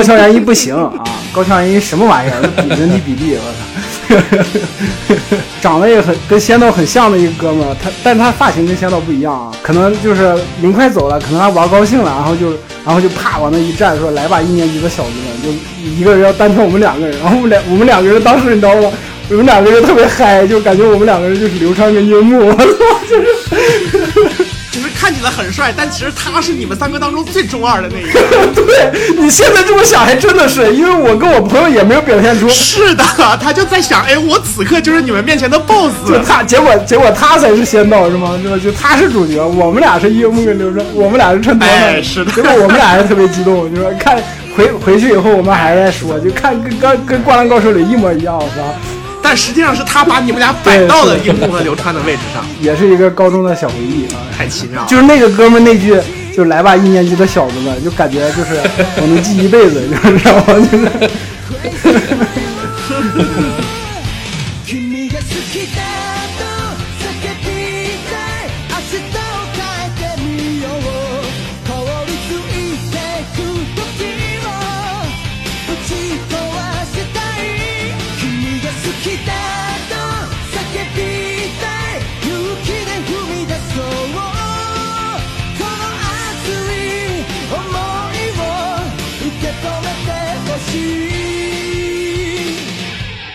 高桥元一不行啊，高桥元一什么玩意儿？人体比例，我操！长得也很跟仙道很像的一个哥们儿，他但他发型跟仙道不一样啊，可能就是明快走了，可能他玩高兴了，然后就然后就啪往那一站，说来吧，一年级的小子们，就一个人要单挑我们两个人，然后我们两我们两个人当时你知道吗？我们两个人特别嗨，就感觉我们两个人就是流川跟樱木，我操，就是。就是看起来很帅，但其实他是你们三个当中最中二的那一个。对你现在这么想，还真的是，因为我跟我朋友也没有表现出，是的，他就在想，哎，我此刻就是你们面前的 BOSS，就他，结果结果他才是仙道是吗？是吧？就他是主角，我们俩是夜幕跟流川，我们俩是衬托哎，是的。结果我们俩还特别激动，就说看回回去以后，我们还在说，就看跟跟跟《灌篮高手》里一模一样，是吧？但实际上是他把你们俩摆到了樱木和流川的位置上，也是一个高中的小回忆啊，太奇妙了。就是那个哥们那句，就来吧，一年级的小子们，就感觉就是我能记一辈子，你知道吗？就是。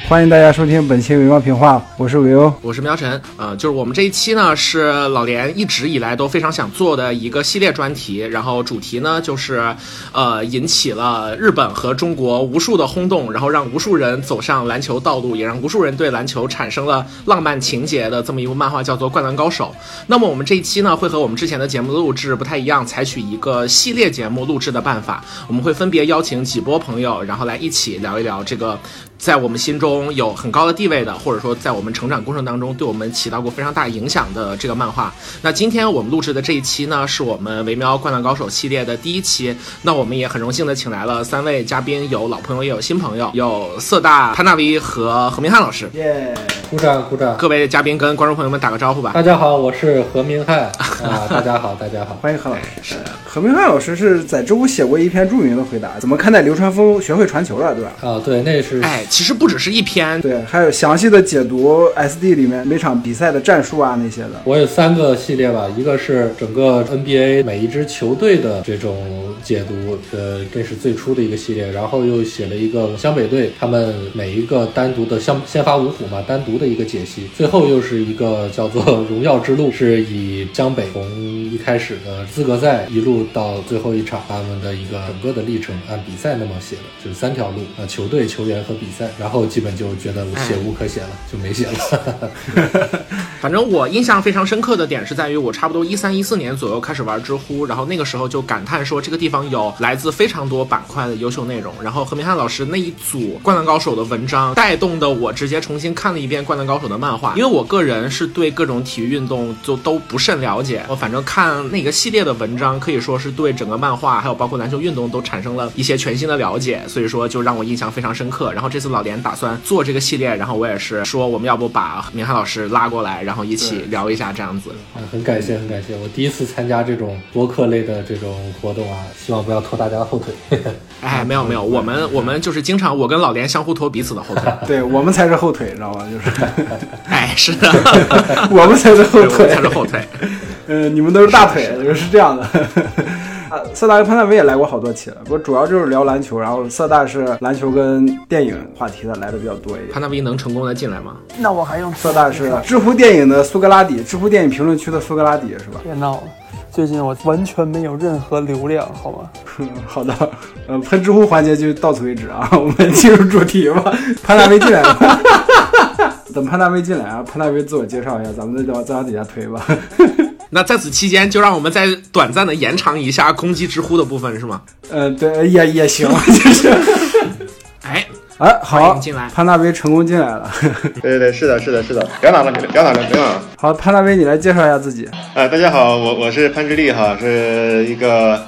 欢迎大家收听本期《维猫评话》，我是维欧，我是苗晨。呃，就是我们这一期呢，是老连一直以来都非常想做的一个系列专题。然后主题呢，就是呃，引起了日本和中国无数的轰动，然后让无数人走上篮球道路，也让无数人对篮球产生了浪漫情节的这么一部漫画，叫做《灌篮高手》。那么我们这一期呢，会和我们之前的节目录制不太一样，采取一个系列节目录制的办法。我们会分别邀请几波朋友，然后来一起聊一聊这个。在我们心中有很高的地位的，或者说在我们成长过程当中对我们起到过非常大影响的这个漫画。那今天我们录制的这一期呢，是我们《维喵灌篮高手》系列的第一期。那我们也很荣幸的请来了三位嘉宾，有老朋友也有新朋友，有色大潘大威和何明翰老师。耶，鼓掌鼓掌！各位嘉宾跟观众朋友们打个招呼吧。大家好，我是何明翰啊！大家好，大家好，欢迎何老师。是何明翰老师是在知乎写过一篇著名的回答，怎么看待流川枫学会传球了，对吧？啊，对，那是哎。其实不只是一篇，对，还有详细的解读 SD 里面每场比赛的战术啊那些的。我有三个系列吧，一个是整个 NBA 每一支球队的这种解读，呃，这是最初的一个系列，然后又写了一个湘北队他们每一个单独的湘先发五虎嘛，单独的一个解析，最后又是一个叫做荣耀之路，是以湘北从一开始的资格赛一路到最后一场他们的一个整个的历程，按比赛那么写的，就是三条路啊，球队、球员和比赛。然后基本就觉得写无可写了，就没写了。反正我印象非常深刻的点是在于，我差不多一三一四年左右开始玩知乎，然后那个时候就感叹说这个地方有来自非常多板块的优秀内容。然后何明翰老师那一组《灌篮高手》的文章带动的我直接重新看了一遍《灌篮高手》的漫画，因为我个人是对各种体育运动就都不甚了解。我反正看那个系列的文章，可以说是对整个漫画还有包括篮球运动都产生了一些全新的了解，所以说就让我印象非常深刻。然后这次老连打算做这个系列，然后我也是说我们要不把明翰老师拉过来，然后一起聊一下这样子。啊，很感谢，很感谢，我第一次参加这种播客类的这种活动啊，希望不要拖大家的后腿。哎，没有没有，我们我们就是经常我跟老连相互拖彼此的后腿。对我们才是后腿，知道吗？就是，哎，是的，我们才是后腿，才是后腿。嗯，你们都是大腿，就是这样的。色大跟潘大威也来过好多期了，不过主要就是聊篮球，然后色大是篮球跟电影话题的来的比较多一点。潘大威能成功的进来吗？那我还用色大是知乎电影的苏格拉底，知乎电影评论区的苏格拉底是吧？别闹了，最近我完全没有任何流量，好吗？好的，呃，喷知乎环节就到此为止啊，我们进入主题吧。潘大威进来了，等潘大威进来啊，潘大威自我介绍一下，咱们再往再往底下推吧。那在此期间，就让我们再短暂的延长一下攻击知乎的部分，是吗？呃，对，也也行，就是。哎哎，好，进来，潘大威成功进来了。对对对，是的，是的，是的，不要拿了，不要拿了，不要拿了。好，潘大威，你来介绍一下自己。呃，大家好，我我是潘之力哈，是一个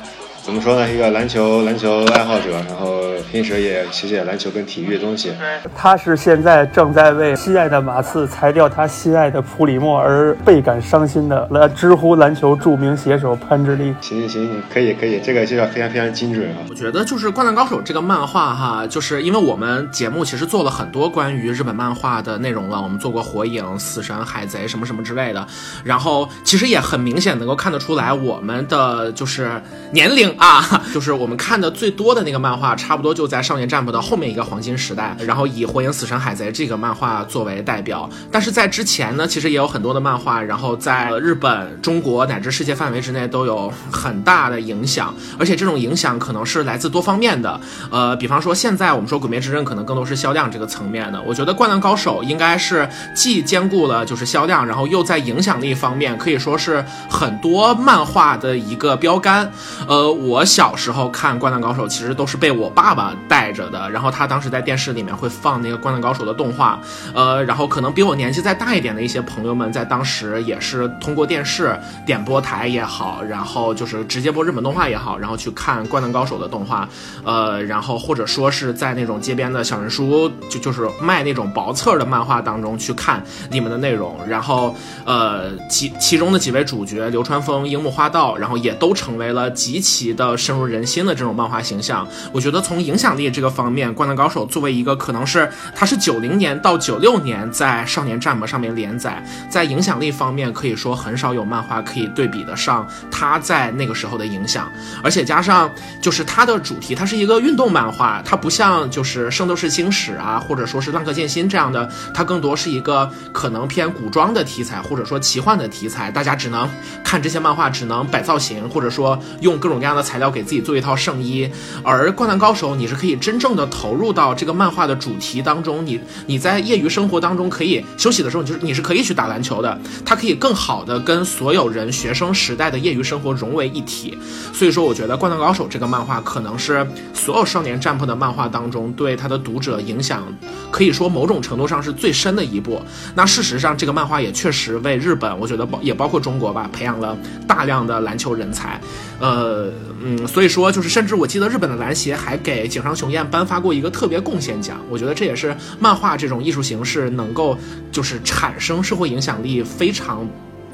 怎么说呢？一个篮球篮球爱好者，然后平时也写写篮球跟体育的东西。他是现在正在为心爱的马刺裁掉他心爱的普里莫而倍感伤心的来知乎篮球著名写手潘志力。行行行，可以可以，这个介绍非常非常精准啊！我觉得就是《灌篮高手》这个漫画哈，就是因为我们节目其实做了很多关于日本漫画的内容了，我们做过《火影》《死神》《海贼》什么什么之类的，然后其实也很明显能够看得出来，我们的就是年龄啊，就是我们看的最多的那个漫画，差不多就在少年 Jump 的后面一个黄金时代，然后以《火影》《死神》《海贼》这个漫画作为代表。但是在之前呢，其实也有很多的漫画，然后在日本、中国乃至世界范围之内都有很大的影响，而且这种影响可能是来自多方面的。呃，比方说现在我们说《鬼灭之刃》可能更多是销量这个层面的，我觉得《灌篮高手》应该是既兼顾了就是销量，然后又在影响力方面可以说是很多漫画的一个标杆。呃，我小时候看《灌篮高手》其实都是被我爸爸带着的，然后他当时在电视里面会放那个《灌篮高手》的动画，呃，然后可能比我年纪再大一点的一些朋友们在当时也是通过电视点播台也好，然后就是直接播日本动画也好，然后去看《灌篮高手》的动画，呃，然后或者说是在那种街边的小人书，就就是卖那种薄册的漫画当中去看里面的内容，然后呃，其其中的几位主角流川枫、樱木花道，然后也都成为了极其的深入人心的这种漫画形象。我觉得从影响力这个方面，《灌篮高手》作为一个可能是它是九零年到九六年在少年战魔上面连载，在影响力方面可以说很少有漫画可以对比得上它在那个时候的影响，而且加上就是它的主题，它是一个运动漫画，它不像就是《圣斗士星矢》啊，或者说是《浪客剑心》这样的，它更多是一个可能偏古装的题材，或者说奇幻的题材，大家只能看这些漫画，只能摆造型，或者说用各种各样的材料给自己做一套圣衣。而《灌篮高手》，你是可以真正的投入到这个漫画的主题当中，你你在业余生活当中可以休息的时候，你就是你是可以去打篮球的，它可以更好的跟所有人学生时代的业余生活融为一体。所以说，我觉得《灌篮高手》这个漫画可能是所有少年 Jump 的漫画当中对他的读者影响，可以说某种程度上是最深的一部。那事实上，这个漫画也确实为日本，我觉得包也包括中国吧，培养了大量的篮球人才。呃，嗯，所以说就是，甚至我记得日本的篮协还给井上雄彦颁发过一个特别贡献奖。我觉得这也是漫画这种艺术形式能够就是产生社会影响力非常。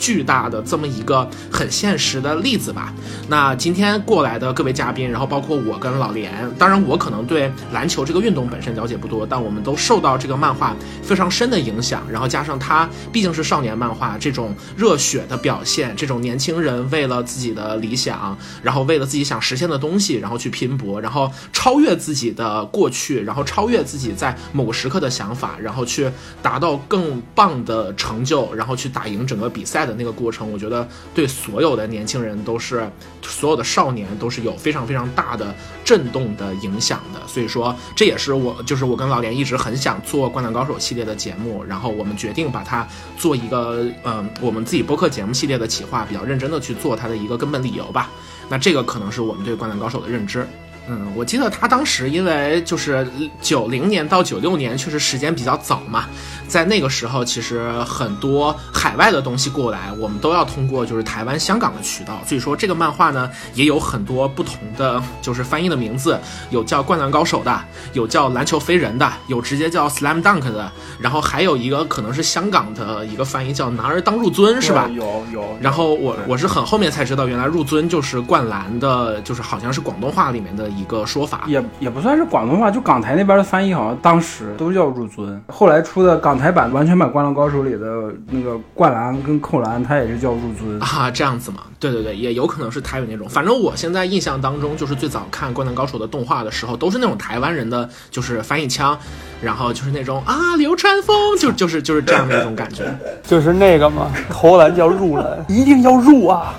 巨大的这么一个很现实的例子吧。那今天过来的各位嘉宾，然后包括我跟老连，当然我可能对篮球这个运动本身了解不多，但我们都受到这个漫画非常深的影响。然后加上它毕竟是少年漫画，这种热血的表现，这种年轻人为了自己的理想，然后为了自己想实现的东西，然后去拼搏，然后超越自己的过去，然后超越自己在某个时刻的想法，然后去达到更棒的成就，然后去打赢整个比赛的那个过程，我觉得对所有的年轻人都是，所有的少年都是有非常非常大的震动的影响的。所以说，这也是我就是我跟老连一直很想做《灌篮高手》系列的节目，然后我们决定把它做一个嗯我们自己播客节目系列的企划，比较认真的去做它的一个根本理由吧。那这个可能是我们对《灌篮高手》的认知。嗯，我记得他当时因为就是九零年到九六年，确实时间比较早嘛，在那个时候，其实很多海外的东西过来，我们都要通过就是台湾、香港的渠道，所以说这个漫画呢也有很多不同的就是翻译的名字，有叫《灌篮高手》的，有叫《篮球飞人》的，有直接叫《Slam Dunk》的，然后还有一个可能是香港的一个翻译叫《男儿当入樽》，是吧？有有。然后我我是很后面才知道，原来入樽就是灌篮的，就是好像是广东话里面的。一个说法也也不算是广东话，就港台那边的翻译好像当时都叫入樽，后来出的港台版完全版《灌篮高手》里的那个灌篮跟扣篮，它也是叫入樽啊，这样子嘛？对对对，也有可能是台语那种。反正我现在印象当中，就是最早看《灌篮高手》的动画的时候，都是那种台湾人的就是翻译腔，然后就是那种啊流川枫，就 就是就是这样的一种感觉，就是那个嘛，投篮叫入篮，一定要入啊！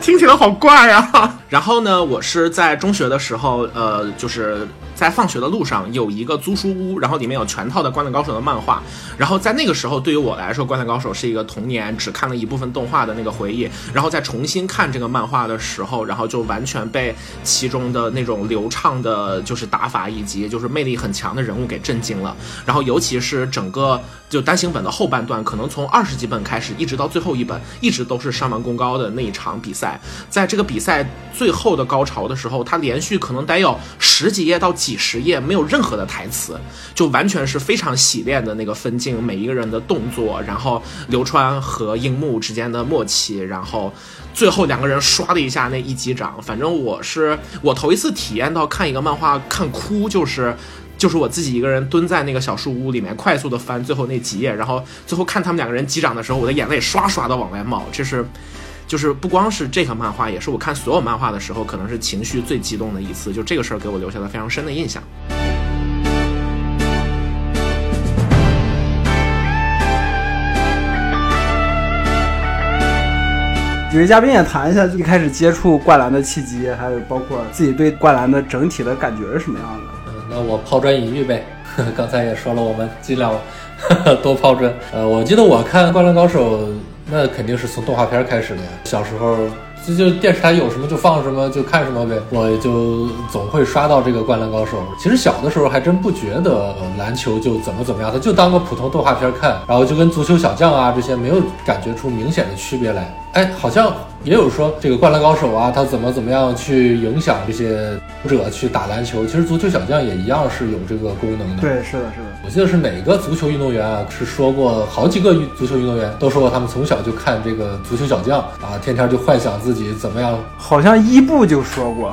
听起来好怪呀。然后呢，我是在中学的时候，呃，就是在放学的路上有一个租书屋，然后里面有全套的《灌篮高手》的漫画。然后在那个时候，对于我来说，《灌篮高手》是一个童年只看了一部分动画的那个回忆。然后在重新看这个漫画的时候，然后就完全被其中的那种流畅的，就是打法以及就是魅力很强的人物给震惊了。然后尤其是整个就单行本的后半段，可能从二十几本开始，一直到最后一本，一直都是上完功高的那一场比赛。在这个比赛最后的高潮的时候，他连续可能得有十几页到几十页，没有任何的台词，就完全是非常洗练的那个分镜，每一个人的动作，然后流川和樱木之间的默契，然后最后两个人唰的一下那一击掌，反正我是我头一次体验到看一个漫画看哭，就是。就是我自己一个人蹲在那个小树屋里面，快速的翻最后那几页，然后最后看他们两个人击掌的时候，我的眼泪刷刷的往外冒。这是，就是不光是这个漫画，也是我看所有漫画的时候，可能是情绪最激动的一次。就这个事儿给我留下了非常深的印象。几位嘉宾也谈一下一开始接触灌篮的契机，还有包括自己对灌篮的整体的感觉是什么样的。嗯，那我抛砖引玉呗。刚才也说了，我们尽量 多抛砖。呃，我记得我看《灌篮高手》，那肯定是从动画片开始的呀。小时候这就电视台有什么就放什么，就看什么呗。我就总会刷到这个《灌篮高手》。其实小的时候还真不觉得篮球就怎么怎么样，他就当个普通动画片看，然后就跟足球小将啊这些没有感觉出明显的区别来。哎，好像也有说这个《灌篮高手》啊，他怎么怎么样去影响这些读者去打篮球。其实足球小将也一样是有这个功能的。对，是的，是的。我记得是哪个足球运动员啊，是说过好几个运足球运动员都说过，他们从小就看这个足球小将啊，天天就幻想自己怎么样。好像伊布就说过。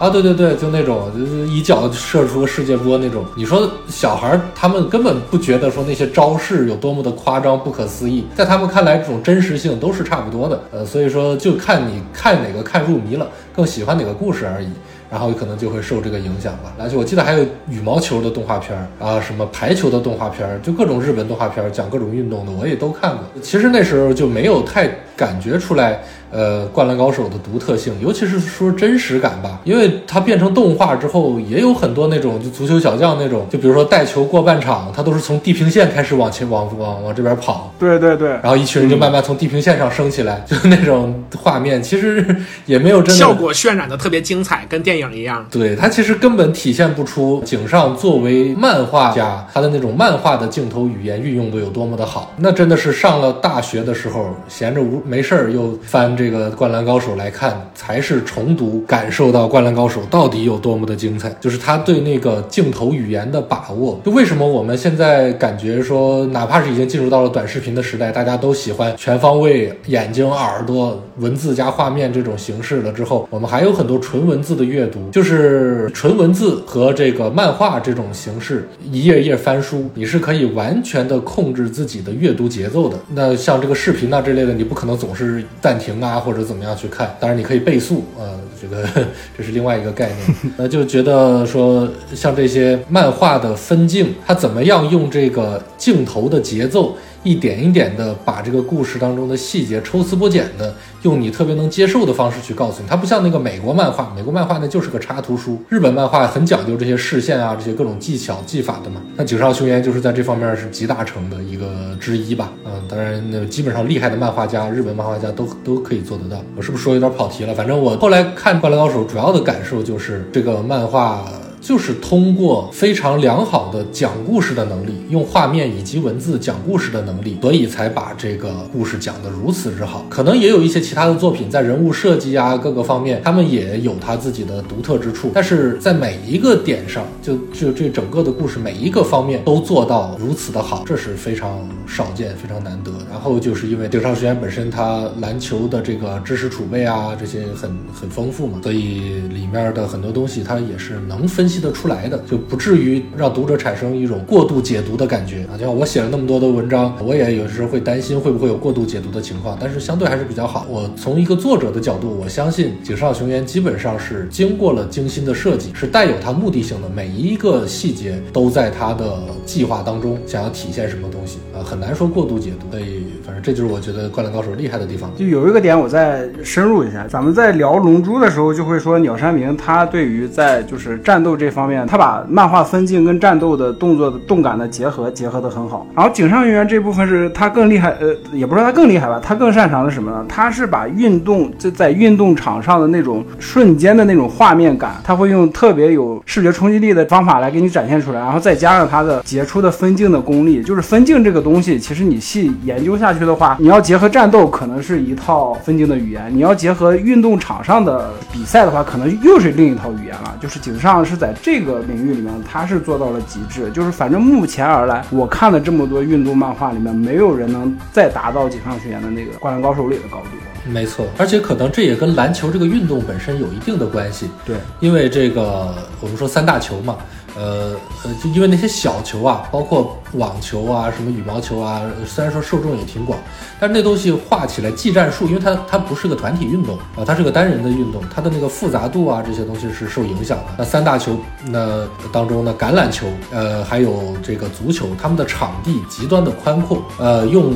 啊，对对对，就那种就是一脚射出个世界波那种。你说小孩儿他们根本不觉得说那些招式有多么的夸张不可思议，在他们看来这种真实性都是差不多的。呃，所以说就看你看哪个看入迷了，更喜欢哪个故事而已。然后可能就会受这个影响吧。篮球我记得还有羽毛球的动画片儿啊，什么排球的动画片儿，就各种日本动画片儿讲各种运动的，我也都看过。其实那时候就没有太感觉出来。呃，灌篮高手的独特性，尤其是说真实感吧，因为它变成动画之后，也有很多那种就足球小将那种，就比如说带球过半场，他都是从地平线开始往前往往往这边跑，对对对，然后一群人就慢慢从地平线上升起来，就那种画面，其实也没有真的效果渲染的特别精彩，跟电影一样。对，它其实根本体现不出井上作为漫画家他的那种漫画的镜头语言运用的有多么的好，那真的是上了大学的时候闲着无没事儿又翻。这个《灌篮高手》来看，才是重读感受到《灌篮高手》到底有多么的精彩。就是他对那个镜头语言的把握。就为什么我们现在感觉说，哪怕是已经进入到了短视频的时代，大家都喜欢全方位眼睛、耳朵、文字加画面这种形式了之后，我们还有很多纯文字的阅读，就是纯文字和这个漫画这种形式，一页一页翻书，你是可以完全的控制自己的阅读节奏的。那像这个视频啊这类的，你不可能总是暂停啊。啊，或者怎么样去看？当然你可以倍速，呃，这个 这是另外一个概念。那就觉得说，像这些漫画的分镜，它怎么样用这个镜头的节奏？一点一点的把这个故事当中的细节抽丝剥茧的，用你特别能接受的方式去告诉你。它不像那个美国漫画，美国漫画那就是个插图书。日本漫画很讲究这些视线啊，这些各种技巧技法的嘛。那井上雄彦就是在这方面是集大成的一个之一吧。嗯，当然那基本上厉害的漫画家，日本漫画家都都可以做得到。我是不是说有点跑题了？反正我后来看《灌篮高手》，主要的感受就是这个漫画。就是通过非常良好的讲故事的能力，用画面以及文字讲故事的能力，所以才把这个故事讲得如此之好。可能也有一些其他的作品在人物设计啊各个方面，他们也有他自己的独特之处。但是在每一个点上，就就这整个的故事每一个方面都做到如此的好，这是非常少见、非常难得。然后就是因为顶上学院本身它篮球的这个知识储备啊这些很很丰富嘛，所以里面的很多东西它也是能分析。析得出来的，就不至于让读者产生一种过度解读的感觉啊。就像我写了那么多的文章，我也有时候会担心会不会有过度解读的情况，但是相对还是比较好。我从一个作者的角度，我相信井上雄彦基本上是经过了精心的设计，是带有他目的性的，每一个细节都在他的计划当中，想要体现什么东西啊，很难说过度解读。所以，反正这就是我觉得《灌篮高手》厉害的地方。就有一个点，我再深入一下。咱们在聊《龙珠》的时候，就会说鸟山明他对于在就是战斗这这方面，他把漫画分镜跟战斗的动作的动感的结合结合得很好。然后井上雄彦这部分是他更厉害，呃，也不是说他更厉害吧，他更擅长的什么呢？他是把运动就在运动场上的那种瞬间的那种画面感，他会用特别有视觉冲击力的方法来给你展现出来，然后再加上他的杰出的分镜的功力。就是分镜这个东西，其实你细研究下去的话，你要结合战斗，可能是一套分镜的语言；你要结合运动场上的比赛的话，可能又是另一套语言了。就是井上是在这个领域里面，他是做到了极致。就是反正目前而来，我看了这么多运动漫画里面，没有人能再达到井上雄彦的那个《灌篮高手》里的高度。没错，而且可能这也跟篮球这个运动本身有一定的关系。对，因为这个我们说三大球嘛，呃呃，就因为那些小球啊，包括网球啊、什么羽毛球啊，虽然说受众也挺广，但是那东西画起来技战术，因为它它不是个团体运动啊，它是个单人的运动，它的那个复杂度啊这些东西是受影响的。那三大球那当中呢，橄榄球，呃，还有这个足球，他们的场地极端的宽阔，呃，用。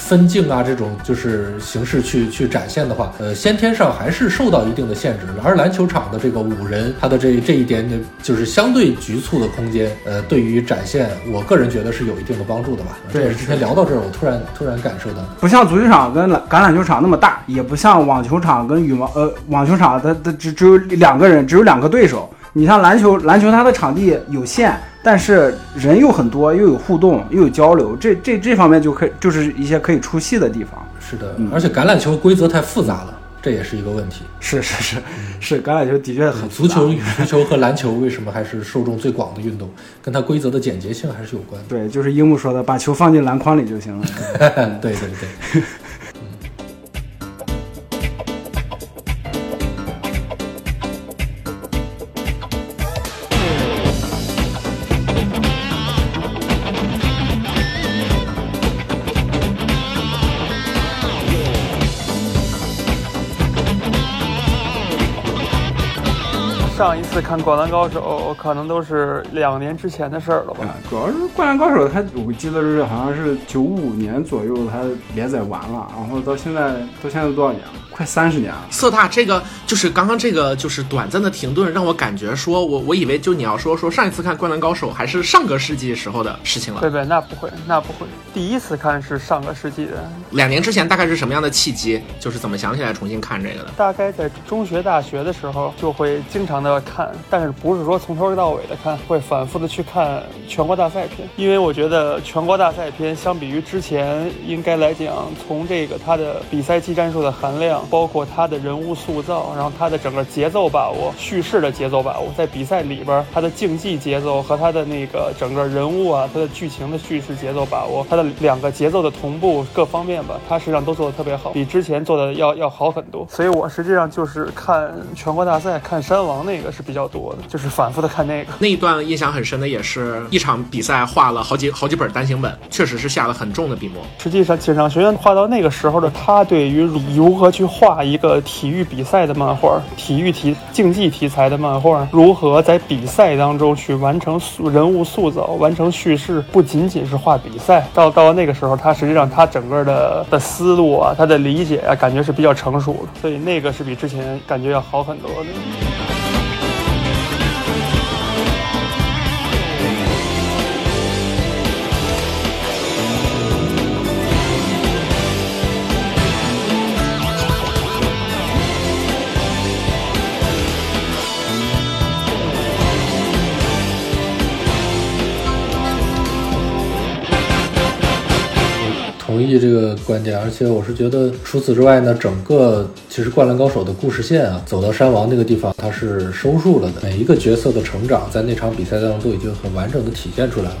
分镜啊，这种就是形式去去展现的话，呃，先天上还是受到一定的限制。而篮球场的这个五人，他的这这一点点就是相对局促的空间，呃，对于展现，我个人觉得是有一定的帮助的吧。这也是之前聊到这儿，我突然突然感受到，不像足球场跟篮橄榄球场那么大，也不像网球场跟羽毛呃网球场，它它只只有两个人，只有两个对手。你像篮球，篮球它的场地有限，但是人又很多，又有互动，又有交流，这这这方面就可以，就是一些可以出戏的地方。是的，而且橄榄球规则太复杂了，这也是一个问题。是是是是，橄榄球的确很足球、足球和篮球为什么还是受众最广的运动，跟它规则的简洁性还是有关。对，就是樱木说的，把球放进篮筐里就行了。对 对对。次看《灌篮高手》可能都是两年之前的事儿了吧？主要是《灌篮高手》，它我记得是好像是九五年左右，它连载完了，然后到现在，到现在多少年了？快三十年了。色大，这个就是刚刚这个就是短暂的停顿，让我感觉说我我以为就你要说说上一次看《灌篮高手》还是上个世纪时候的事情了。对对，那不会，那不会。第一次看是上个世纪的。两年之前大概是什么样的契机？就是怎么想起来重新看这个的？大概在中学、大学的时候就会经常的看，但是不是说从头到尾的看，会反复的去看全国大赛篇，因为我觉得全国大赛篇相比于之前应该来讲，从这个它的比赛技战术的含量，包括他的人物塑造，然后他的整个节奏把握、叙事的节奏把握，在比赛里边他的竞技节奏和他的那个整个人物啊，他的剧情的叙事节奏把握，他的两个节奏的同步各方面吧，他实际上都做得特别好，比之前做的要要好很多。所以我实际上就是看全国大赛、看山王那个是比较多的，就是反复的看那个。那一段印象很深的也是一场比赛画了好几好几本单行本，确实是下了很重的笔墨。实际上，锦上学院画到那个时候的他，对于如何去画一个体育比赛的漫画、体育题竞技题材的漫画，如何在比赛当中去完成塑人物塑造、完成叙事，不仅仅是画比赛。到到那个时候，他实际上他整个的的思路啊，他的理解啊，感觉是比较成熟的，所以那个是比之前感觉要好很多的。这个观点，而且我是觉得，除此之外呢，整个其实《灌篮高手》的故事线啊，走到山王那个地方，它是收束了的。每一个角色的成长，在那场比赛当中都已经很完整的体现出来了。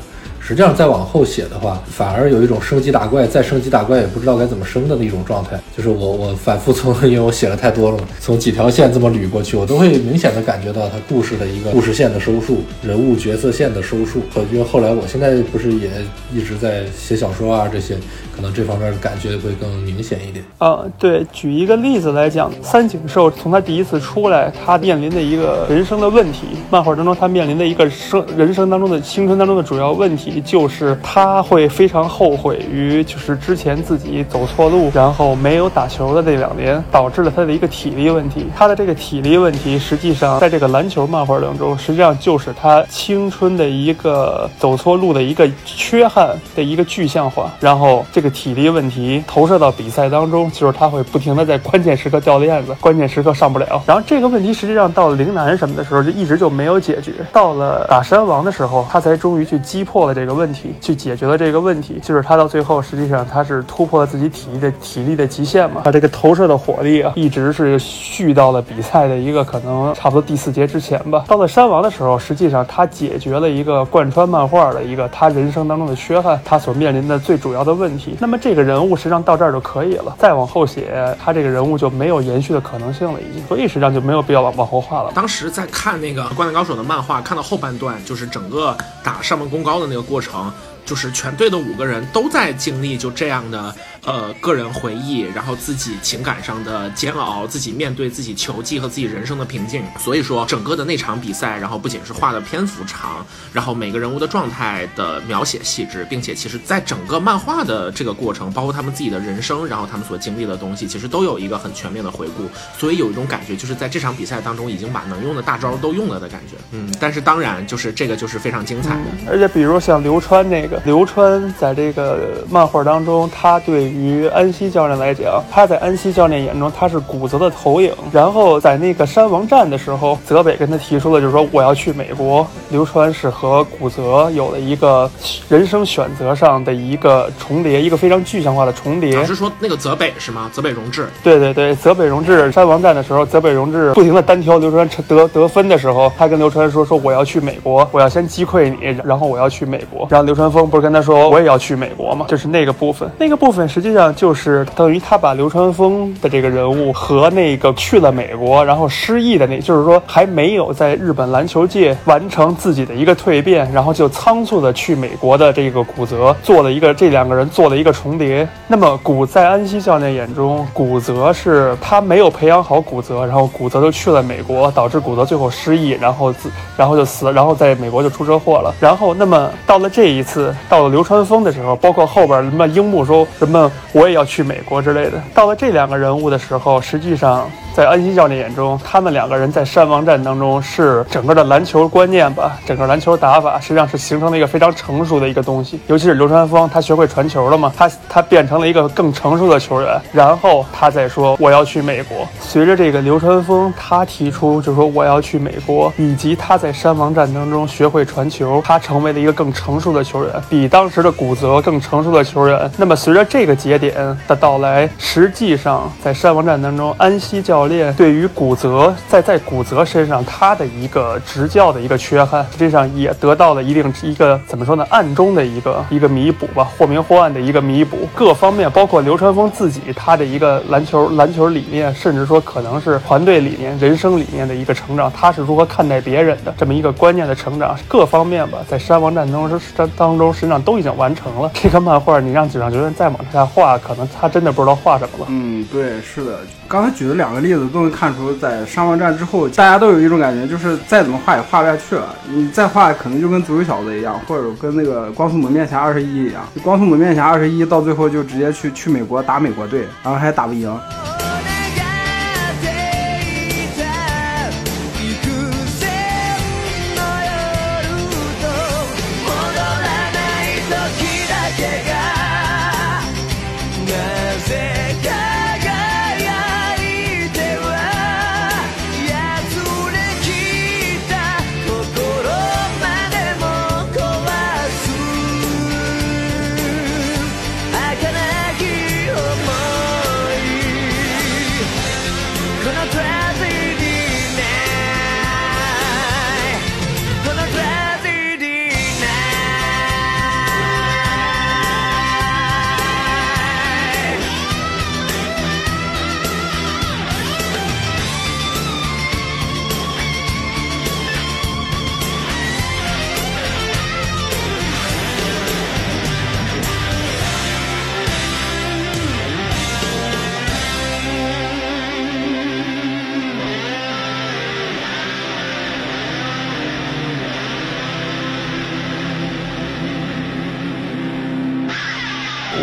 实际上再往后写的话，反而有一种升级打怪再升级打怪也不知道该怎么升的那种状态。就是我我反复从，因为我写了太多了嘛，从几条线这么捋过去，我都会明显的感觉到它故事的一个故事线的收束，人物角色线的收束。因为后来我现在不是也一直在写小说啊这些。可能这方面的感觉会更明显一点啊。对，举一个例子来讲，三井寿从他第一次出来，他面临的一个人生的问题，漫画当中他面临的一个生人生当中的青春当中的主要问题，就是他会非常后悔于就是之前自己走错路，然后没有打球的那两年，导致了他的一个体力问题。他的这个体力问题，实际上在这个篮球漫画当中，实际上就是他青春的一个走错路的一个缺憾的一个具象化。然后这个。体力问题投射到比赛当中，就是他会不停的在关键时刻掉链子，关键时刻上不了。然后这个问题实际上到了陵南什么的时候，就一直就没有解决。到了打山王的时候，他才终于去击破了这个问题，去解决了这个问题。就是他到最后，实际上他是突破了自己体力的体力的极限嘛。他这个投射的火力啊，一直是续到了比赛的一个可能差不多第四节之前吧。到了山王的时候，实际上他解决了一个贯穿漫画的一个他人生当中的缺憾，他所面临的最主要的问题。那么这个人物实际上到这儿就可以了，再往后写他这个人物就没有延续的可能性了，已经，所以实际上就没有必要往往后画了。当时在看那个《灌篮高手》的漫画，看到后半段，就是整个打上门功高的那个过。成就是全队的五个人都在经历就这样的呃个人回忆，然后自己情感上的煎熬，自己面对自己球技和自己人生的瓶颈。所以说整个的那场比赛，然后不仅是画的篇幅长，然后每个人物的状态的描写细致，并且其实在整个漫画的这个过程，包括他们自己的人生，然后他们所经历的东西，其实都有一个很全面的回顾。所以有一种感觉，就是在这场比赛当中已经把能用的大招都用了的感觉。嗯，但是当然就是这个就是非常精彩的，而且比如像流川那个。流川在这个漫画当中，他对于安西教练来讲，他在安西教练眼中他是古泽的投影。然后在那个山王战的时候，泽北跟他提出了，就是说我要去美国。流川是和古泽有了一个人生选择上的一个重叠，一个非常具象化的重叠。是说那个泽北是吗？泽北荣治？对对对，泽北荣治山王战的时候，泽北荣治不停的单挑流川得得分的时候，他跟流川说说我要去美国，我要先击溃你，然后我要去美国。然后流川枫不是跟他说。我也要去美国吗，就是那个部分，那个部分是实际上就是等于他把流川枫的这个人物和那个去了美国然后失忆的那，就是说还没有在日本篮球界完成自己的一个蜕变，然后就仓促的去美国的这个古泽做了一个这两个人做了一个重叠。那么古在安西教练眼中，古泽是他没有培养好古泽，然后古泽就去了美国，导致古泽最后失忆，然后自然后就死，然后在美国就出车祸了。然后那么到了这一次，到了。流川枫的时候，包括后边什么樱木说什么我也要去美国之类的，到了这两个人物的时候，实际上。在安西教练眼中，他们两个人在山王战当中是整个的篮球观念吧，整个篮球打法实际上是形成了一个非常成熟的一个东西。尤其是流川枫，他学会传球了嘛，他他变成了一个更成熟的球员。然后他再说我要去美国。随着这个流川枫他提出就说我要去美国，以及他在山王战当中学会传球，他成为了一个更成熟的球员，比当时的古泽更成熟的球员。那么随着这个节点的到来，实际上在山王战当中，安西教教练对于古泽在在古泽身上他的一个执教的一个缺憾，实际上也得到了一定一个怎么说呢？暗中的一个一个弥补吧，或明或暗的一个弥补。各方面，包括流川枫自己他的一个篮球篮球理念，甚至说可能是团队理念、人生理念的一个成长，他是如何看待别人的这么一个观念的成长，各方面吧，在山王战争当当中实际上都已经完成了。这个漫画你让井上学院再往下画，可能他真的不知道画什么了。嗯，对，是的。刚才举的两个例子都能看出，在山王战之后，大家都有一种感觉，就是再怎么画也画不下去了。你再画，可能就跟足球小子一样，或者跟那个光速蒙面侠二十一一样。光速蒙面侠二十一到最后就直接去去美国打美国队，然后还打不赢。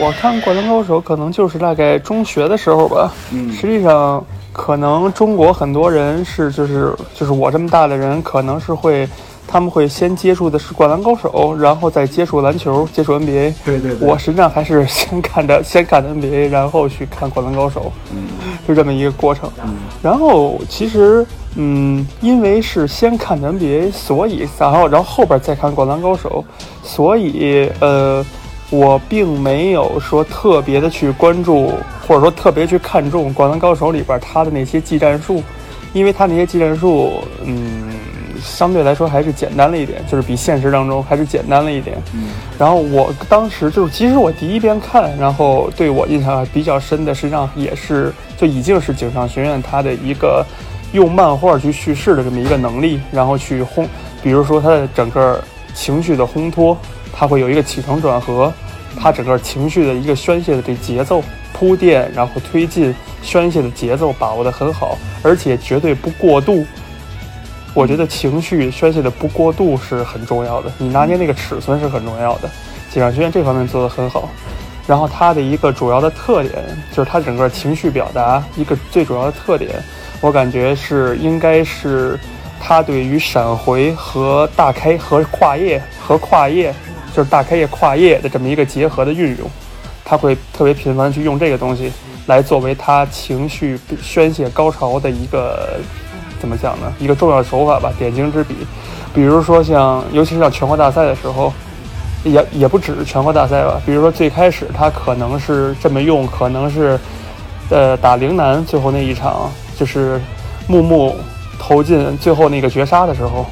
我看《灌篮高手》可能就是大概中学的时候吧。嗯实际上，可能中国很多人是就是就是我这么大的人，可能是会他们会先接触的是《灌篮高手》，然后再接触篮球，接触 NBA。对对对，我实际上还是先看着，先看的 NBA，然后去看《灌篮高手》，嗯就这么一个过程。嗯然后其实，嗯，因为是先看 NBA，所以然后然后后边再看《灌篮高手》，所以呃，我并没有说特别的去关注，或者说特别去看重《灌篮高手》里边他的那些技战术，因为他那些技战术，嗯。相对来说还是简单了一点，就是比现实当中还是简单了一点。嗯然后我当时就是，其实我第一遍看，然后对我印象比较深的，实际上也是就已经是井上学院他的一个用漫画去叙事的这么一个能力，然后去烘，比如说他的整个情绪的烘托，它会有一个起承转合，它整个情绪的一个宣泄的这节奏铺垫，然后推进宣泄的节奏把握得很好，而且绝对不过度。我觉得情绪宣泄的不过度是很重要的，你拿捏那个尺寸是很重要的。井上学院这方面做得很好。然后它的一个主要的特点就是它整个情绪表达一个最主要的特点，我感觉是应该是它对于闪回和大开和跨页和跨页，就是大开业跨业的这么一个结合的运用，他会特别频繁去用这个东西来作为他情绪宣泄高潮的一个怎么讲呢？一个重要手法吧，点睛之笔。比如说像，尤其是像全国大赛的时候，也也不只是全国大赛吧。比如说最开始他可能是这么用，可能是，呃，打陵南最后那一场，就是木木投进最后那个绝杀的时候，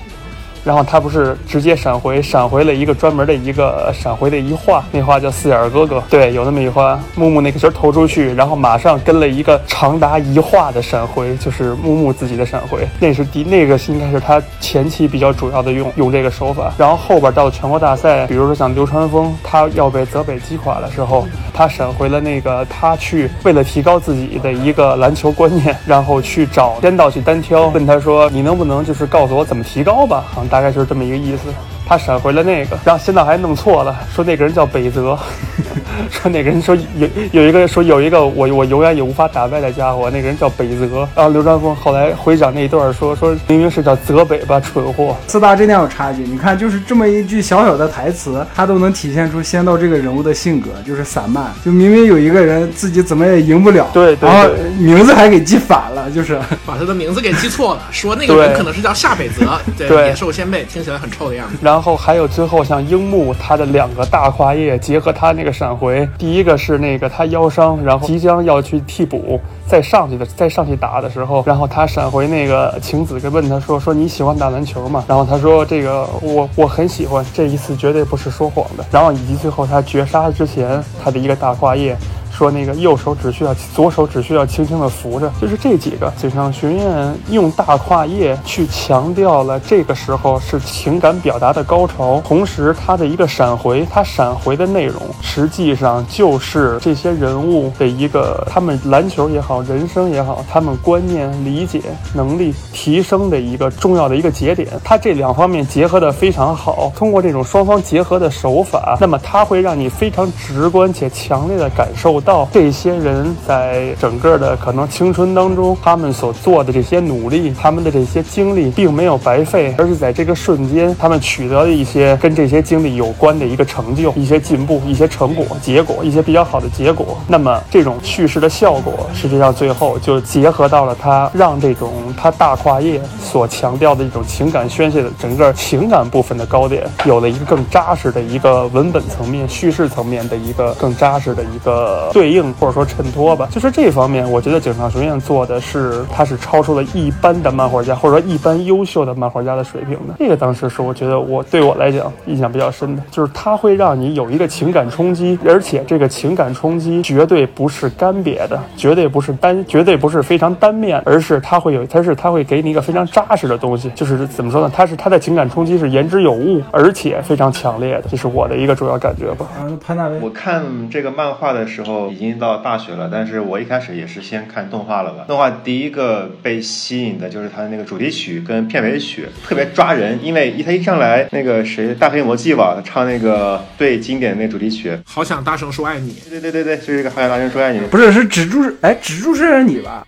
然后他不是直接闪回，闪回了一个专门的一个闪回的一画，那画叫四眼哥哥，对，有那么一画，木木那个球投出去，然后马上跟了一个长达一画的闪回，就是木木自己的闪回，那是第那个应该是他前期比较主要的用用这个手法，然后后边到全国大赛，比如说像流川枫，他要被泽北击垮的时候，他闪回了那个他去为了提高自己的一个篮球观念，然后去找天道去单挑，问他说你能不能就是告诉我怎么提高吧，好像大概就是这么一个意思。他闪回了那个，然后仙道还弄错了，说那个人叫北泽，说那个人说有有一个说有一个我我永远也无法打败的家伙，那个人叫北泽。然后流川枫后来回想那一段说说明明是叫泽北吧，蠢货。四大真的有差距。你看，就是这么一句小小的台词，他都能体现出仙道这个人物的性格，就是散漫。就明明有一个人自己怎么也赢不了，对对然后对名字还给记反了，就是把他的名字给记错了，说那个人可能是叫夏北泽，对，对野兽先辈，听起来很臭的样子。然后然后还有最后像樱木他的两个大跨页结合他那个闪回，第一个是那个他腰伤，然后即将要去替补，再上去的再上去打的时候，然后他闪回那个晴子跟问他说说你喜欢打篮球吗？然后他说这个我我很喜欢，这一次绝对不是说谎的。然后以及最后他绝杀之前他的一个大跨页。说那个右手只需要左手只需要轻轻的扶着，就是这几个井上学院用大跨页去强调了这个时候是情感表达的高潮，同时它的一个闪回，它闪回的内容实际上就是这些人物的一个他们篮球也好，人生也好，他们观念理解能力提升的一个重要的一个节点。它这两方面结合的非常好，通过这种双方结合的手法，那么它会让你非常直观且强烈的感受到这些人在整个的可能青春当中，他们所做的这些努力，他们的这些经历，并没有白费，而是在这个瞬间，他们取得了一些跟这些经历有关的一个成就、一些进步、一些成果、结果、一些比较好的结果。那么这种叙事的效果，实际上最后就结合到了他让这种他大跨页所强调的一种情感宣泄的整个情感部分的高点，有了一个更扎实的一个文本层面、叙事层面的一个更扎实的一个对应或者说衬托吧。就是这方面，我觉得井上学院做的是，它是超出了一般的漫画家或者说一般优秀的漫画家的水平的。这个当时是我觉得我对我来讲印象比较深的，就是它会让你有一个情感冲击，而且这个情感冲击绝对不是干瘪的，绝对不是单，绝对不是非常单面，而是它会有，它是它会给你一个非常扎实的东西。就是怎么说呢？它是它的情感冲击是言之有物，而且非常强烈的，这是我的一个主要感觉吧。啊，潘大威，我看这个漫画的时候，后已经到大学了，但是我一开始也是先看动画了吧。动画第一个被吸引的就是它的那个主题曲跟片尾曲，特别抓人，因为一他一上来那个谁大黑魔记吧，他唱那个最经典的那主题曲，好想大声说爱你。对对对对，就是这个好想大声说爱你。不是，是止住，哎，止住是你吧？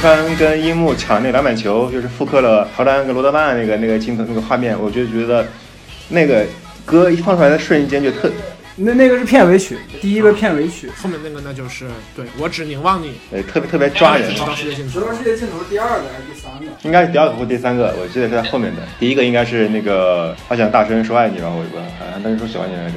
川跟樱木抢那篮板球，就是复刻了乔丹跟罗德曼那个那个镜头那个画面，我就觉得那个歌一放出来的瞬间就特，那那个是片尾曲，第一个片尾曲。后面那个那就是对我只凝望你，呃，特别特别抓人直。到世界尽头。直到世界尽头是第二个还是第三个？应该是第二个或第三个，我记得是在后面的。第一个应该是那个好想大声说爱你吧，我我好像当时说喜欢你来着。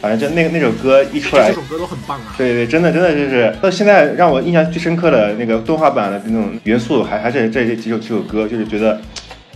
反正就那个那首歌一出来这，首歌都很棒啊。对对，真的真的就是到现在让我印象最深刻的那个动画版的那种元素，还还是这这几首几首歌，就是觉得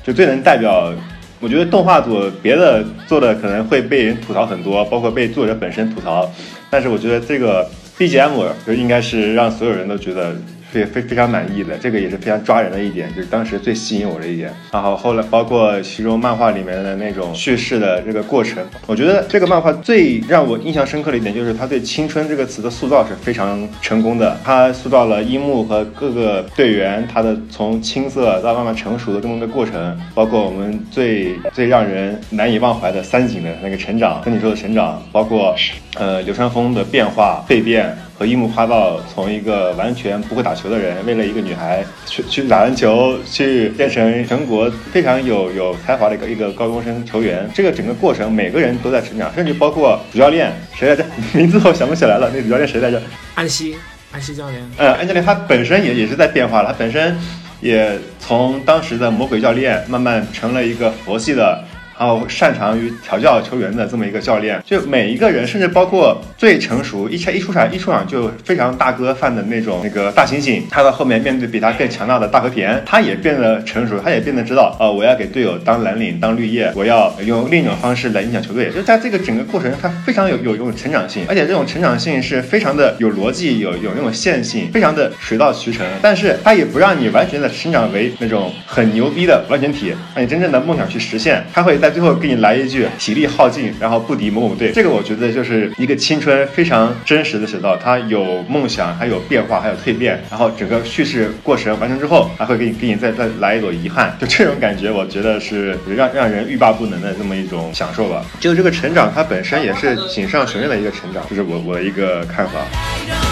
就最能代表。我觉得动画组别的做的可能会被人吐槽很多，包括被作者本身吐槽，但是我觉得这个 BGM 就应该是让所有人都觉得非非非常满意的，这个也是非常抓人的一点，就是当时最吸引我的一点。然后后来包括其中漫画里面的那种叙事的这个过程，我觉得这个漫画最让我印象深刻的一点就是他对“青春”这个词的塑造是非常成功的。他塑造了樱木和各个队员他的从青涩到慢慢成熟的这么一个过程，包括我们最最让人难以忘怀的三井的那个成长，跟你说的成长，包括呃流川枫的变化蜕变。和樱木花道从一个完全不会打球的人，为了一个女孩去去打篮球，去变成全国非常有有才华的一个一个高中生球员。这个整个过程，每个人都在成长，甚至包括主教练谁来着？名字我想不起来了，那个主教练谁来着？安西，安西教练，呃，安教练他本身也也是在变化了，他本身也从当时的魔鬼教练慢慢成了一个佛系的。然后擅长于调教球员的这么一个教练，就每一个人，甚至包括最成熟一一出场一出场就非常大哥范的那种那个大猩猩，他到后面面对比他更强大的大和田，他也变得成熟，他也变得知道，呃，我要给队友当蓝领当绿叶，我要用另一种方式来影响球队。就在这个整个过程，他非常有有有成长性，而且这种成长性是非常的有逻辑，有有那种线性，非常的水到渠成。但是他也不让你完全的成长为那种很牛逼的完全体，让你真正的梦想去实现。他会在最后给你来一句体力耗尽，然后不敌某某队。这个我觉得就是一个青春非常真实的写照，他有梦想，还有变化，还有蜕变，然后整个叙事过程完成之后，还会给你给你再再来一朵遗憾。就这种感觉，我觉得是让让人欲罢不能的这么一种享受吧。就这个成长，它本身也是 井上雄彦的一个成长，这是我我的一个看法。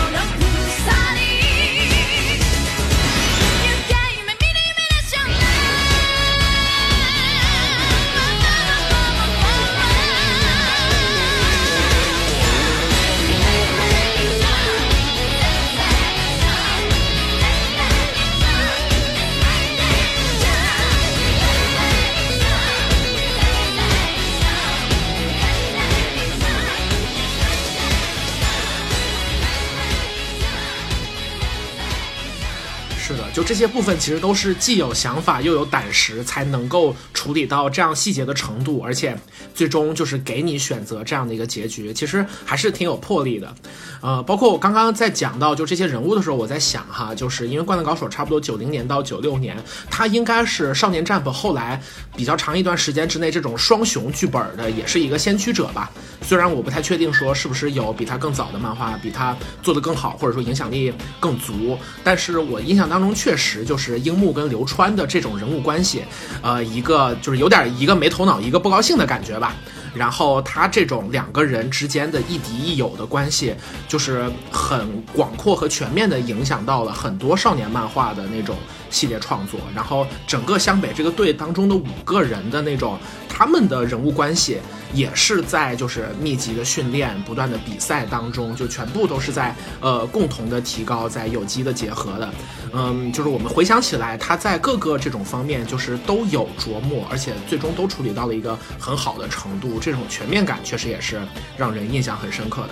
这些部分其实都是既有想法又有胆识，才能够处理到这样细节的程度，而且最终就是给你选择这样的一个结局，其实还是挺有魄力的。呃，包括我刚刚在讲到就这些人物的时候，我在想哈，就是因为《灌篮高手》差不多九零年到九六年，他应该是少年 Jump 后来比较长一段时间之内这种双雄剧本的，也是一个先驱者吧。虽然我不太确定说是不是有比他更早的漫画比他做得更好，或者说影响力更足，但是我印象当中确实就是樱木跟流川的这种人物关系，呃，一个就是有点一个没头脑一个不高兴的感觉吧。然后他这种两个人之间的亦敌亦友的关系，就是很广阔和全面的影响到了很多少年漫画的那种系列创作。然后整个湘北这个队当中的五个人的那种他们的人物关系，也是在就是密集的训练、不断的比赛当中，就全部都是在呃共同的提高，在有机的结合的。嗯，就是我们回想起来，他在各个这种方面就是都有琢磨，而且最终都处理到了一个很好的程度。这种全面感确实也是让人印象很深刻的。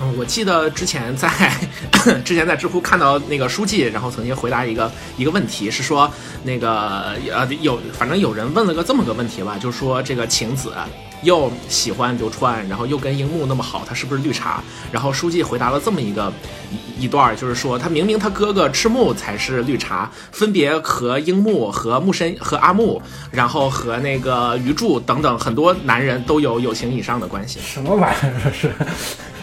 嗯，我记得之前在 之前在知乎看到那个书记，然后曾经回答一个一个问题，是说那个呃有反正有人问了个这么个问题吧，就是说这个晴子又喜欢流川，然后又跟樱木那么好，他是不是绿茶？然后书记回答了这么一个一一段，就是说他明明他哥哥赤木才是绿茶，分别和樱木和木深和阿木，然后和那个鱼柱等等很多男人都有友情以上的关系。什么玩意儿这是？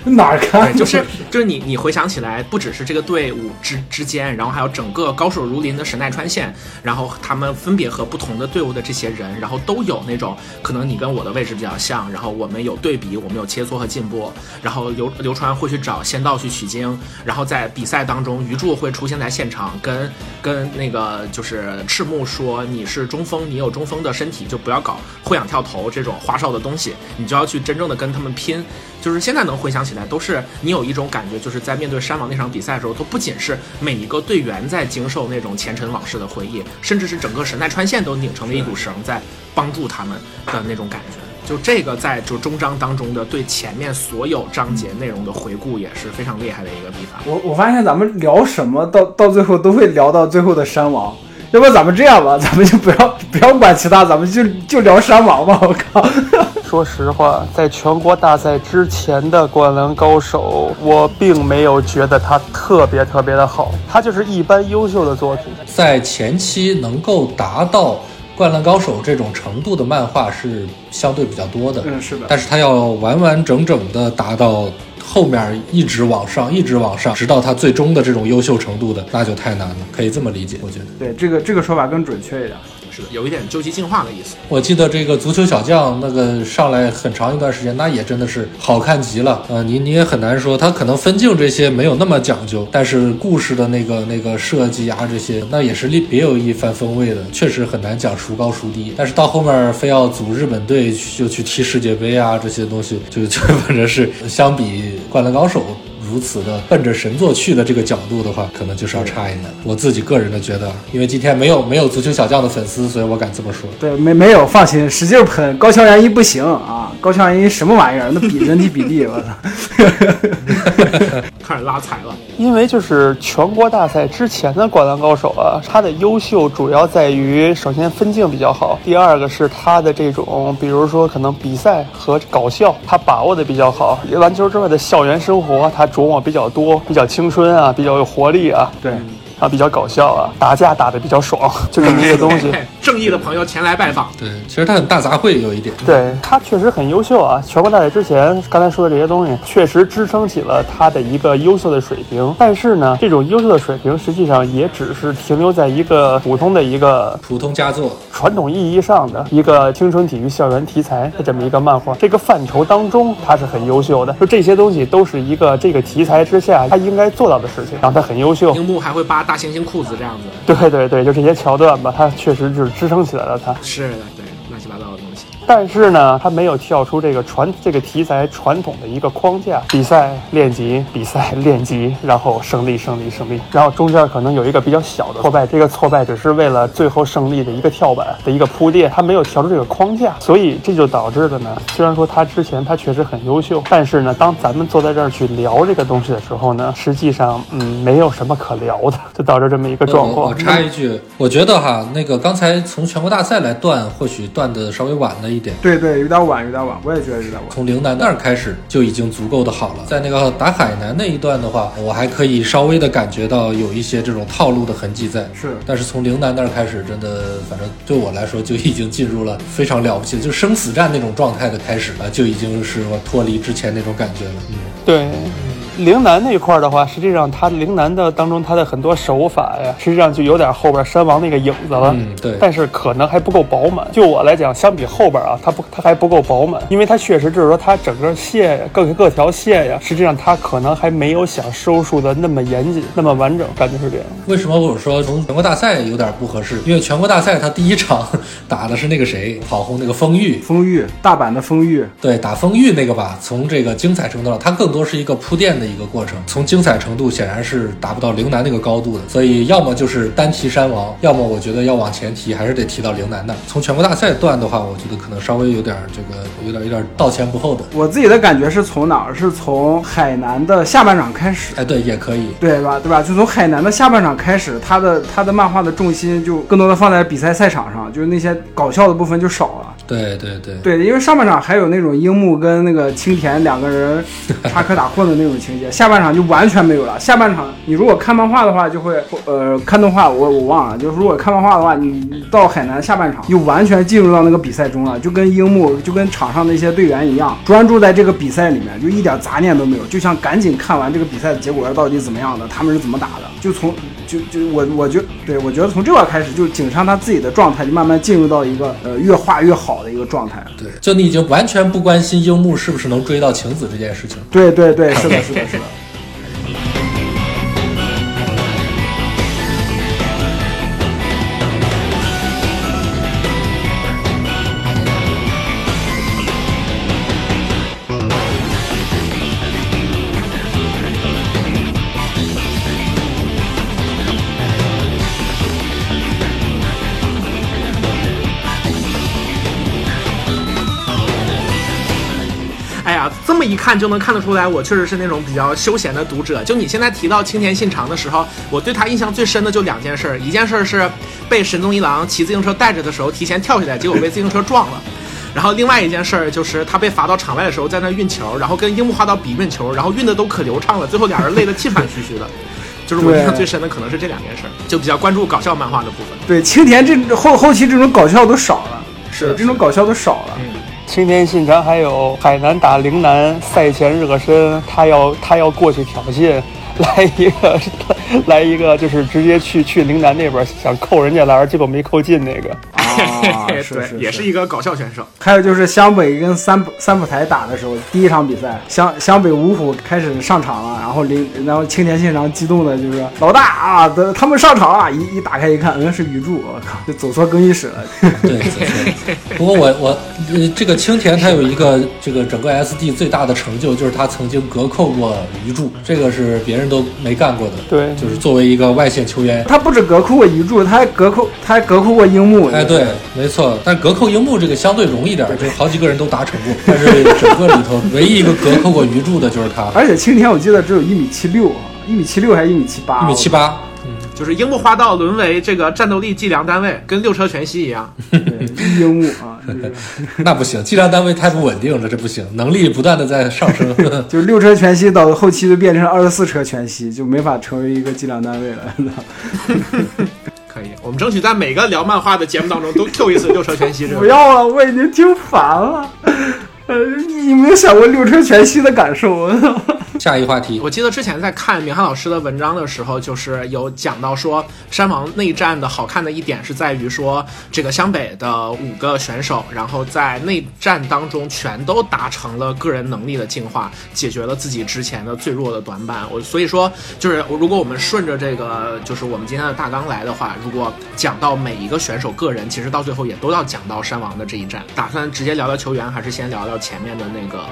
哪儿看对，就是就是你你回想起来，不只是这个队伍之之间，然后还有整个高手如林的神奈川县，然后他们分别和不同的队伍的这些人，然后都有那种可能你跟我的位置比较像，然后我们有对比，我们有切磋和进步，然后流流川会去找仙道去取经，然后在比赛当中，鱼柱会出现在现场，跟跟那个就是赤木说你是中锋，你有中锋的身体，就不要搞后仰跳投这种花哨的东西，你就要去真正的跟他们拼。就是现在能回想起来，都是你有一种感觉，就是在面对山王那场比赛的时候，都不仅是每一个队员在经受那种前尘往事的回忆，甚至是整个神奈川县都拧成了一股绳，在帮助他们的那种感觉。就这个在就终章当中的对前面所有章节内容的回顾，也是非常厉害的一个地方。我我发现咱们聊什么到到最后都会聊到最后的山王，要不咱们这样吧，咱们就不要不要管其他，咱们就就聊山王吧。我靠，说实话，在全国大赛之前的《灌篮高手》，我并没有觉得他特别特别的好，他就是一般优秀的作品。在前期能够达到《灌篮高手》这种程度的漫画是相对比较多的，嗯是的但是他要完完整整的达到后面一直往上，一直往上，直到他最终的这种优秀程度的，那就太难了，可以这么理解，我觉得。对这个这个说法更准确一点。是，有一点究极进化的意思。我记得这个足球小将那个上来很长一段时间，那也真的是好看极了。呃，你你也很难说他可能分镜这些没有那么讲究，但是故事的那个那个设计啊这些，那也是另别有一番风味的，确实很难讲孰高孰低。但是到后面非要组日本队就去踢世界杯啊这些东西，就就反正是相比《灌篮高手》。如此的奔着神作去的这个角度的话，可能就是要差一点。我自己个人的觉得，因为今天没有没有足球小将的粉丝，所以我敢这么说。对，没没有，放心，使劲喷，高桥元一不行啊，高桥元一什么玩意儿？那比人体比例，我操！开始拉踩了。因为就是全国大赛之前的《灌篮高手》啊，它的优秀主要在于，首先分镜比较好，第二个是它的这种，比如说可能比赛和搞笑，它把握的比较好。篮球之外的校园生活，它琢磨比较多，比较青春啊，比较有活力啊，对，啊比较搞笑啊，打架打得比较爽，就这么一个东西。正义的朋友前来拜访，对，其实他很大杂烩，有一点。对他确实很优秀啊！全国大赛之前刚才说的这些东西，确实支撑起了他的一个优秀的水平。但是呢，这种优秀的水平实际上也只是停留在一个普通的一个普通佳作，传统意义上的一个青春体育校园题材的这么一个漫画，这个范畴当中，他是很优秀的。就这些东西都是一个这个题材之下他应该做到的事情，然后他很优秀。樱木还会扒大猩猩裤子这样子。对对对，就这些桥段吧，他确实就是支撑起来了，他是。但是呢，他没有跳出这个传这个题材传统的一个框架，比赛练级，比赛练级，然后胜利胜利胜利，然后中间可能有一个比较小的挫败，这个挫败只是为了最后胜利的一个跳板的一个铺垫，他没有跳出这个框架，所以这就导致了呢，虽然说他之前他确实很优秀，但是呢，当咱们坐在这儿去聊这个东西的时候呢，实际上嗯没有什么可聊的，就导致这么一个状况。我我插一句，我觉得哈，那个刚才从全国大赛来断，或许断的稍微晚了一点。对对，有点晚，有点晚，我也觉得有点晚。从陵南那儿开始就已经足够的好了，在那个打海南那一段的话，我还可以稍微的感觉到有一些这种套路的痕迹在。是但是从陵南那儿开始，真的，反正对我来说就已经进入了非常了不起的，就是生死战那种状态的开始了，就已经是我脱离之前那种感觉了。嗯，对，陵南那一块儿的话，实际上它陵南的当中，它的很多手法呀，实际上就有点后边山王那个影子了。嗯对但是可能还不够饱满。就我来讲，相比后边啊，它不，它还不够饱满，因为它确实就是说，它整个线呀，各各条线呀，实际上它可能还没有想收束的那么严谨，那么完整，感觉是这样。为什么我说从全国大赛有点不合适？因为全国大赛它第一场打的是那个谁，跑红那个丰裕，丰裕，大阪的丰裕，对，打丰裕那个吧，从这个精彩程度上，它更多是一个铺垫的一个过程。从精彩程度显然是达不到陵南那个高度的，所以要么就是单提山王，要么我觉得要往前提，还是得提到陵南那儿。从全国大赛段的话，我觉得可能稍微有点这个，有点有点道前不后的。我自己的感觉是从哪儿？是从海南的下半场开始。哎，对，也可以。对吧？对吧？就从海南的下半场开始，他的他的漫画的重心就更多的放在比赛赛场上，就是那些搞笑的部分就少了。对对对，对，因为上半场还有那种樱木跟那个青田两个人插科打诨的那种情节，下半场就完全没有了。下半场你如果看漫画的话，就会呃看动画我我忘了，就是如果看漫画的话，你你到海南下半场就完全进入到那个比赛中了，就跟樱木就跟场上那些队员一样，专注在这个比赛里面，就一点杂念都没有，就想赶紧看完这个比赛的结果到底怎么样的，他们是怎么打的，就从就就我我觉对我觉得从这块开始，就井上他自己的状态就慢慢进入到一个呃越画越好的一个状态。对，就你已经完全不关心樱木是不是能追到晴子这件事情。对对对，是的，是的，是的。看就能看得出来，我确实是那种比较休闲的读者。就你现在提到青田信长的时候，我对他印象最深的就两件事儿，一件事儿是被神宗一郎骑自行车带着的时候提前跳下来，结果被自行车撞了。然后另外一件事儿就是他被罚到场外的时候，在那运球，然后跟樱木花道比运球，然后运的都可流畅了，最后俩人累得气喘吁吁的。就是我印象最深的可能是这两件事儿，就比较关注搞笑漫画的部分。对，青田这后后期这种搞笑都少了，是这种搞笑都少了。青田信长还有海南打陵南赛前热身，他要他要过去挑衅，来一个来一个就是直接去去陵南那边想扣人家篮，结果没扣进那个。啊，是对，是也是一个搞笑选手。还有就是湘北跟三三浦台打的时候，第一场比赛，湘湘北五虎开始上场了，然后林然后青田信长激动的就是老大啊，的他们上场了，一一打开一看，嗯是宇柱，我靠，就走错更衣室了。对 对对。不过我我呃，这个青田他有一个这个整个 SD 最大的成就，就是他曾经隔扣过鱼柱，这个是别人都没干过的。对就是作为一个外线球员。他不止隔扣过一柱，他还隔扣他还隔扣过樱木。哎，对，没错，但隔扣樱木这个相对容易点儿，就是好几个人都达成过。但是整个里头唯一一个隔扣过鱼柱的就是他，而且青田我记得只有一米七六啊，一米七六还是一米七八？一米七八。就是樱木花道沦为这个战斗力计量单位，跟六车全息一样。对，樱木啊，就是 那不行，计量单位太不稳定了，这不行，能力不断的在上升。就是六车全息到后期就变成二十四车全息，就没法成为一个计量单位了。可以，我们争取在每个聊漫画的节目当中都 Q 一次六车全息这个。不要了，我已经听烦了。呃，你你没有想过六车全息的感受？下一个话题，我记得之前在看明翰老师的文章的时候，就是有讲到说，山王内战的好看的一点是在于说，这个湘北的五个选手，然后在内战当中全都达成了个人能力的进化，解决了自己之前的最弱的短板。我所以说，就是如果我们顺着这个，就是我们今天的大纲来的话，如果讲到每一个选手个人，其实到最后也都要讲到山王的这一战。打算直接聊聊球员，还是先聊聊前面的那个？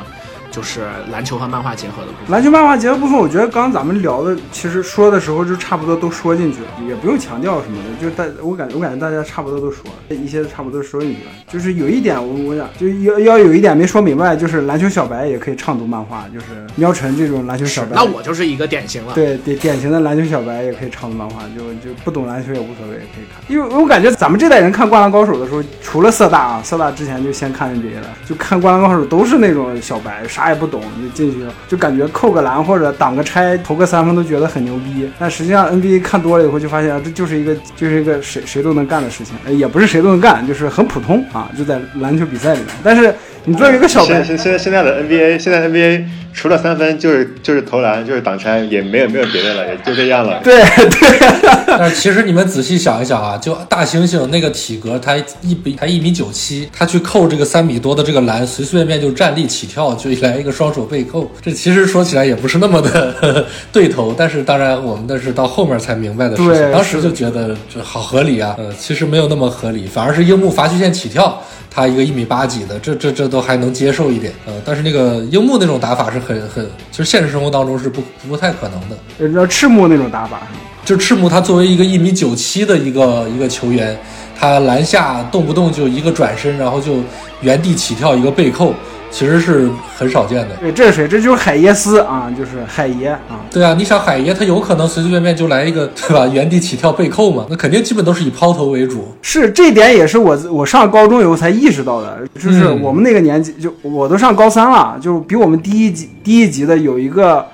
就是篮球和漫画结合的部分。篮球漫画结合部分，我觉得刚刚咱们聊的，其实说的时候就差不多都说进去了，也不用强调什么的，就是大我感我感觉大家差不多都说了，一些差不多说进去了。就是有一点我我想就要要有一点没说明白，就是篮球小白也可以畅读漫画，就是喵晨这种篮球小白。那我就是一个典型了。对对，典型的篮球小白也可以畅读漫画，就就不懂篮球也无所谓，可以看。因为我感觉咱们这代人看《灌篮高手》的时候，除了色大啊，色大之前就先看 NBA 了，就看《灌篮高手》都是那种小白，啥啥也不懂就进去了，就感觉扣个篮或者挡个拆、投个三分都觉得很牛逼。但实际上 NBA 看多了以后，就发现，这就是一个就是一个谁谁都能干的事情，也不是谁都能干，就是很普通啊，就在篮球比赛里面。但是你作为一个小白现，现现在现在的 NBA，现在 NBA 除了三分就是就是投篮就是挡拆，也没有没有别的了，也就这样了。对 对，但是其实你们仔细想一想啊，就大猩猩那个体格，他一比他一米九七，他去扣这个三米多的这个篮，随随便便就站立起跳，就来一个双手背扣，这其实说起来也不是那么的呵 呵对头。但是当然我们的是到后面才明白的事情，当时就觉得这好合理啊。呃，其实没有那么合理，反而是樱木罚球线起跳。他一个一米八几的，这这这都还能接受一点，呃，但是那个樱木那种打法是很很，就是现实生活当中是不不太可能的。你知道赤木那种打法？就赤木他作为一个一米九七的一个一个球员，他篮下动不动就一个转身，然后就原地起跳一个背扣，其实是很少见的。对，这是谁？这就是海耶斯啊，就是海爷啊。对啊，你想海爷他有可能随随便便就来一个 对吧？原地起跳背扣嘛？那肯定基本都是以抛投为主。是这点也是我我上高中以后才意识到的，就是嗯我们那个年纪，就我都上高三了，就比我们第一级第一级的有一个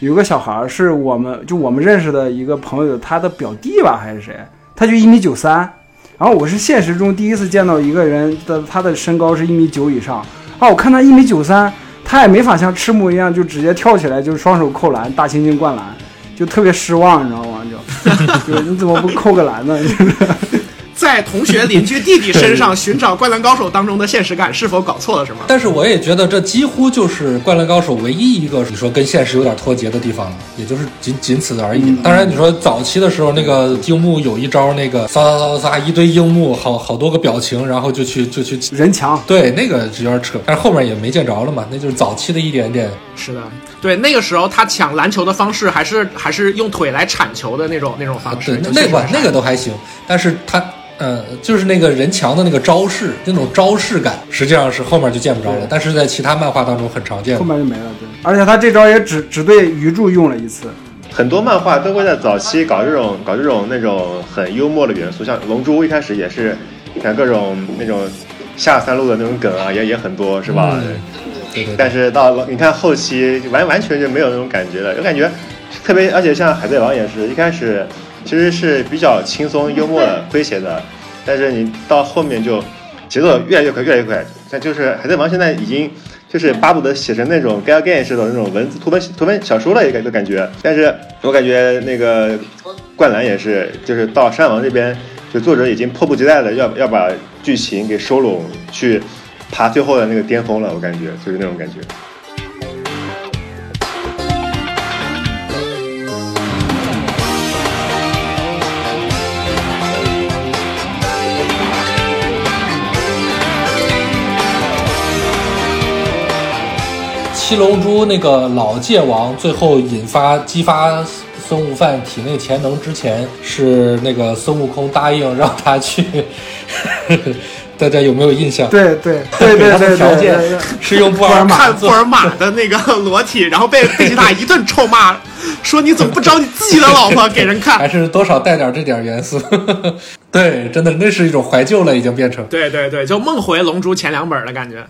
有一个小孩儿，是我们就我们认识的一个朋友，他的表弟吧还是谁，他就一米九三，然后我是现实中第一次见到一个人的他的身高是一米九以上，啊，我看他一米九三，他也没法像赤木一样就直接跳起来就双手扣篮大猩猩灌篮，就特别失望，你知道吗？就 就你怎么不扣个篮呢？在同学、邻居、弟弟身上寻找《灌篮高手》当中的现实感，是否搞错了什么？但是我也觉得这几乎就是《灌篮高手》唯一一个你说跟现实有点脱节的地方了，也就是仅仅此而已。当然，你说早期的时候，那个樱木有一招，那个撒撒撒撒一堆樱木，好好多个表情，然后就去就去。人墙。对，那个有点扯，但是后面也没见着了嘛，那就是早期的一点点。是的，对，那个时候他抢篮球的方式还是还是用腿来铲球的那种那种方式。对，那那个那个都还行，但是他。呃，就是那个人墙的那个招式，那种招式感，实际上是后面就见不着了，但是在其他漫画当中很常见后。面就没了，对。而且他这招也只只对鱼柱用了一次，很多漫画都会在早期搞这种搞这种那种很幽默的元素，像《龙珠》一开始也是，你看各种那种下三路的那种梗啊，也也很多，是吧？嗯对对对但是到了你看后期，完完全就没有那种感觉了，就感觉特别，而且像《海贼王》也是一开始其实是比较轻松、幽默的、诙谐的，但是你到后面就节奏越来越快，越来越快。但就是《海贼王》现在已经就是巴不得写成那种 gal game 式的那种文字图文图文小说了，一个感觉。但是我感觉那个灌篮也是，就是到山王这边，就作者已经迫不及待的要要把剧情给收拢，去爬最后的那个巅峰了。我感觉就是那种感觉。七龙珠那个老界王最后引发激发孙悟饭体内潜能之前，是那个孙悟空答应让他去，大家有没有印象？对对对对他的对条件是用布尔玛看布尔玛的那个裸体，然后被贝吉塔一顿臭骂，说你怎么不找你自己的老婆给人看？还是多少带点这点元素。对，真的那是一种怀旧了，已经变成。对对对，就梦回龙珠前两本的感觉。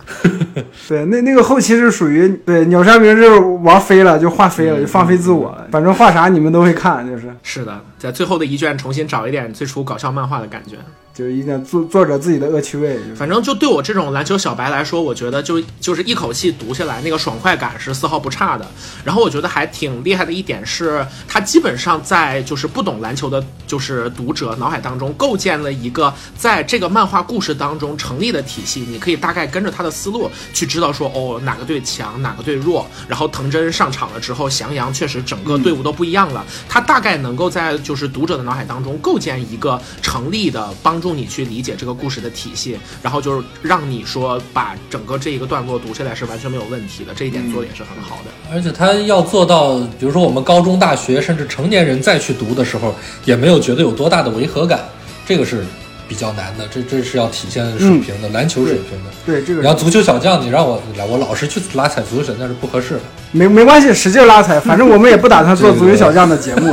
对，那那个后期是属于对鸟山明就是玩飞了，就画飞了，就放飞自我了。反正画啥你们都会看，就是是的，在最后的一卷重新找一点最初搞笑漫画的感觉。就是一点作作者自己的恶趣味。反正就对我这种篮球小白来说，我觉得就就是一口气读下来，那个爽快感是丝毫不差的。然后我觉得还挺厉害的一点是，他基本上在就是不懂篮球的，就是读者脑海当中构建了一个在这个漫画故事当中成立的体系。你可以大概跟着他的思路去知道说，哦，哪个队强，哪个队弱。然后藤真上场了之后，翔阳确实整个队伍都不一样了。他大概能够在就是读者的脑海当中构建一个成立的，帮助助你去理解这个故事的体系，然后就是让你说把整个这一个段落读下来是完全没有问题的，这一点做的也是很好的。而且他要做到，比如说我们高中、大学甚至成年人再去读的时候，也没有觉得有多大的违和感，这个是比较难的。这这是要体现水平的，篮球水平的。对这个然后足球小将，你让我来，我老是去拉踩足球小将是不合适的。没没关系，使劲拉踩，反正我们也不打算做足球小将的节目。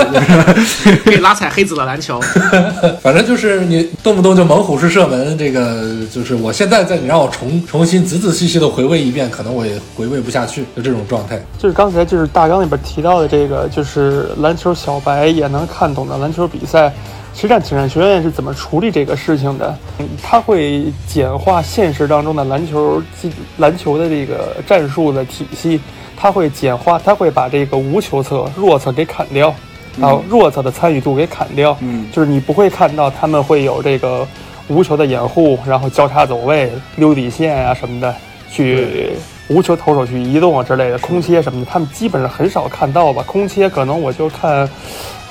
就 是可以拉踩黑子的篮球，反正就是你动不动就猛虎式射门，这个就是我现在在你让我重重新仔仔细细的回味一遍，可能我也回味不下去，就这种状态。就是刚才就是大纲里边提到的这个，就是篮球小白也能看懂的篮球比赛。实际上，景山学院是怎么处理这个事情的？嗯它会简化现实当中的篮球技篮球的这个战术的体系，它会简化，它会把这个无球侧、弱侧给砍掉，然后弱侧的参与度给砍掉。嗯就是你不会看到他们会有这个无球的掩护，然后交叉走位、溜底线啊什么的，去无球投手去移动啊之类的，空切什么的，他们基本上很少看到吧。空切可能我就看，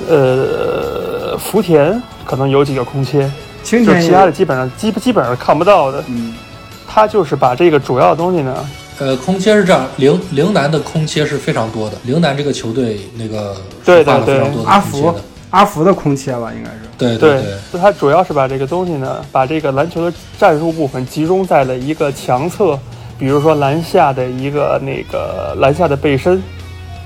呃，福田可能有几个空切，就其他的基本上基基本上看不到的。嗯，他就是把这个主要的东西呢，呃，空切是这样，陵陵南的空切是非常多的，陵南这个球队那个对对非常多的阿福阿福的空切吧，应该是。对对对，就他主要是把这个东西呢，把这个篮球的战术部分集中在了一个强侧，比如说篮下的一个那个篮下的背身，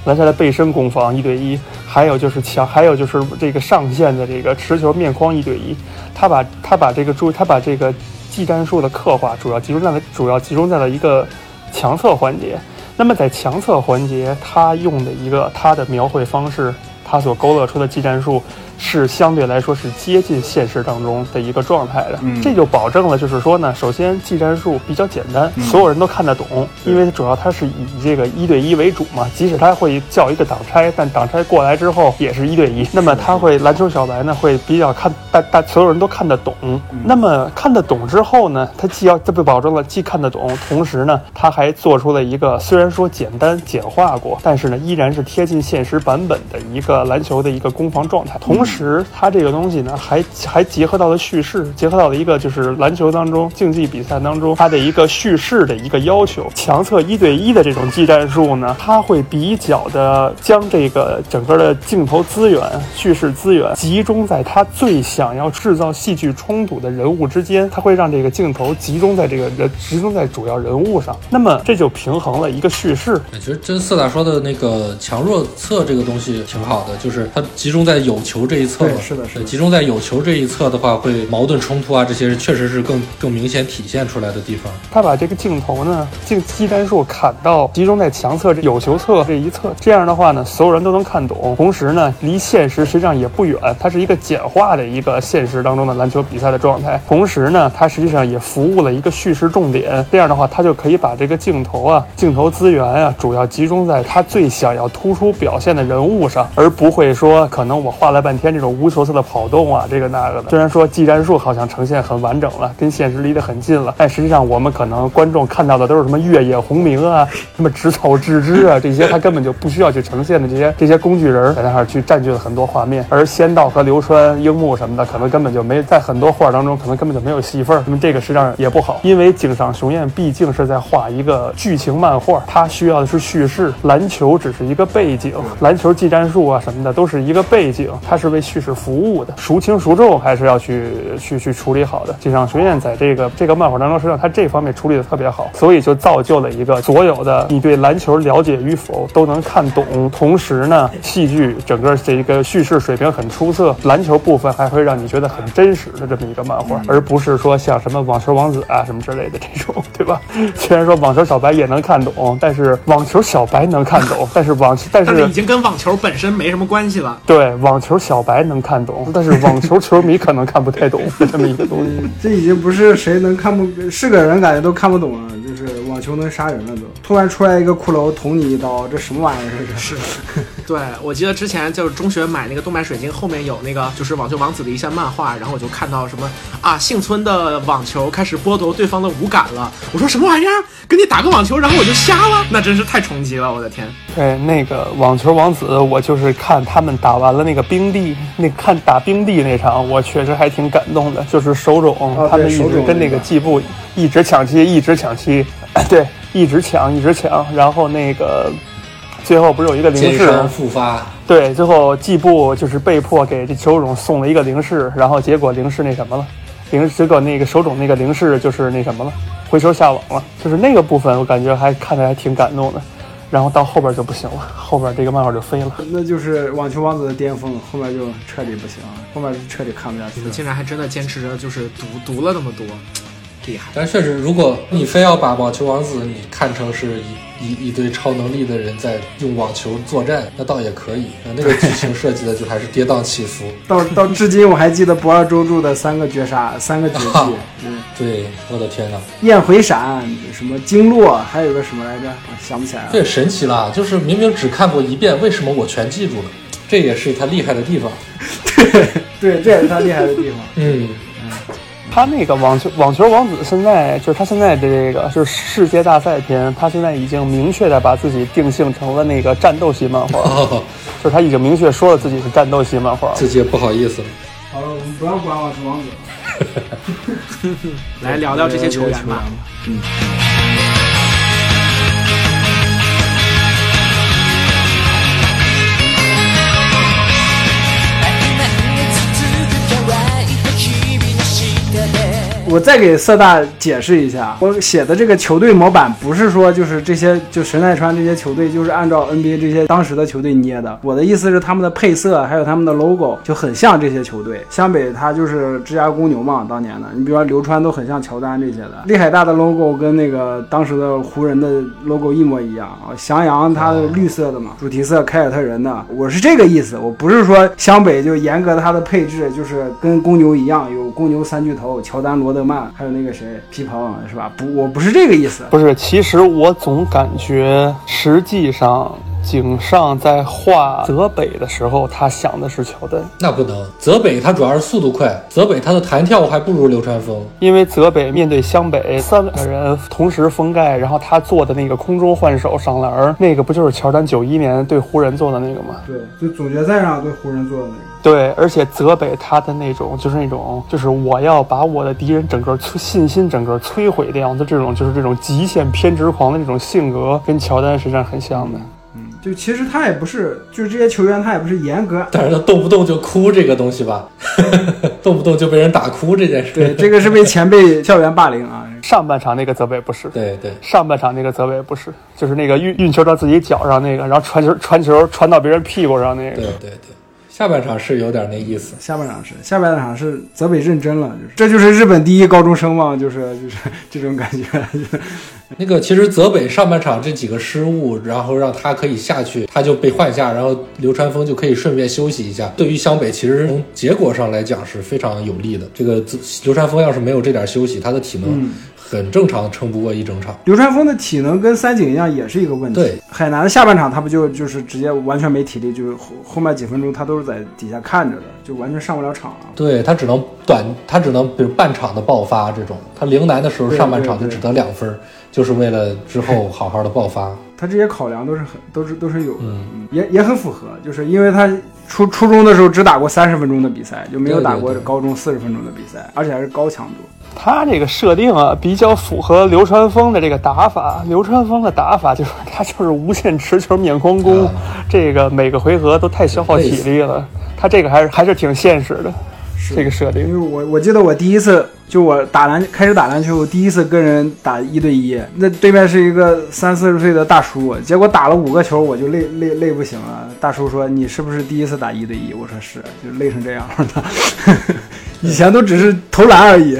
篮下的背身攻防一对一，还有就是强，还有就是这个上线的这个持球面框一对一，他把他把这个注他把这个技战术的刻画主要集中在了主要集中在了一个强侧环节。那么在强侧环节，他用的一个他的描绘方式，他所勾勒出的技战术是相对来说是接近现实当中的一个状态的。嗯这就保证了，就是说呢，首先技战术比较简单，所有人都看得懂，因为主要它是以这个一对一为主嘛。即使他会叫一个挡拆，但挡拆过来之后也是一对一。那么他会篮球小白呢会比较看大大所有人都看得懂。那么看得懂之后呢，他既要这被保证了既看得懂，同时呢他还做出了一个虽然说简单简化过，但是呢依然是贴近现实版本的一个篮球的一个攻防状态。同时，它这个东西呢还还结合到了叙事，结合到了一个就是篮球当中竞技比赛当中它的一个叙事的一个要求。强侧一对一的这种技战术呢，它会比较的将这个整个的镜头资源、叙事资源集中在它最想要制造戏剧冲突的人物之间，它会让这个镜头集中在这个人集中在主要人物上。那么这就平衡了一个叙事。其实真四大说的那个强弱侧这个东西挺好的，就是它集中在有球这一侧嘛。是的是的集中在有球这一侧的话，会矛盾冲突啊，这些确实是更更明显体现出来的地方。他把这个镜头呢，镜机单数砍到集中在强侧这有球侧这一侧，这样的话呢，所有人都能看懂。同时呢，离现实实际上也不远，它是一个简化的一个现实当中的篮球比赛的状态。同时呢，它实际上也服务了一个叙事重点。这样的话，它就可以把这个镜头啊、镜头资源啊，主要集中在他最想要突出表现的人物上，而不会说可能我画了半天这种无球色的跑动啊，这个那个的。虽然说技战术好像呈现很完整了，跟现实离得很近了，但实际上我们可能观众看到的都是什么越野红名啊、什么直草智之啊这些，他根本就不需要去呈现的这些这些工具人在那儿去占据了很多画面，而仙道和流川樱木什么的，可能根本就没在很多画当中，可能根本就没有戏份。那么这个实际上也不好，因为井上雄彦毕竟是在画一个剧情漫画，他需要的是叙事，篮球只是一个背景，篮球技战术啊什么的都是一个背景，他是为叙事服务的，孰轻孰重还是要去去去处理好的。井上雄彦在这个这个漫画当中，实际上他这方面处理的特别好，所以就造就了一个所有的你对篮球了解与否都能看懂，同时呢，戏剧整个这一个叙事水平很出色，篮球部分还会让你觉得很真实的这么一个漫画，而不是说像什么网球王子啊什么之类的这种，对吧？虽然说网球小白也能看懂，但是网球小白能看懂，但是网但是但是已经跟网球本身没什么关系了。对网球小白能看懂，但是网球球迷可能看不太懂 这么一个东西。嗯这已经不是谁能看不是个人感觉都看不懂了，就是网球能杀人了都。突然出来一个骷髅捅你一刀，这什么玩意儿？这是。对，我记得之前就是中学买那个动漫水晶，后面有那个就是网球王子的一些漫画，然后我就看到什么啊，幸村的网球开始剥夺对方的五感了。我说什么玩意儿？跟你打个网球，然后我就瞎了？那真是太冲击了，我的天！对，那个网球王子，我就是看他们打完了那个冰帝，那看打冰帝那场，我确实还挺感动的。就是手冢、哦他们一直跟那那个个季布一直抢七，一直抢七，对，一直抢，一直抢。然后那个最后不是有一个零式复发，对，最后季布就是被迫给这手冢送了一个零式，然后结果零式那什么了，零结果那个手冢那个零式就是那什么了，回球下网了，就是那个部分我感觉还看着还挺感动的。然后到后边就不行了，后边这个漫画就飞了。那就是网球王子的巅峰，后面就彻底不行了，后面就彻底看不下去了。你们竟然还真的坚持着，就是读读了那么多，厉害！但确实，如果你非要把网球王子你看成是一一一堆超能力的人在用网球作战，那倒也可以。那那个剧情设计的就还是跌宕起伏。到到至今我还记得不二周助的三个绝杀，三个绝技，嗯，对，我的天哪，焰回闪，什么经络，还有个什么来着，想不起来了。这也神奇了，就是明明只看过一遍，为什么我全记住了？这也是他厉害的地方。对 对，这也是他厉害的地方。嗯，他那个网球网球王子现在就是他现在的这个就是世界大赛篇，他现在已经明确的把自己定性成了那个战斗系漫画，哦，就是他已经明确说了自己是战斗系漫画。自己也不好意思了。好了，我们不要管网球王子了，来聊聊这些球员吧。我再给色大解释一下，我写的这个球队模板不是说就是这些就神奈川这些球队就是按照 NBA 这些当时的球队捏的。我的意思是他们的配色还有他们的 logo 就很像这些球队。湘北它就是芝加哥公牛嘛，当年的，你比如说流川都很像乔丹这些的。利海大的 logo 跟那个当时的湖人的 logo 一模一样啊。翔阳它的绿色的嘛，主题色凯尔特人的，我是这个意思，我不是说湘北就严格它的配置就是跟公牛一样，有公牛三巨头乔丹、罗德德曼，还有那个谁皮蓬是吧？不，我不是这个意思。不是，其实我总感觉，实际上井上在画泽北的时候，他想的是乔丹，那不能，泽北他主要是速度快，泽北他的弹跳还不如流川枫。因为泽北面对湘北三个人同时封盖，然后他做的那个空中换手上篮儿，那个不就是乔丹九一年对湖人做的那个吗？对，就总决赛上对湖人做的那个。对，而且泽北他的那种就是那种就是我要把我的敌人整个摧信心整个摧毁掉的样子，这种就是这种极限偏执狂的这种性格，跟乔丹实际上很像的。就其实他也不是，就是这些球员他也不是严格。但是他动不动就哭这个东西吧，动不动就被人打哭这件事。对，这个是被前辈校园霸凌啊。上半场那个泽北不是，对对，上半场那个泽北不是，就是那个运运球到自己脚上那个，然后传球传球传到别人屁股上那个。对对对，下半场是有点那意思。下半场是，下半场是泽北认真了，就是这就是日本第一高中生嘛，就是就是这种感觉。那个其实泽北上半场这几个失误，然后让他可以下去，他就被换下，然后流川枫就可以顺便休息一下。对于湘北，其实从结果上来讲是非常有利的。这个自流川枫要是没有这点休息，他的体能很正常，撑不过一整场。流川枫的体能跟三井一样，也是一个问题。对，海南的下半场他不就就是直接完全没体力，就是后后面几分钟他都是在底下看着的，就完全上不了场了。对他只能短，他只能比如半场的爆发这种。他陵南的时候上半场就只得两分，就是为了之后好好的爆发。他这些考量都是很都是都是有的，嗯也也很符合，就是因为他初初中的时候只打过三十分钟的比赛，就没有打过高中四十分钟的比赛，而且还是高强度。他这个设定啊，比较符合流川枫的这个打法。流川枫的打法就是他就是无限持球免框攻，啊这个每个回合都太消耗体力了。他这个还是还是挺现实的，这个设定因。为我我记得我第一次就我打篮开始打篮球，我第一次跟人打一对一，那对面是一个三四十岁的大叔，结果打了五个球我就累累累不行了。大叔说你是不是第一次打一对一？我说是，就累成这样了。以前都只是投篮而已。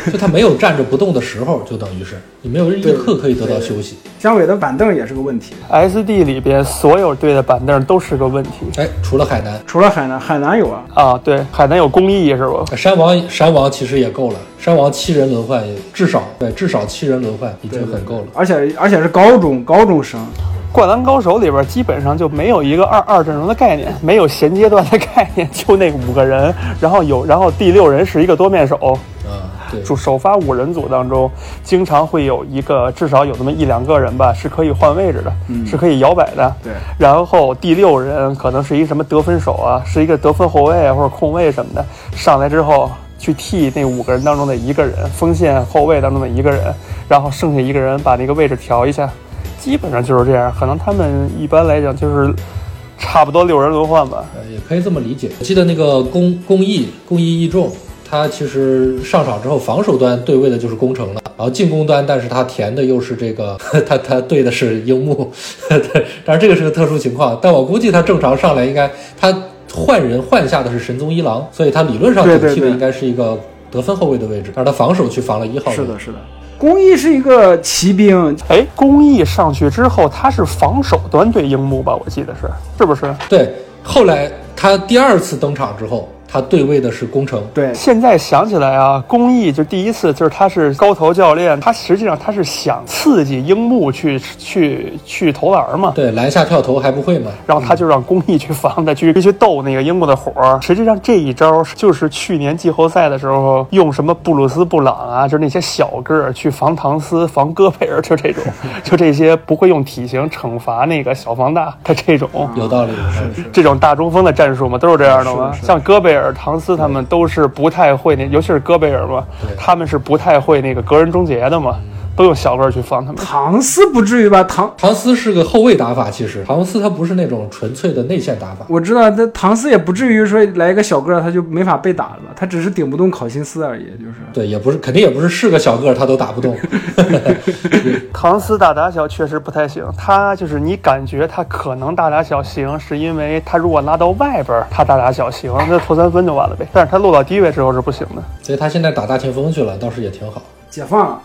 就他没有站着不动的时候，就等于是你没有一刻可以得到休息。姜伟的板凳也是个问题，S D 里边所有队的板凳都是个问题哎，除了海南，除了海南，海南有啊，啊。对，海南有公益是吧？山王山王其实也够了，山王七人轮换也至少对至少七人轮换已经很够了。而且而且是高中高中生，灌篮高手》里边基本上就没有一个二二阵容的概念，没有衔接段的 概念，就那五个人，然后有，然后第六人是一个多面手，啊，对，就首发五人组当中，经常会有一个至少有那么一两个人吧，是可以换位置的，是可以摇摆的。对然后第六人可能是一个什么得分手啊，是一个得分后卫啊或者控卫什么的，上来之后去替那五个人当中的一个人，锋线后卫当中的一个人，然后剩下一个人把那个位置调一下，基本上就是这样。可能他们一般来讲就是差不多六人轮换吧。呃，也可以这么理解。我记得那个公公益公益义重，他其实上场之后，防守端对位的就是工程了，然后进攻端，但是他填的又是这个，他他对的是樱木，当然这个是个特殊情况，但我估计他正常上来应该他换人换下的是神宗一郎，所以他理论上对对对主踢的应该是一个得分后卫的位置，但是他防守去防了一号位。是的，是的。公益是一个骑兵，哎，公益上去之后，他是防守端对樱木吧？我记得是，是不是？对，后来他第二次登场之后，他对位的是工程。对，现在想起来啊，公益就第一次就是他是高头教练，他实际上他是想刺激樱木去去去投篮嘛。对，篮下跳投还不会嘛？然后他就让公益去防他，去去逗那个樱木的火儿。实际上这一招就是去年季后赛的时候用什么布鲁斯布朗啊，就是那些小个儿去防唐斯、防戈贝尔，就这种，就这些不会用体型惩罚那个小防大他这种。有道理，是这种大中锋的战术嘛，都是这样的嘛。像戈贝尔、唐斯他们都是不太会那，尤其是戈贝尔嘛，他们是不太会那个隔人终结的嘛，都用小个儿去防他们。唐斯不至于吧？唐唐斯是个后卫打法，其实唐斯他不是那种纯粹的内线打法。我知道，但唐斯也不至于说来一个小个儿他就没法被打了吧？他只是顶不动考辛斯而已，就是。对，也不是，肯定也不是是个小个儿他都打不动。唐斯打打小确实不太行，他就是你感觉他可能大打小行，是因为他如果拉到外边儿，他大打小行，那投三分就完了呗。但是他落到低位之后是不行的。所以他现在打大前锋去了，倒是也挺好。解放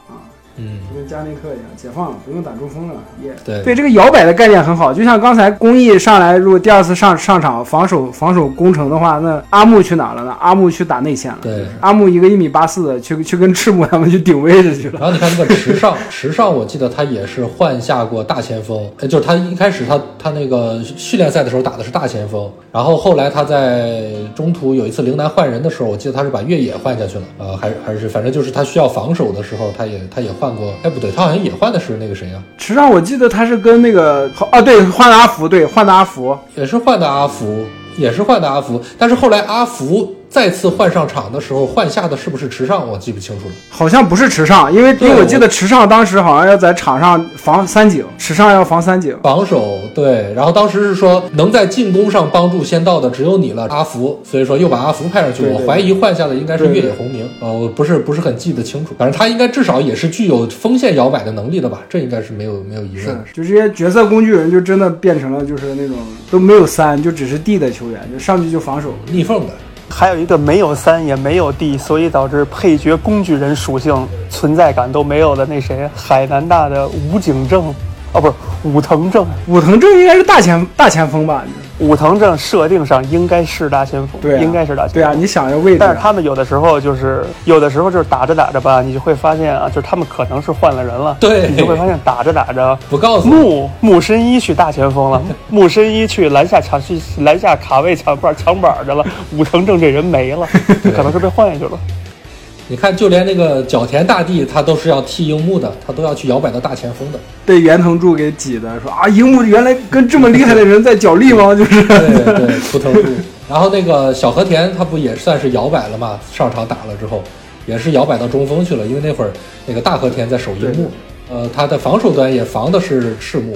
嗯，就跟加内克一样，解放了，不用打中锋了，耶、对对，这个摇摆的概念很好，就像刚才公益上来，如果第二次上上场防守防守攻城的话，那阿木去哪了呢？阿木去打内线了。对阿木一个一米八四的，去去跟赤木他们去顶位置去了。然后你看那个池上，池上我记得他也是换下过大前锋，呃就是他一开始他他那个训练赛的时候打的是大前锋，然后后来他在中途有一次陵南换人的时候，我记得他是把越野换下去了，呃，还是还是反正就是他需要防守的时候，他也他也换过，哎不对，他好像也换的是那个谁啊，池上我记得他是跟那个啊，对，换的阿福，对，换的阿福。也是换的阿福，也是换的阿福，但是后来阿福再次换上场的时候，换下的是不是池上，我记不清楚了。好像不是池上，因为因为我记得池上当时好像要在场上防三井，池上要防三井。防守对，然后当时是说能在进攻上帮助先到的只有你了，阿福，所以说又把阿福派上去。对对我怀疑换下的应该是越野红明，呃，我不是不是很记得清楚，反正他应该至少也是具有锋线摇摆的能力的吧，这应该是没有没有疑问的。就这些角色工具人，就真的变成了就是那种都没有三，就只是 D 的球员，就上去就防守。逆缝的，还有一个没有三也没有 D，所以导致配角工具人属性存在感都没有的那谁，海南大的吴景正，哦不是武藤正，武藤正应该是大前大前锋吧？武藤正设定上应该是大前锋，对啊应该是大前锋。对啊，你想要位置，但是他们有的时候就是，有的时候就是打着打着吧，你就会发现啊，就是他们可能是换了人了，对你就会发现打着打着，不告诉我。木木深一去大前锋了，木深一去篮下抢去篮下卡位抢板抢板去了，武藤正这人没了，可能是被换下去了。你看，就连那个角田大地，他都是要替樱木的，他都要去摇摆到大前锋的。被袁藤柱给挤的，说啊，樱木原来跟这么厉害的人在角力吗？就是对对，图腾柱。然后那个小和田，他不也算是摇摆了嘛？上场打了之后，也是摇摆到中锋去了，因为那会儿那个大和田在守樱木，呃，他的防守端也防的是赤木，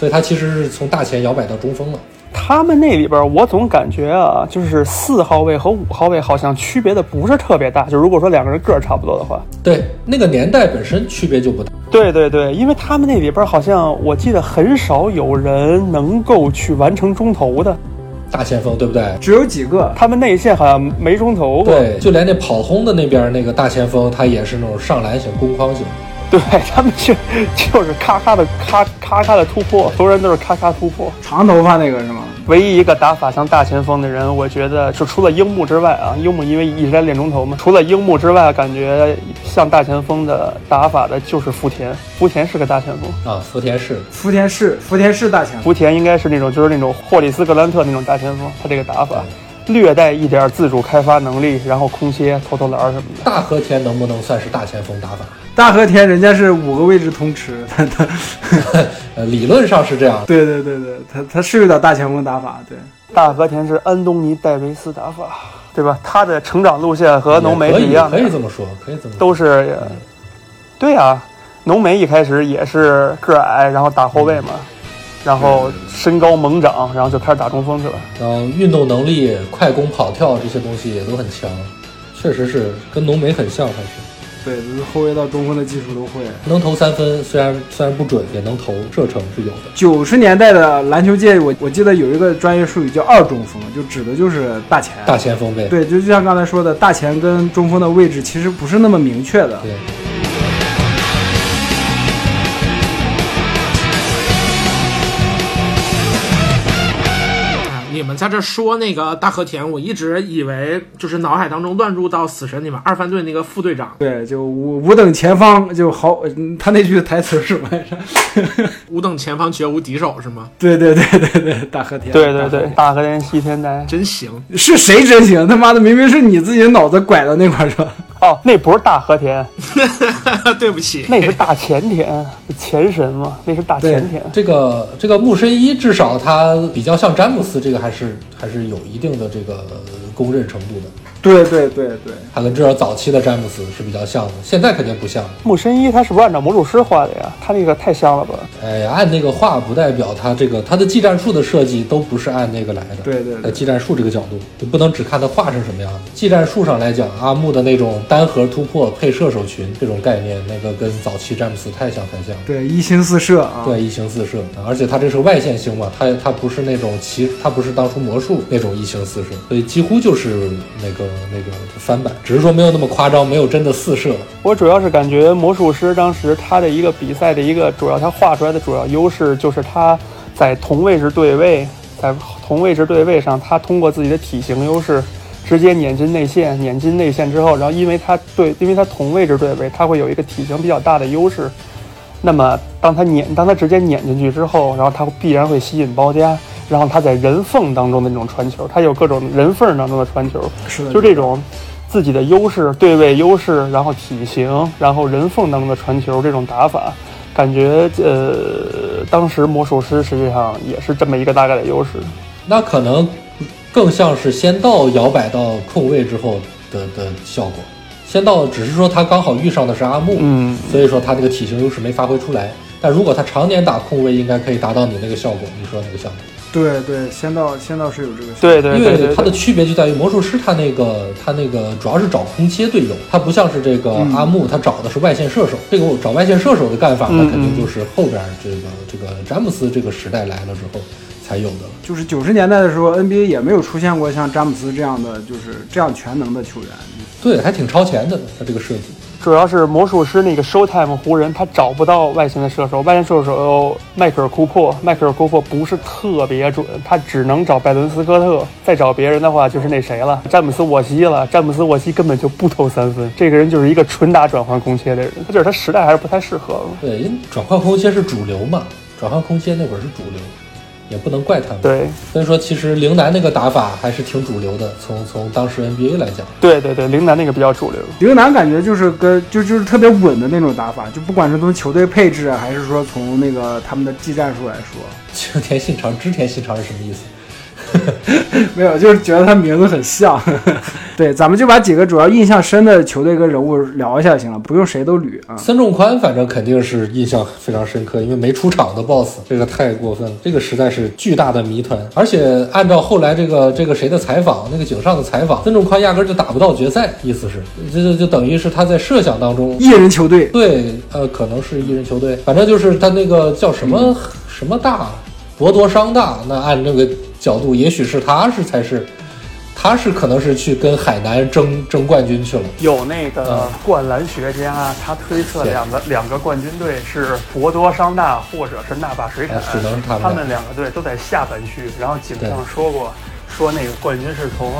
所以他其实是从大前摇摆到中锋了。他们那里边，我总感觉啊，就是四号位和五号位好像区别的不是特别大。就如果说两个人个儿差不多的话，对，那个年代本身区别就不大。对对对，因为他们那里边好像我记得很少有人能够去完成中投的，大前锋对不对？只有几个。他们内线好像没中投过。对，就连那跑轰的那边那个大前锋，他也是那种上篮型、攻框型。对他们就就是咔咔的咔咔咔的突破，所有人都是咔咔突破。长头发那个是吗？唯一一个打法像大前锋的人，我觉得就除了樱木之外啊，樱木因为一直在练中投嘛，除了樱木之外，感觉像大前锋的打法的就是福田。福田是个大前锋，啊，福田是福田是福田是大前锋，福田应该是那种就是那种霍里斯格兰特那种大前锋，他这个打法略带一点自主开发能力，然后空切、投投篮什么的。大和田能不能算是大前锋打法？大和田人家是五个位置通吃，他他，呃，理论上是这样。对对对对，他他是有点大前锋打法，对。大和田是安东尼戴维斯打法，对吧？他的成长路线和浓眉是一样的可，以这么说，可以这么说。都是，对啊，浓眉一开始也是个儿矮，然后打后卫嘛，然后身高猛长，然后就开始打中锋去了。然后运动能力、快攻、跑跳这些东西也都很强，确实是跟浓眉很像，还是对，就是后卫到中锋的技术都会。能投三分，虽然虽然不准，也能投，射程是有的。九十年代的篮球界，我我记得有一个专业术语叫二中锋，就指的就是大前。大前锋呗，对，就就像刚才说的，大前跟中锋的位置其实不是那么明确的。对们在这说那个大和田，我一直以为就是脑海当中乱入到死神里面二番队那个副队长，对，就五五等前方就好，嗯他那句台词是什么来着？五等前方绝无敌手是吗？对对对对对，大和田。对对对，大和田西天呆。真行，是谁真行？他妈的，明明是你自己脑子拐到那块儿是吧？哦，那不是大和田，对不起，那是大前田，前神嘛，那是大前田。这个这个木神一至少他比较像詹姆斯，这个还是还是有一定的这个公认程度的。对对对对，他跟至少早期的詹姆斯是比较像的，现在肯定不像。木神一他是不是按照魔术师画的呀？他那个太像了吧？哎，按那个画不代表他这个他的技战术的设计都不是按那个来的。对对对在技战术这个角度，就不能只看他画成什么样子。技战术上来讲，阿木的那种单核突破配射手群这种概念，那个跟早期詹姆斯太像太像。对一星四射啊。对，一星四射，而且他这是外线星嘛，他他不是那种骑，他不是当初魔术那种一形四射，所以几乎就是那个那个翻版，只是说没有那么夸张，没有真的四射。我主要是感觉魔术师当时他的一个比赛的一个主要，他画出来的主要优势就是他在同位置对位，在同位置对位上，他通过自己的体型优势。直接碾进内线，碾进内线之后，然后因为他对，因为他同位置对位，他会有一个体型比较大的优势。那么当他碾，当他直接碾进去之后，然后他必然会吸引包夹，然后他在人缝当中的那种传球，他有各种人缝当中的传球，是的，就这种自己的优势、对位优势，然后体型，然后人缝当中的传球这种打法，感觉呃，当时魔术师实际上也是这么一个大概的优势。那可能更像是先到摇摆到空位之后的的效果。先到只是说他刚好遇上的是阿木，嗯，所以说他这个体型优势没发挥出来。但如果他常年打空位，应该可以达到你那个效果。你说那个效果？对对，仙道仙道是有这个。对对因对对对，为它的区别就在于魔术师他那个他那个主要是找空切队友，他不像是这个嗯阿木，他找的是外线射手。这个我找外线射手的干法，那嗯肯定就是后边这个这个詹姆斯这个时代来了之后才有的。就是九十年代的时候，NBA 也没有出现过像詹姆斯这样的，就是这样全能的球员。对，还挺超前的，他这个设计。主要是魔术师那个 Showtime 湖人，他找不到外线的射手，外线射手迈克尔库珀，迈克尔库珀不是特别准，他只能找拜伦斯科特，再找别人的话就是那谁了，詹姆斯沃西了。詹姆斯沃西根本就不投三分，这个人就是一个纯打转换空切的人，他就是他时代还是不太适合。对，因为转换空切是主流嘛，转换空切那会儿是主流，也不能怪他们。，对所以说其实陵南那个打法还是挺主流的，从从当时 NBA 来讲。对对对，陵南那个比较主流。陵南感觉就是跟就就是特别稳的那种打法，就不管是从球队配置啊，还是说从那个他们的技战术来说，青田信长、织田信长是什么意思？没有，就是觉得他名字很像。对，咱们就把几个主要印象深的球队跟人物聊一下就行了，不用谁都捋啊。孙仲宽反正肯定是印象非常深刻，因为没出场的 BOSS，这个太过分了，这个实在是巨大的谜团。而且按照后来这个 这个谁的采访，那个井上的采访，孙仲宽压根儿就打不到决赛，意思是这就就等于是他在设想当中一人球队，对，呃，可能是一人球队，反正就是他那个叫什么、什么大，博多商大，那按这个角度，也许是他是才是他是可能是去跟海南争争冠军去了。有那个嗯灌篮学家，他推测两个两个冠军队是博多商大或者是纳巴水产啊，只能是他们他们两个队都在下半区。然后井上说过，说那个冠军是从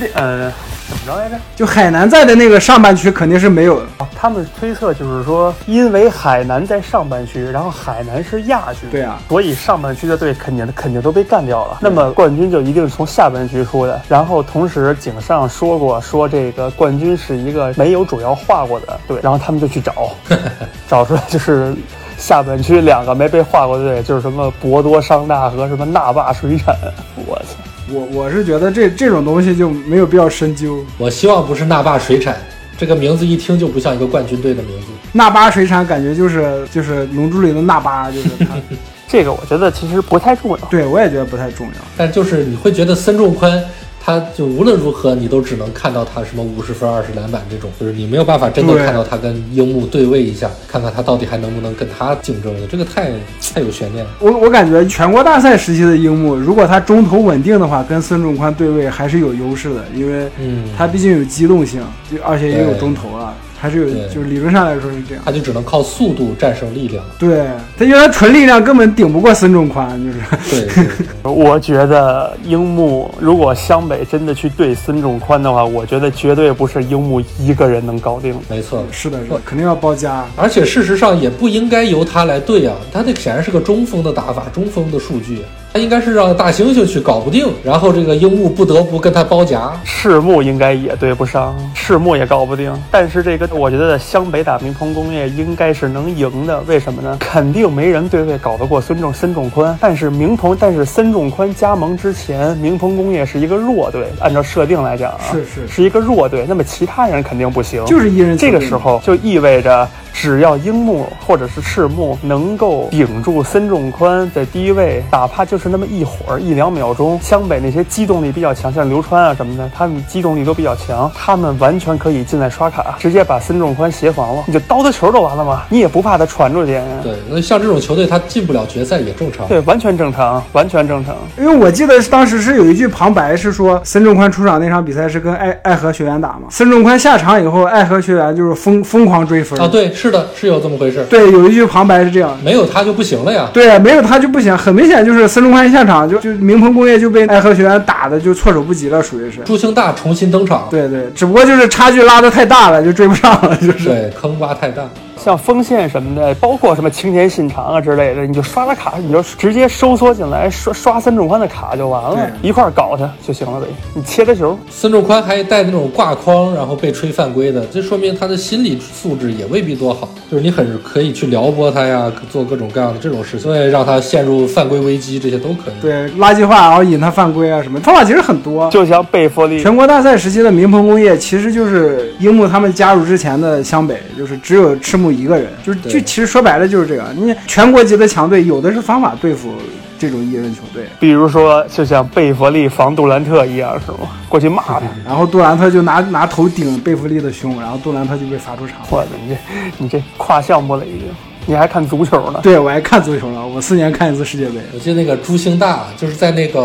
那呃怎么着来着？就海南在的那个上半区肯定是没有的。啊他们推测就是说，因为海南在上半区，然后海南是亚军，对啊，所以上半区的队肯定肯定都被干掉了。那么冠军就一定是从下半区出的。然后同时井上说过，说这个冠军是一个没有主要画过的队，然后他们就去找，找出来就是。下半区两个没被划过的队，就是什么博多商大和什么纳霸水产。我操！我我是觉得这这种东西就没有必要深究。我希望不是那霸水产，这个名字一听就不像一个冠军队的名字。那巴水产感觉就是就是龙珠里的那巴，就是他。这个我觉得其实不太重要。对我也觉得不太重要。但就是你会觉得孙仲宽，他就无论如何你都只能看到他什么五十分、二十篮板这种，就是你没有办法真的看到他跟樱木对位一下，看看他到底还能不能跟他竞争的，这个太太有悬念了。我我感觉全国大赛时期的樱木，如果他中投稳定的话，跟孙仲宽对位还是有优势的，因为嗯，他毕竟有机动性，就而且也有中投了，还是有就是理论上来说是这样。他就只能靠速度战胜力量。对他，因为他纯力量根本顶不过孙仲宽，就是对对对 我觉得樱木如果湘北真的去对孙仲宽的话，我觉得绝对不是樱木一个人能搞定。没错。是的，是的，肯定要包夹。而且事实上也不应该由他来对啊，他那显然是个中锋的打法，中锋的数据，他应该是让大猩猩去搞不定，然后这个樱木不得不跟他包夹。赤木应该也对不上，赤木也搞不定。但是这个我觉得湘北打明鹏工业应该是能赢的，为什么呢？肯定没人对位搞得过孙仲孙仲宽。但是明鹏，但是孙仲宽加盟之前，明鹏工业是一个弱队，按照设定来讲啊，是是是一个弱队。那么其他人肯定不行，就是一人这个时候就意味着，只要樱木或者是赤木能够顶住孙仲宽在第一位，哪怕就是那么一会儿一两秒钟，湘北那些机动力比较强，像刘川啊什么的，他们机动力都比较强，他们完全可以进来刷卡，直接把孙仲宽协防了，你就刀他球就完了嘛，你也不怕他传出去。对，那像这种球队他进不了决赛也正常。对，完全正常，完全正常。因为我记得当时是有一句旁白是说，孙仲宽出场那场比赛是跟爱爱河学员打嘛，孙仲宽下场以后，爱河学员就是疯疯狂追分啊，对，是的，是有这么回事。对，有一句旁白是这样。没有他就不行了呀。对，没有他就不行，很明显就是孙仲宽一下场就就明鹏工业就被爱和学院打的就措手不及了，属于是。朱清大重新登场，对对，只不过就是差距拉的太大了，就追不上了，就是。对，坑洼太大。像锋线什么的，包括什么青田信长啊之类的，你就刷了卡，你就直接收缩进来刷刷孙仲宽的卡就完了，一块儿搞他就行了呗。你切他球，孙仲宽还带那种挂框，然后被吹犯规的，这说明他的心理素质也未必多好。就是你很可以去撩拨他呀，做各种各样的这种事情，所以让他陷入犯规危机，这些都可以。对，垃圾话，然后引他犯规啊什么，方法其实很多。就像贝弗利，全国大赛时期的明鹏工业，其实就是樱木他们加入之前的湘北，就是只有赤木一个人，就是就其实说白了就是这个。你全国级的强队有的是方法对付这种一人球队，比如说就像贝弗利防杜兰特一样，是吗？过去骂他，然后杜兰特就拿拿头顶贝弗利的胸，然后杜兰特就被罚出场。我的你这你这跨项目了已经，你还看足球呢？对我还看足球呢，我四年看一次世界杯。我记得那个朱星大就是在那个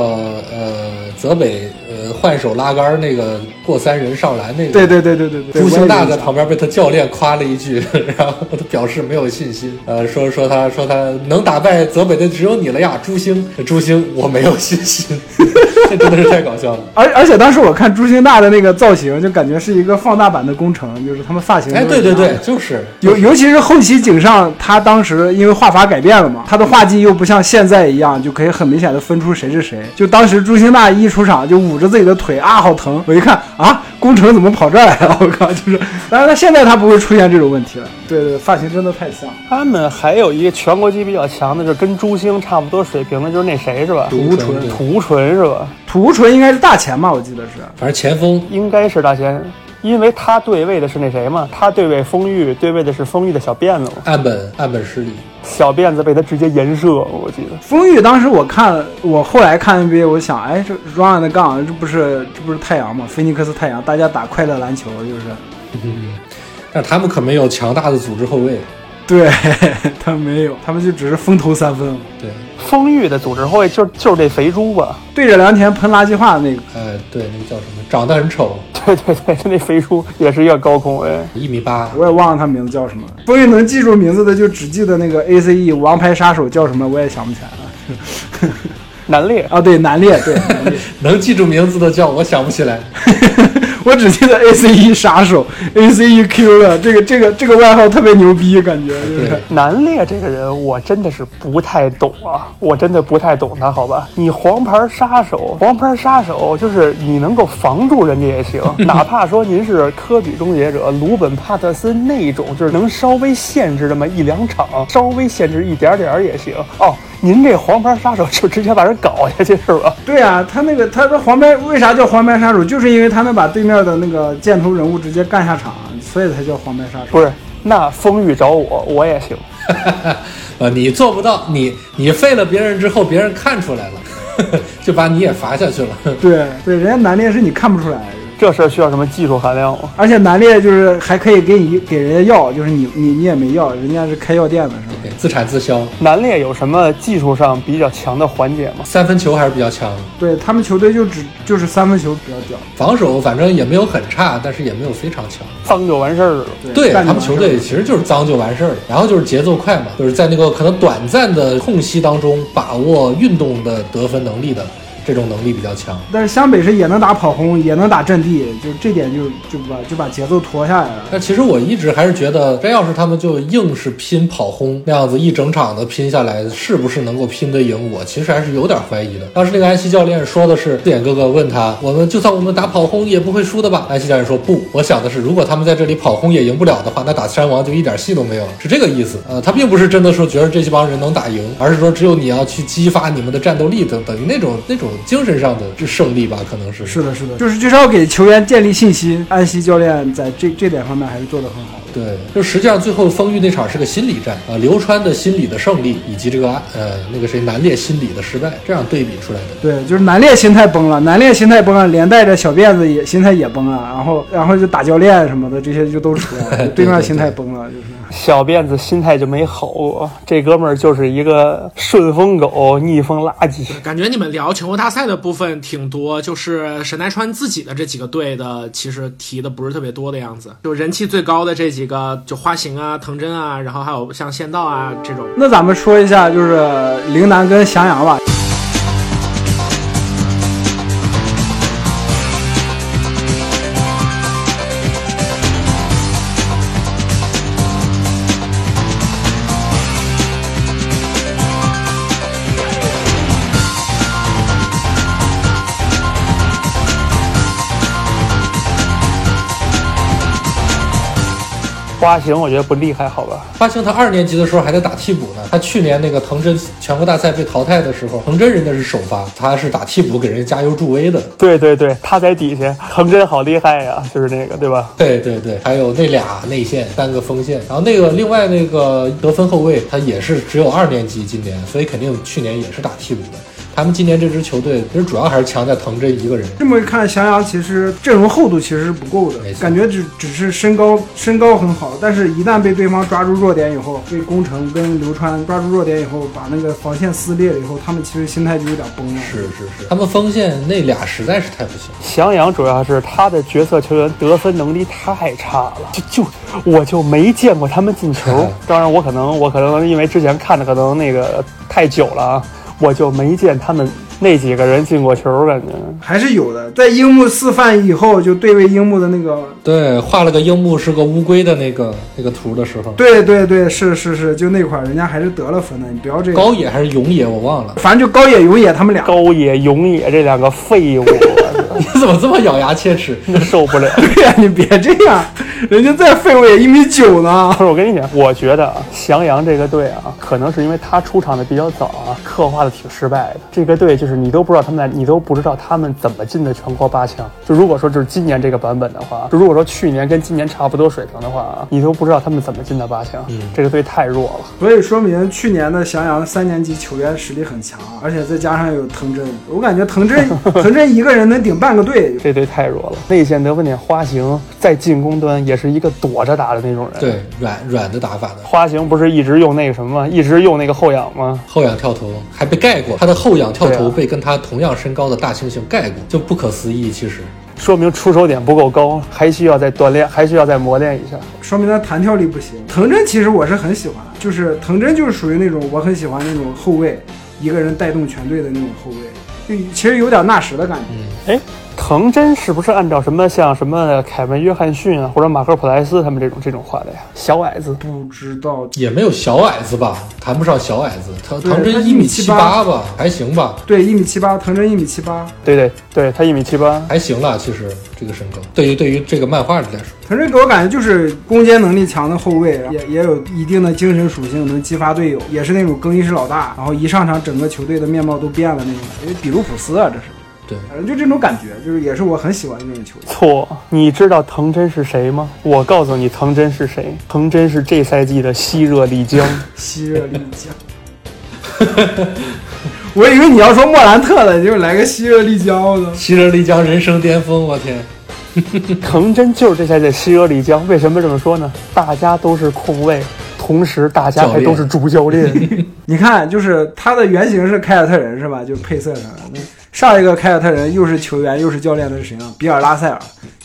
呃泽北呃换手拉杆那个过三人上篮那个，对对对对对对，朱星大在旁边被他教练夸了一句，然后他表示没有信心，呃，说说他说他能打败泽北的只有你了呀，朱星，朱星，我没有信心，这 真的是太搞笑了。而而且当时我看朱星大的那个造型，就感觉是一个放大版的工程，就是他们发型。哎，对对对，，就是尤尤其是后期井上，他当时因为画法改变了嘛，他的画技又不像现在一样，就可以很明显的分出谁是谁。就当时朱星大一出场就捂着自己的腿啊，好疼！我一看啊，工程怎么跑这儿来了？我靠，就是，当然他现在他不会出现这种问题了。对对，发型真的太像。他们还有一个全国级比较强的，就是跟朱星差不多水平的，就是那谁是吧？涂纯对涂纯是吧？涂纯应该是大前吧，我记得是。反正前锋应该是大仙，因为他对位的是那谁嘛，他对位丰裕，对位的是丰裕的小辫子嘛，岸本岸本失礼，小辫子被他直接颜射，我记得。丰裕当时我看，我后来看 NBA，我想，哎，这 Run 的杠，这不是这不是太阳吗？菲尼克斯太阳，大家打快乐篮球就是。但他们可没有强大的组织后卫。对 他们没有，他们就只是风投三分，对，丰裕的组织后卫就就是这肥猪吧，对着良田喷垃圾话那个。呃，对，那个叫什么？长得很丑，对对对，那飞猪也是一个高空哎。一米八。我也忘了他名字叫什么。所以能记住名字的就只记得那个 A C E 王牌杀手叫什么，我也想不起来了。南烈啊，对，南烈，对，南烈。能记住名字的叫我想不起来。我只记得 A C E 杀手，A C E Q 了，这个这个这个外号特别牛逼，感觉就是。南烈这个人，我真的是不太懂啊，我真的不太懂他，好吧？你黄牌杀手，黄牌杀手就是你能够防住人家也行，哪怕说您是科比终结者鲁本帕特森那种，就是能稍微限制那么一两场，稍微限制一点点儿也行哦。您这黄牌杀手就直接把人搞下去是吧？对啊，他那个他说黄牌为啥叫黄牌杀手？就是因为他能把对面的那个箭头人物直接干下场，所以才叫黄牌杀手。不是，那风雨找我，我也行。呃，你做不到，你你废了别人之后，别人看出来了，就把你也罚下去了。对对，人家难练是你看不出来，这事儿需要什么技术含量吗？而且南烈就是还可以给你给人家药，就是你你你也没药，人家是开药店的是吧？对自产自销，南烈有什么技术上比较强的环节吗？三分球还是比较强，对他们球队就只就是三分球比较屌，防守反正也没有很差，但是也没有非常强。脏就完事儿了。对他们球队其实就是脏就完事儿了，然后就是节奏快嘛，就是在那个可能短暂的空隙当中把握运动的得分能力的这种能力比较强。但是湘北是也能打跑轰，也能打阵地，就这点就就把就把节奏拖下来了。但其实我一直还是觉得，真要是他们就硬是拼跑轰那样子一整场的拼下来，是不是能够拼得赢？我其实还是有点怀疑的。当时那个安西教练说的是，四眼哥哥问他，我们就算我们打跑轰也不会输的吧？安西教练说不，我想的是，如果他们在这里跑轰也赢不了的话，那打山王就一点戏都没有了，是这个意思。呃，他并不是真的说觉得这些帮人能打赢，而是说只有你要去激发你们的战斗力等等于那种那种精神上的胜利吧，可能是是的，是的，就是就是要给球员建立信心。安西教练在这这点方面还是做得很好的。对，就实际上最后丰玉那场是个心理战啊，流川的心理的胜利，以及这个呃那个谁南烈心理的失败，这样对比出来的。对，就是南烈心态崩了，南烈心态崩了，连带着小辫子也心态也崩了，然后然后就打教练什么的这些就都出来了，对面心态崩了，就是。小辫子心态就没好过，这哥们儿就是一个顺风狗、逆风垃圾。感觉你们聊全国大赛的部分挺多，就是神奈川自己的这几个队的，其实提的不是特别多的样子。就人气最高的这几个，就花形啊、藤真啊，然后还有像仙道啊这种。那咱们说一下，就是陵南跟翔阳吧。花形我觉得不厉害，好吧？花形他二年级的时候还在打替补呢，他去年那个藤真全国大赛被淘汰的时候，藤真人家是首发，他是打替补给人家加油助威的。对对对，他在底下，藤真好厉害呀，就是那个，对吧？对对对，还有那俩内线，三个锋线，然后那个另外那个得分后卫，他也是只有二年级今年，所以肯定去年也是打替补的。他们今年这支球队其实主要还是强在藤真一个人。这么一看，翔阳其实阵容厚度其实是不够的没，错感觉只只是身高身高很好，但是一旦被对方抓住弱点以后，被宫城跟流川抓住弱点以后，把那个防线撕裂了以后，他们其实心态就有点崩了。是是是，他们锋线那俩实在是太不行。翔阳主要是他的角色球员得分能力太差了，就就我就没见过他们进球。当然，我可能我可能因为之前看的可能那个太久了啊，我就没见他们那几个人进过球，感觉。还是有的，在樱木四犯以后，就对位樱木的那个，对，画了个樱木是个乌龟的那个那个图的时候，对对对，是是是，就那块儿，人家还是得了分的，你不要这个。高野还是永野我忘了。反正就高野、永野他们俩，高野、永野这两个废物，你怎么这么咬牙切齿？真受不了。对呀、你别这样，人家再废物也一米九呢。不是我跟你讲，我觉得啊，翔阳这个队啊，可能是因为他出场的比较早啊，刻画的挺失败的。这个队就是你都不知道他们俩，你都不知道他们怎么进的全国八强。就如果说就是今年这个版本的话，就如果说去年跟今年差不多水平的话啊，你都不知道他们怎么进的八强。嗯这个队太弱了。所以说明去年的翔阳三年级球员实力很强，而且再加上有藤真，我感觉藤真藤真一个人能顶半个队。这队太弱了，内线得分点花形在进攻端也是一个躲着打的那种人。，对，软软的打法的花形不是一直用那个什么吗？一直用那个后仰吗？后仰跳投。还被盖过，他的后仰跳投被跟他同样身高的大猩猩盖过，就不可思议。其实，说明出手点不够高，还需要再锻炼，还需要再磨练一下。说明他弹跳力不行。藤真其实我是很喜欢，就是藤真就是属于那种我很喜欢那种后卫，一个人带动全队的那种后卫，就其实有点纳什的感觉。哎，藤真是不是按照什么像什么凯文·约翰逊啊，或者马克·普莱斯他们这种这种画的呀？小矮子，不知道，也没有小矮子吧，谈不上小矮子。藤藤真他一米七八吧，还行吧，对，一米七八，藤真一米七八，对对对，他一米七八，还行了。其实这个身高，对于对于这个漫画里来说，藤真给我感觉就是攻坚能力强的后卫，也也有一定的精神属性，能激发队友，也是那种更衣室老大，然后一上场整个球队的面貌都变了那种感觉。因为比卢普斯啊，这是，对反正就这种感觉，就是也是我很喜欢的那种球员。错。你知道藤真是谁吗？我告诉你，藤真是谁？藤真是这赛季的西热丽江。希热丽江。我以为你要说莫兰特了，结果来个希热丽江！西热丽江人生巅峰，我天！藤真就是这赛季的西热丽江。为什么这么说呢？大家都是控卫，同时大家还都是主教练。你看，就是他的原型是凯尔特人是吧？就配色上，那上一个凯尔特人又是球员又是教练的是谁呢？比尔拉塞尔，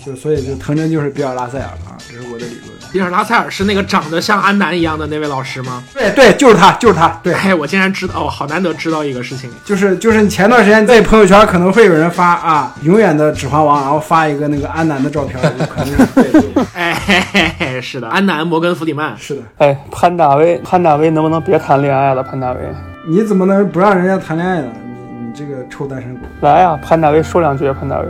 就所以就藤真就是比尔拉塞尔啊，这是我的理论。比尔拉塞尔是那个长得像安南一样的那位老师吗？对对，就是他，就是他，对，哎，我竟然知道，哦，好难得知道一个事情。就是就是你前段时间在朋友圈可能会有人发啊，永远的指环王，然后发一个那个安南的照片，就可能是对对，哎，嘿嘿嘿，是的，安南摩根弗里曼。是的。哎，潘大威，潘大威能不能别谈恋爱了？潘大威，你怎么能不让人家谈恋爱呢？这个臭单身狗！来啊，潘大威说两句，潘大威。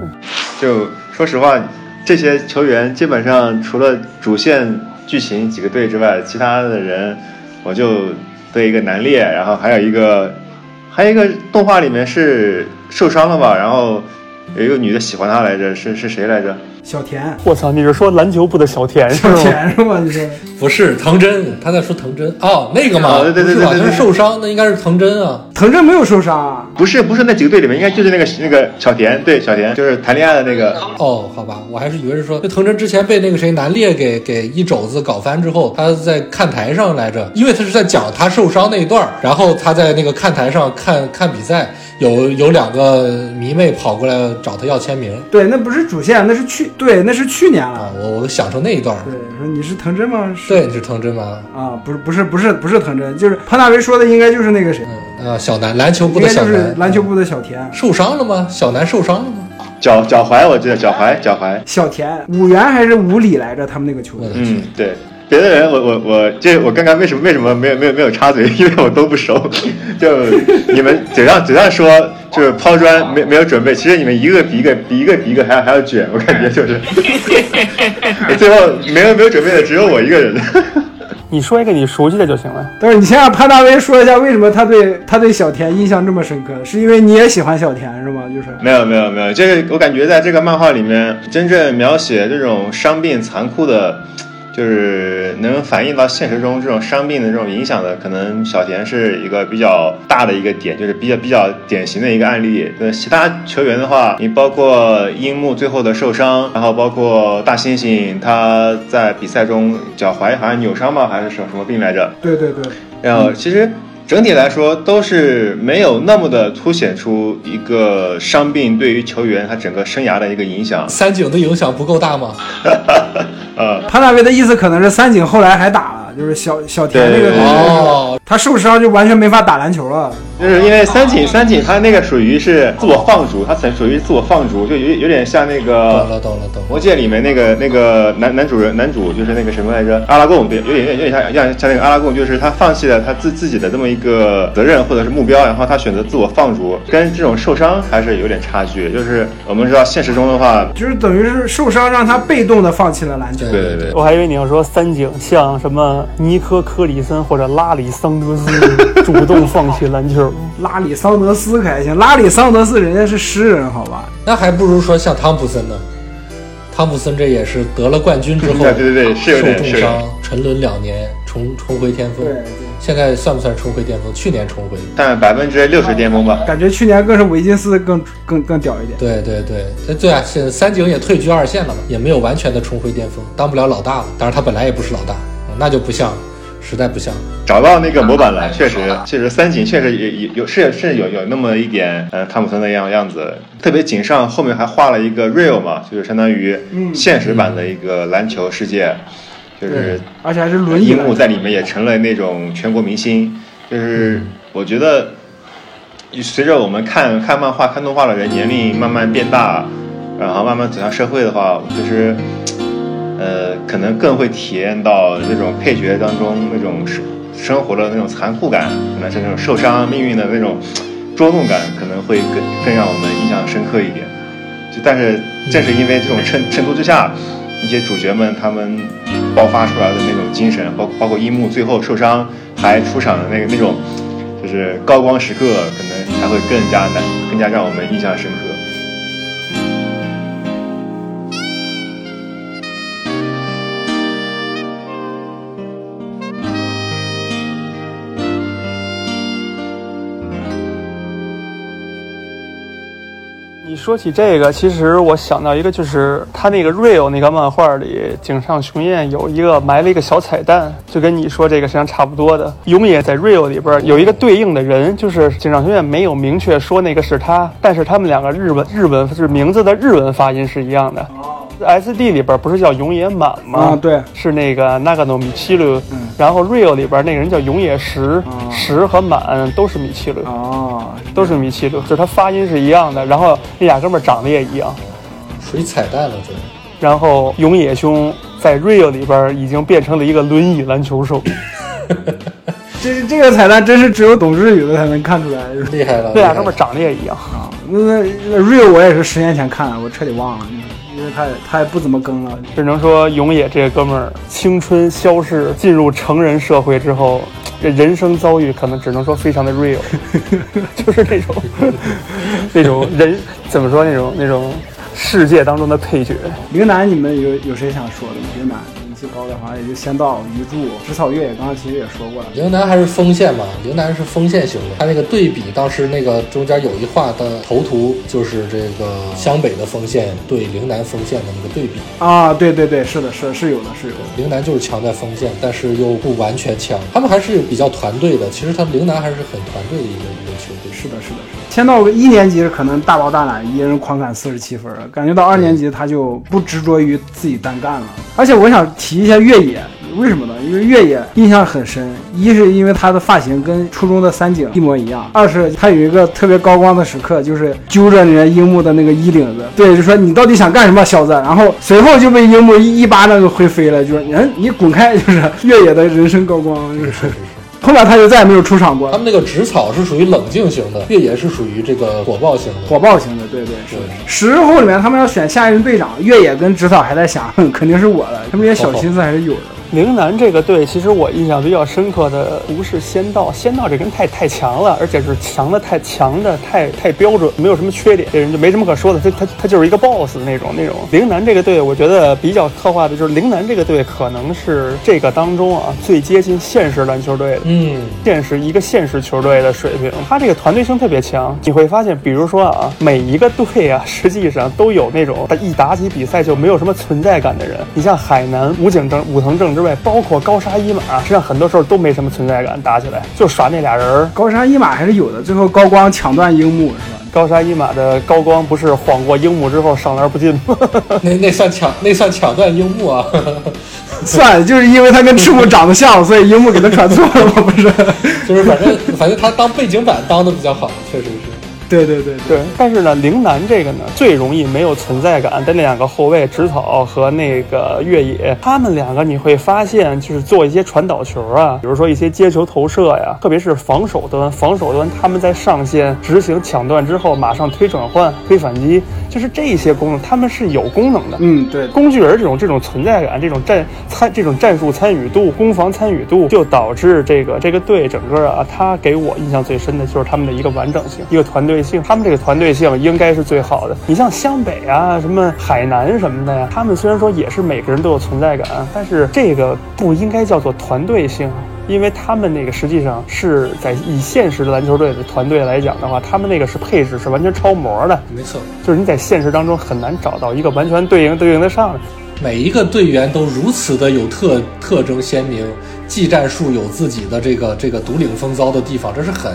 就说实话，这些球员基本上除了主线剧情几个队之外，其他的人我就对一个南烈，然后还有一个还有一个动画里面是受伤了吧，然后有一个女的喜欢他来着，是是谁来着？小田，我操，你是说篮球部的小田是小吗？田是吗？你说不是藤真，他在说藤真哦，那个嘛，哦对对对不是吧对是受伤，那应该是藤真啊。藤真没有受伤啊？不是不是那几个队里面，应该就是那个那个小田，对小田就是谈恋爱的那个。哦，好吧，我还是以为是说，那藤真之前被那个谁南烈给给一肘子搞翻之后，他在看台上来着，因为他是在讲他受伤那一段儿，然后他在那个看台上看 看比赛，有有两个迷妹跑过来找他要签名对，那不是主线，那是去对，那是去年啊了。，我我想成那一段儿，对，说你是藤真吗？是对，你是藤真吗？啊，不是不是不是不是藤真，就是潘大为说的应该就是那个谁，嗯啊，小南篮球部的小南，篮球部的小田。受伤了吗？小南受伤了吗？脚脚踝，我记得脚踝脚踝。小田五元还是五里来着？他们那个球队嗯，对，别的人我我我这我刚刚为什么为什么没有没有没有插嘴？因为我都不熟，就你们嘴上嘴上说就是抛砖没没有准备，其实你们一个比一个比一个比一个还要还要卷，我感觉就是，最后没有没有准备的只有我一个人。你说一个你熟悉的就行了。但是你先让潘大威说一下为什么他对他对小田印象这么深刻，是因为你也喜欢小田是吗？就是没有没有没有，这个我感觉在这个漫画里面，真正描写这种伤病残酷的，就是能反映到现实中这种伤病的这种影响的，可能小田是一个比较大的一个点，就是比较比较典型的一个案例。呃，其他球员的话，你包括樱木最后的受伤，然后包括大猩猩他在比赛中脚踝好像扭伤吧，还是什什么病来着？对对对，然后其实整体来说都是没有那么的凸显出一个伤病对于球员他整个生涯的一个影响。三井的影响不够大吗？呃，潘大为的意思可能是三井后来还打了，就是小小田那个对哦，他受伤就完全没法打篮球了。就是因为三井三井他那个属于是自我放逐，他属于自我放逐，就有有点像那懂个。了懂了懂了。魔戒里面那个那个男男主人男主就是那个什么来着？阿拉贡对，有点有点有点像像像那个阿拉贡，就是他放弃了他自自己的这么一个责任或者是目标，然后他选择自我放逐，跟这种受伤还是有点差距。就是我们知道现实中的话，就是等于是受伤让他被动的放弃了篮球。对对对，我还以为你要说三井像什么尼科科里森或者拉里桑德斯主动放弃篮球。拉里桑德斯可还行，拉里桑德斯人家是诗人，好吧？那还不如说像汤普森呢。汤普森这也是得了冠军之后，对对对是有点受重伤，沉沦两年，重重回巅峰对。对，现在算不算重回巅峰？去年重回。但百分之六十巅峰吧。感觉去年更是维金斯更更更屌一点。对对对，那对啊，现在三井也退居二线了嘛，也没有完全的重回巅峰，当不了老大了。当然他本来也不是老大，嗯那就不像实在不像。找到那个模板了，确实，确实三井确实也也有是是有有那么一点，呃，汤姆森的样样子，特别井上后面还画了一个 real 嘛，就是相当于现实版的一个篮球世界，就是而且还是轮椅樱木在里面也成了那种全国明星，就是我觉得随着我们看看漫画、看动画的人年龄慢慢变大，然后慢慢走向社会的话，就是呃，可能更会体验到那种配角当中那种生生活的那种残酷感，可能是那种受伤命运的那种捉弄感，可能会更更让我们印象深刻一点。就但是正是因为这种衬衬托之下，一些主角们他们爆发出来的那种精神，包包括樱木最后受伤还出场的那个那种，就是高光时刻，可能才会更加难，更加让我们印象深刻。你说起这个，其实我想到一个，就是他那个 real 那个漫画里，井上雄彦有一个埋了一个小彩蛋，就跟你说这个实际上差不多的。永野在 real 里边有一个对应的人，就是井上雄彦没有明确说那个是他，但是他们两个日文日文是名字的日文发音是一样的。S D 里边不是叫永野满吗？啊对是那个 Nagano 米奇鲁，然后 real 里边那个人叫永野石，石和满都是米奇鲁。哦，都是米奇鲁，就是他发音是一样的，然后那俩哥们儿长得也一样。属于彩蛋了，这然后永野兄在 Real 里边已经变成了一个轮椅篮球手，这这个彩蛋真是只有懂日语的才能看出来。厉害了。那俩哥们儿长得也一样。啊，那那那 real 我也是十年前看的，我彻底忘了，因为他也他也不怎么更了。只能说永野这个哥们儿青春消逝，进入成人社会之后，这人生遭遇可能只能说非常的 real，就是那种那种人怎么说那种那种世界当中的配角。云南，你们有有谁想说的吗？陵南人气高的话，也就仙道、鱼柱、植草月，刚刚其实也说过了。陵南还是锋线嘛，陵南是锋线型的。他那个对比，当时那个中间有一画的头图，就是这个湘北的锋线对陵南锋线的那个对比。啊，对对对，是的，是是有的，是有的。陵南就是强在锋线，但是又不完全强。他们还是比较团队的。其实他们陵南还是很团队的一个一个球队。是的，是的，是的。仙道一年级可能大包大揽，一人狂砍四十七分，感觉到二年级他就不执着于自己单干了。而且我想提一下越野，为什么呢？因为越野印象很深，一是因为他的发型跟初中的三井一模一样，二是他有一个特别高光的时刻，就是揪着人家樱木的那个衣领子，对，就说你到底想干什么，小子？然后随后就被樱木一一巴掌就挥飞了，就是嗯，你滚开，就是越野的人生高光，就是。后面他就再也没有出场过他们那个植草是属于冷静型的，越野是属于这个火爆型的。火爆型的，对对是。十后里面他们要选下一任队长，越野跟植草还在想，哼肯定是我了。他们这些小心思还是有的。陵南这个队，其实我印象比较深刻的不是仙道，仙道这人太太强了，而且是强的太强的太太标准，没有什么缺点，这人就没什么可说的，他他他就是一个 boss 那种那种。陵南这个队，我觉得比较刻画的就是陵南这个队可能是这个当中啊最接近现实篮球队的，嗯，现实一个现实球队的水平，他这个团队性特别强。你会发现，比如说啊，每一个队啊，实际上都有那种他一打起比赛就没有什么存在感的人。你像海南武井正、武藤正之外，包括高沙一马，实际上很多时候都没什么存在感，打起来就耍那俩人儿。高沙一马还是有的，最后高光抢断樱木是吧？高沙一马的高光不是晃过樱木之后上篮不进吗？那那算抢那算抢断樱木啊！算，就是因为他跟赤木长得像，所以樱木给他传错了吗？不是？就是反正反正他当背景板当的比较好，确实是。对对对对，但是呢，陵南这个呢最容易没有存在感的那两个后卫植草和那个越野，他们两个你会发现就是做一些传导球啊，比如说一些接球投射呀，特别是防守端，防守端他们在上线执行抢断之后马上推转换、推反击，就是这些功能他们是有功能的。嗯，对，工具人这种这种存在感，这种战参这种战术参与度、攻防参与度，就导致这个这个队整个啊，他给我印象最深的就是他们的一个完整性、一个团队性。他们这个团队性应该是最好的。你像湘北啊、什么海南什么的呀，他们虽然说也是每个人都有存在感，但是这个不应该叫做团队性。因为他们那个实际上是在以现实的篮球队的团队来讲的话，他们那个是配置是完全超模的，没错，就是你在现实当中很难找到一个完全对应对应得上的。每一个队员都如此的有特特征鲜明，技战术有自己的这个这个独领风骚的地方，这是很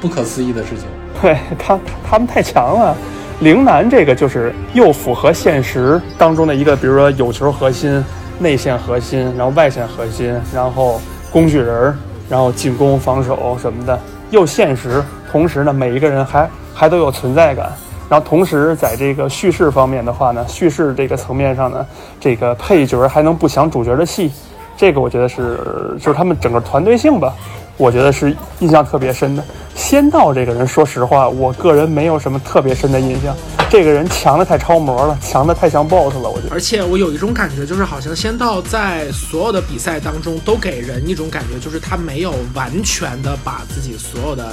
不可思议的事情。对他，他们太强了。陵南这个就是又符合现实当中的一个，比如说有球核心、内线核心，然后外线核心，然后工具人，然后进攻、防守什么的，又现实，同时呢，每一个人还还都有存在感。然后同时在这个叙事方面的话呢，叙事这个层面上呢，这个配角还能不抢主角的戏，这个我觉得是就是他们整个团队性吧，我觉得是印象特别深的。仙道这个人，说实话，我个人没有什么特别深的印象。这个人强的太超模了，强的太像 BOSS 了，我觉得。而且我有一种感觉，就是好像仙道在所有的比赛当中都给人一种感觉，就是他没有完全的把自己所有的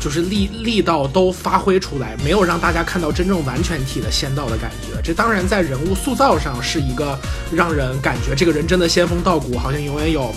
就是力力道都发挥出来，没有让大家看到真正完全体的仙道的感觉。这当然在人物塑造上是一个让人感觉这个人真的仙风道骨，好像永远有。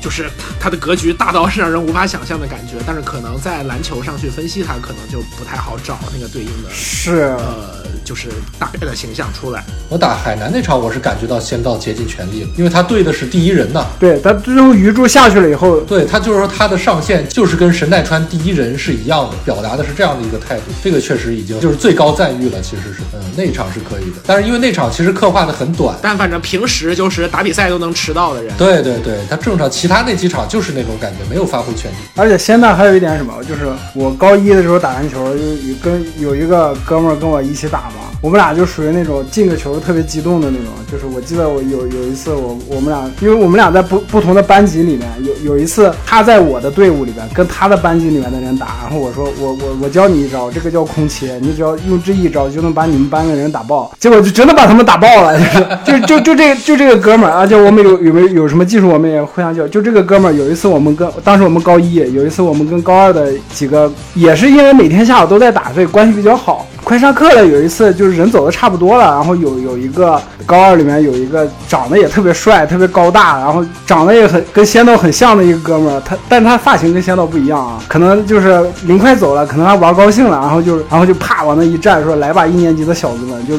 就是他的格局大到是让人无法想象的感觉，但是可能在篮球上去分析他，可能就不太好找那个对应的是呃，就是大概的形象出来。我打海南那场，我是感觉到仙道竭尽全力了，因为他对的是第一人呐。对他最后鱼柱下去了以后，对他就是说他的上限就是跟神奈川第一人是一样的，表达的是这样的一个态度。这个确实已经就是最高赞誉了，其实是，嗯，那场是可以的。但是因为那场其实刻画的很短，但反正平时就是打比赛都能迟到的人，对对对，他正常其他那几场就是那种感觉，没有发挥全力。而且仙道还有一点什么，就是我高一的时候打篮球，就有跟有一个哥们跟我一起打嘛，我们俩就属于那种进个球特别激动的那种。就是我记得我有有一次我我们俩，因为我们俩在不不同的班级里面，有有一次他在我的队伍里边跟他的班级里面的人打，然后我说我我我教你一招，这个叫空切，你只要用这一招就能把你们班的人打爆。结果就真的把他们打爆了，就是就就就这就这个哥们儿，而且我们有有没有有什么技术，我们也互相教。就这个哥们儿，有一次我们跟当时我们高一，有一次我们跟高二的几个，也是因为每天下午都在打，所以关系比较好。快上课了，有一次就是人走的差不多了，然后有有一个高二里面有一个长得也特别帅、特别高大，然后长得也很跟仙道很像的一个哥们儿，他但他发型跟仙道不一样啊，可能就是临快走了，可能他玩高兴了，然后就然后就啪往那一站，说来吧一年级的小子们，就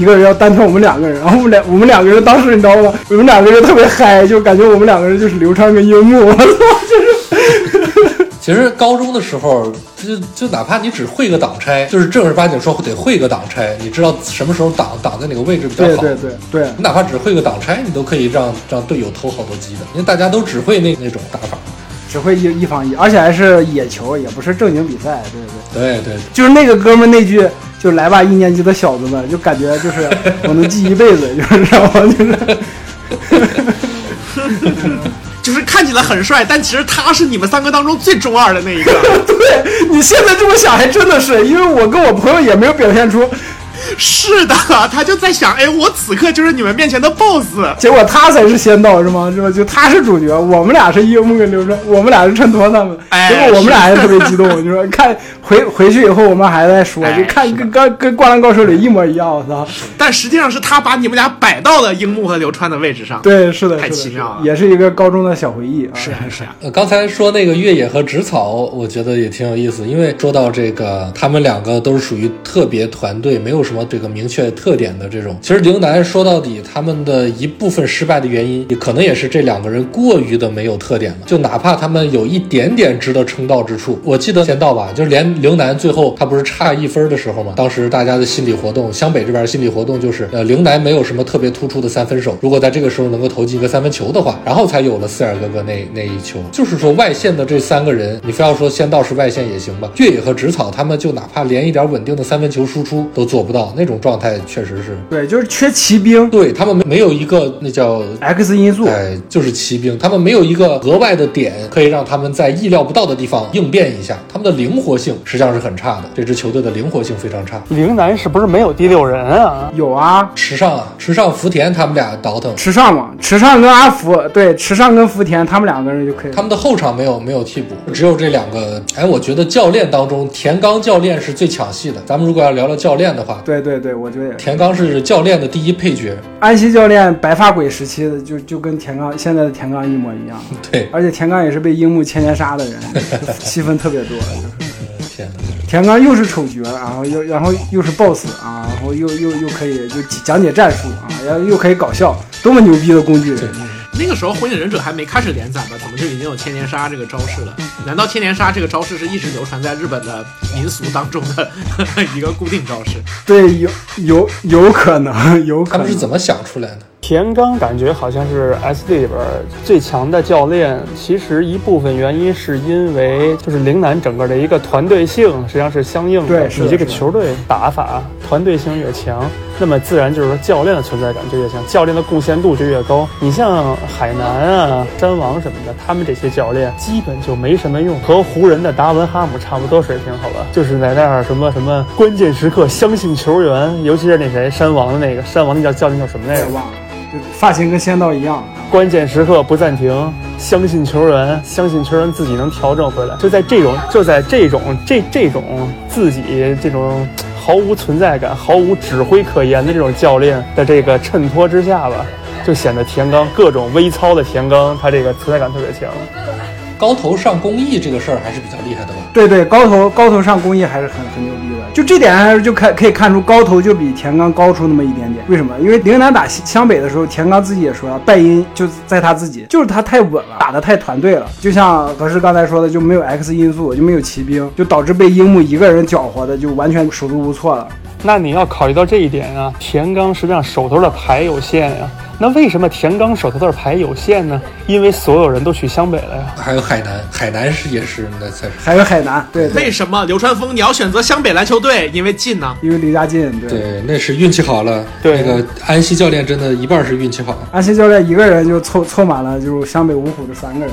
一个人要单挑我们两个人，然后我们俩我们两个人当时你知道吗？我们两个人特别嗨，就感觉我们两个人就是流川跟樱木，我操，就。其实高中的时候，就就哪怕你只会个挡拆，就是正儿八经说得会个挡拆，你知道什么时候挡挡在哪个位置比较好。对对对对，你哪怕只会个挡拆，你都可以让让队友偷好多鸡的，因为大家都只会那那种打法。只会一一防一，而且还是野球，也不是正经比赛，对对对。对对对，就是那个哥们那句，就来吧，一年级的小子们，就感觉就是我能记一辈子，就是知道吗？就是。就是看起来很帅，但其实他是你们三个当中最中二的那一个。对你现在这么想，还真的是，因为我跟我朋友也没有表现出，是的，他就在想，哎，我此刻就是你们面前的 BOSS。结果他才是仙道，是吗？是吧？就他是主角，我们俩是樱木跟流川，我们俩是衬托他们。哎结果我们俩还特别激动，就说看回回去以后，我们还在说，哎就看跟跟跟《灌篮高手》里一模一样，我操！但实际上是他把你们俩摆到了樱木和流川的位置上。，对，是的，太奇妙了也是一个高中的小回忆啊。是啊是啊。呃，刚才说那个越野和植草，我觉得也挺有意思，因为说到这个，他们两个都是属于特别团队，没有什么这个明确特点的这种。其实陵南说到底，他们的一部分失败的原因，也可能也是这两个人过于的没有特点了。就哪怕他们有一点点值得称道之处，我记得仙道吧，就是连陵南最后他不是差一分的时候嘛，当时大家的心理活动，湘北这边心理活动就是，呃，陵南没有什么特别突出的三分手，如果在这个时候能够投进一个三分球的话，然后才有了四眼哥哥那那一球。就是说外线的这三个人，你非要说仙道是外线也行吧，越野和植草他们就哪怕连一点稳定的三分球输出都做不到，那种状态确实是。对，就是缺骑兵对他们没没有一个那叫 X 因素。哎，就是骑兵，他们没有一个额外的点可以让他们在意料不到的地方应变一下，他们的灵活性实际上是很差的。这支球队的灵活性非常差。陵南是不是没有第六人啊？有啊，池上啊，池上福田他们俩倒腾，池上嘛，池上跟阿福，对，池上跟福田他们两个人就可以。他们的后场没有没有替补，只有这两个。哎，我觉得教练当中，田刚教练是最抢戏的。咱们如果要聊聊教练的话，对对对对，我觉得。田刚是教练的第一配角。安西教练白发鬼时期的，就就跟田刚现在的田刚一模一样，对，而且田刚也是被樱木千年杀的人，戏份特别多。就是天哪，田刚又是丑角，然后又然后又是 boss 啊，然后又又又可以就讲解战术啊，然后又可以搞笑，多么牛逼的工具人！那个时候《火影忍者》还没开始连载吧？怎么就已经有千年杀这个招式了？难道千年杀这个招式是一直流传在日本的民俗当中的 一个固定招式？对，有有有可能，有可能他们是怎么想出来的？田刚感觉好像是 SD 里边最强的教练，其实一部分原因是因为 就是陵南整个的一个团队性实际上是相应的。对是的你这个球队打法团队性越强，那么自然就是说教练的存在感就越强，教练的贡献度就越高。你像海南啊、山王什么的，他们这些教练基本就没什么用，和湖人的达文哈姆差不多水平，好吧？就是在那儿什么什么关键时刻相信球员，尤其是那谁山王的那个山王那叫教练叫什么来着？忘了，就发型跟仙道一样。关键时刻不暂停，相信球员，相信球员自己能调整回来。就在这种，就在这种这这种自己这种毫无存在感、毫无指挥可言的这种教练的这个衬托之下吧，就显得田刚各种微操的田刚，他这个存在感特别强。高头上工艺这个事儿还是比较厉害的吧？对对，高头高头上工艺还是很很牛逼的，就这点还是就看可以看出高头就比田刚高出那么一点点。为什么？因为陵南打湘北的时候，田刚自己也说了，败因就在他自己，就是他太稳了，打的太团队了。就像何师刚才说的，就没有 X 因素，就没有骑兵，就导致被樱木一个人搅和的，就完全手足无措了。那你要考虑到这一点啊，田刚实际上手头的牌有限呀、那为什么田刚手头的牌有限呢？因为所有人都去湘北了呀。还有海南，海南是也是那才是。还有海南，对对，为什么流川枫你要选择湘北篮球队？因为近呢？因为离家近，对。对，那是运气好了。对那个安西教练真的一半是运气好。安西教练一个人就凑凑满了，就是湘北五虎的三个人，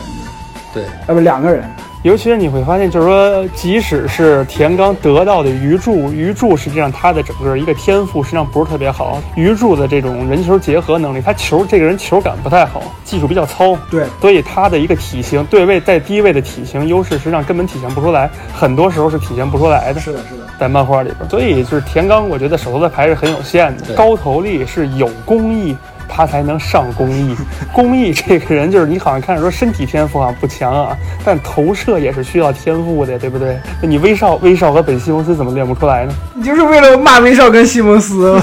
对，啊不两个人，尤其是你会发现，就是说，即使是田刚得到的鱼柱，鱼柱实际上他的整个一个天赋实际上不是特别好。鱼柱的这种人球结合能力，他球这个人球感不太好，技术比较糙，对所以他的一个体型对位在低位的体型优势实际上根本体现不出来，很多时候是体现不出来的。是的，是的。在漫画里边，所以就是田刚，我觉得手头的牌是很有限的，高投力是有工艺。他才能上公益。公益这个人就是你好像看着说身体天赋啊不强啊，但投射也是需要天赋的，对不对？那你威少、威少和本西蒙斯怎么练不出来呢？你就是为了骂威少跟西蒙斯，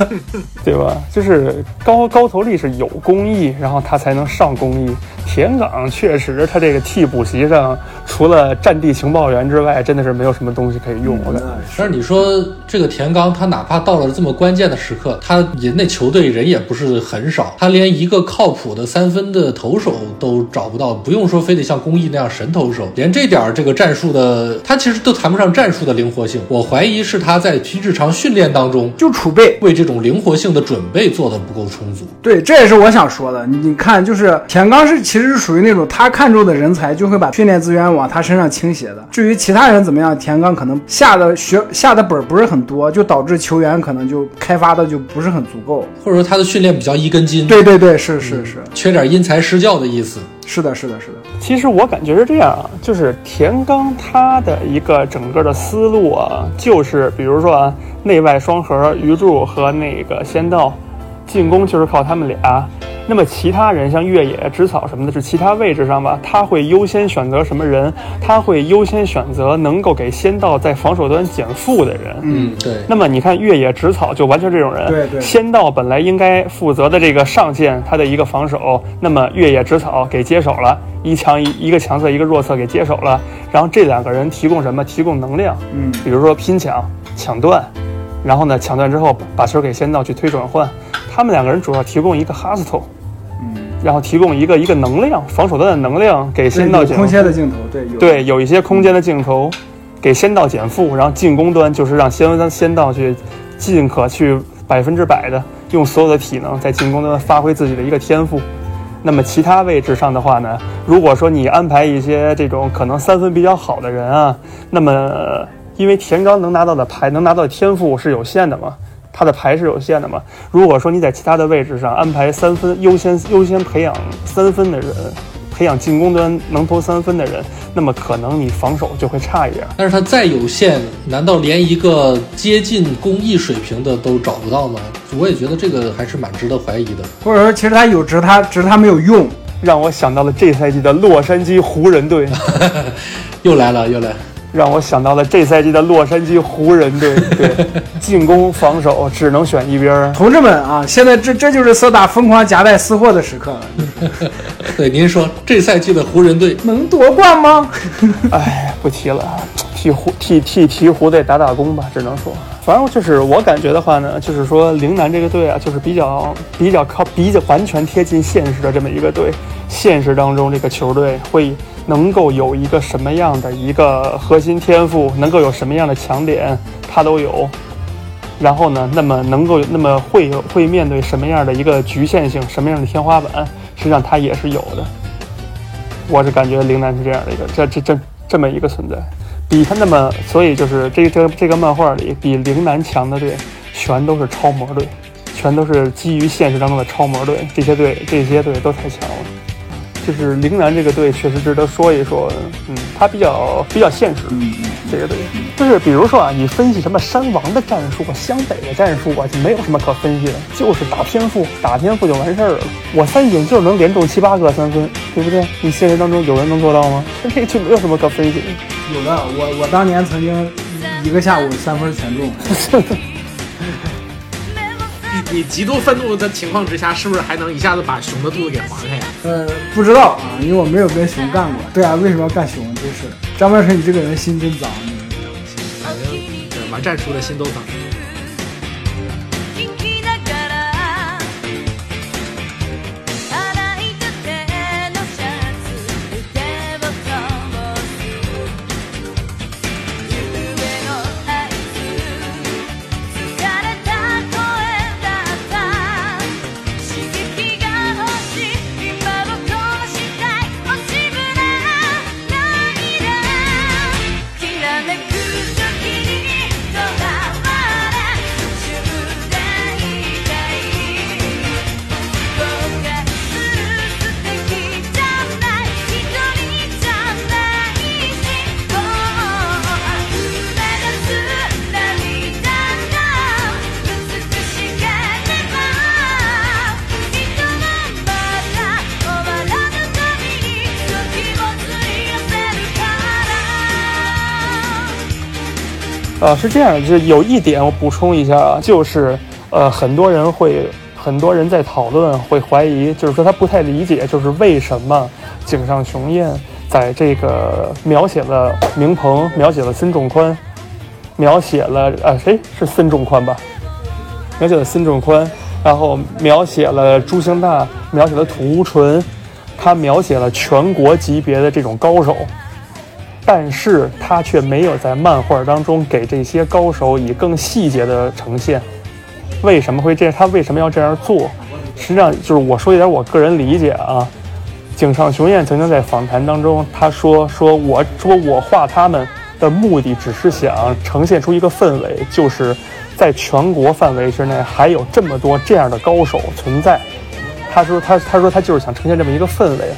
对吧？就是高高投力是有公益，然后他才能上公益。田岗确实，他这个替补席上除了战地情报员之外，真的是没有什么东西可以用。我感觉。但是你说这个田刚，他哪怕到了这么关键的时刻，他人那球队人也不是很少，他连一个靠谱的三分的投手都找不到，不用说非得像公益那样神投手，连这点儿这个战术的，他其实都谈不上战术的灵活性。我怀疑是他在日常训练当中就储备。为这种灵活性的准备做的不够充足。对，这也是我想说的。你你看，就是田刚是其实是属于那种他看中的人才，就会把训练资源往他身上倾斜的。至于其他人怎么样，田刚可能下的学下的本儿不是很多，就导致球员可能就开发的就不是很足够。或者说他的训练比较一根筋，对对对，是是是缺点因材施教的意思。是的，是的，是的。其实我感觉是这样啊，就是田刚他的一个整个的思路啊，就是比如说啊，内外双核鱼柱和那个仙道，进攻就是靠他们俩。那么其他人像越野、植草什么的，是其他位置上吧，他会优先选择什么人？他会优先选择能够给仙道在防守端减负的人。嗯，对。那么你看越野植草就完全这种人，对对仙道本来应该负责的这个上线，他的一个防守，那么越野植草给接手了，一强一一个强侧一个弱侧给接手了，然后这两个人提供什么？提供能量，嗯，比如说拼抢、抢断，然后呢抢断之后把球给仙道去推转换，他们两个人主要提供一个 hustle，嗯，然后提供一个一个能量，防守端的能量给对仙道减有空间的镜头，对有。对，有一些空间的镜头，给仙道减负，然后进攻端就是让仙仙道去尽可去百分之百的用所有的体能在进攻端发挥自己的一个天赋。那么其他位置上的话呢，如果说你安排一些这种可能三分比较好的人啊，那么呃因为田刚能拿到的牌能拿到的天赋是有限的嘛，他的牌是有限的嘛。如果说你在其他的位置上安排三分优先优先培养三分的人，培养进攻端能投三分的人，那么可能你防守就会差一点。但是他再有限，难道连一个接近工艺水平的都找不到吗？我也觉得这个还是蛮值得怀疑的。或者说其实他有，只是他只是他没有用。让我想到了这赛季的洛杉矶湖人队。又来了，又来。让我想到了这赛季的洛杉矶湖人队，对，进攻防守只能选一边儿。同志们啊，现在这这就是色达疯狂夹带私货的时刻了，对，您说这赛季的湖人队能夺冠吗？哎，不提了，替湖替替鹈鹕队打打工吧，只能说。反正就是我感觉的话呢，就是说陵南这个队啊，就是比较比较靠比较完全贴近现实的这么一个队。现实当中，这个球队会能够有一个什么样的一个核心天赋，能够有什么样的强点，他都有。然后呢，那么能够那么会有会面对什么样的一个局限性，什么样的天花板，实际上他也是有的。我是感觉陵南是这样的一个这这这这么一个存在，比他那么，所以就是这这这个漫画里比陵南强的队，全都是超模队，全都是基于现实当中的超模队，这些队这些队都太强了。就是陵南这个队确实值得说一说，嗯，他比较比较现实，这个队就是比如说啊，你分析什么山王的战术啊、湘北的战术啊，就没有什么可分析的，就是打天赋，打天赋就完事儿了。我三井就是能连中七八个三分，对不对？你现实当中有人能做到吗？这就没有什么可分析的。有的，我我当年曾经一个下午三分全中，你你极度愤怒的情况之下，是不是还能一下子把熊的肚子给划开呀？呃，不知道啊，因为我没有跟熊干过。对啊，为什么要干熊？真是张万成，你这个人心真脏。反正对玩战术的心都脏。啊，是这样，就有一点我补充一下啊，就是呃，很多人会，很多人在讨论，会怀疑，就是说他不太理解，就是为什么井上雄彦在这个描写了明鹏，描写了孙仲宽，描写了呃谁是孙仲宽吧？描写了孙仲宽，然后描写了朱星大，描写了土屋纯，他描写了全国级别的这种高手。但是他却没有在漫画当中给这些高手以更细节的呈现。为什么会这样？他为什么要这样做？实际上就是我说一点我个人理解啊。井上雄彦曾经在访谈当中，他说：“说我说我画他们的目的只是想呈现出一个氛围，就是在全国范围之内还有这么多这样的高手存在。”他说他他说他就是想呈现这么一个氛围。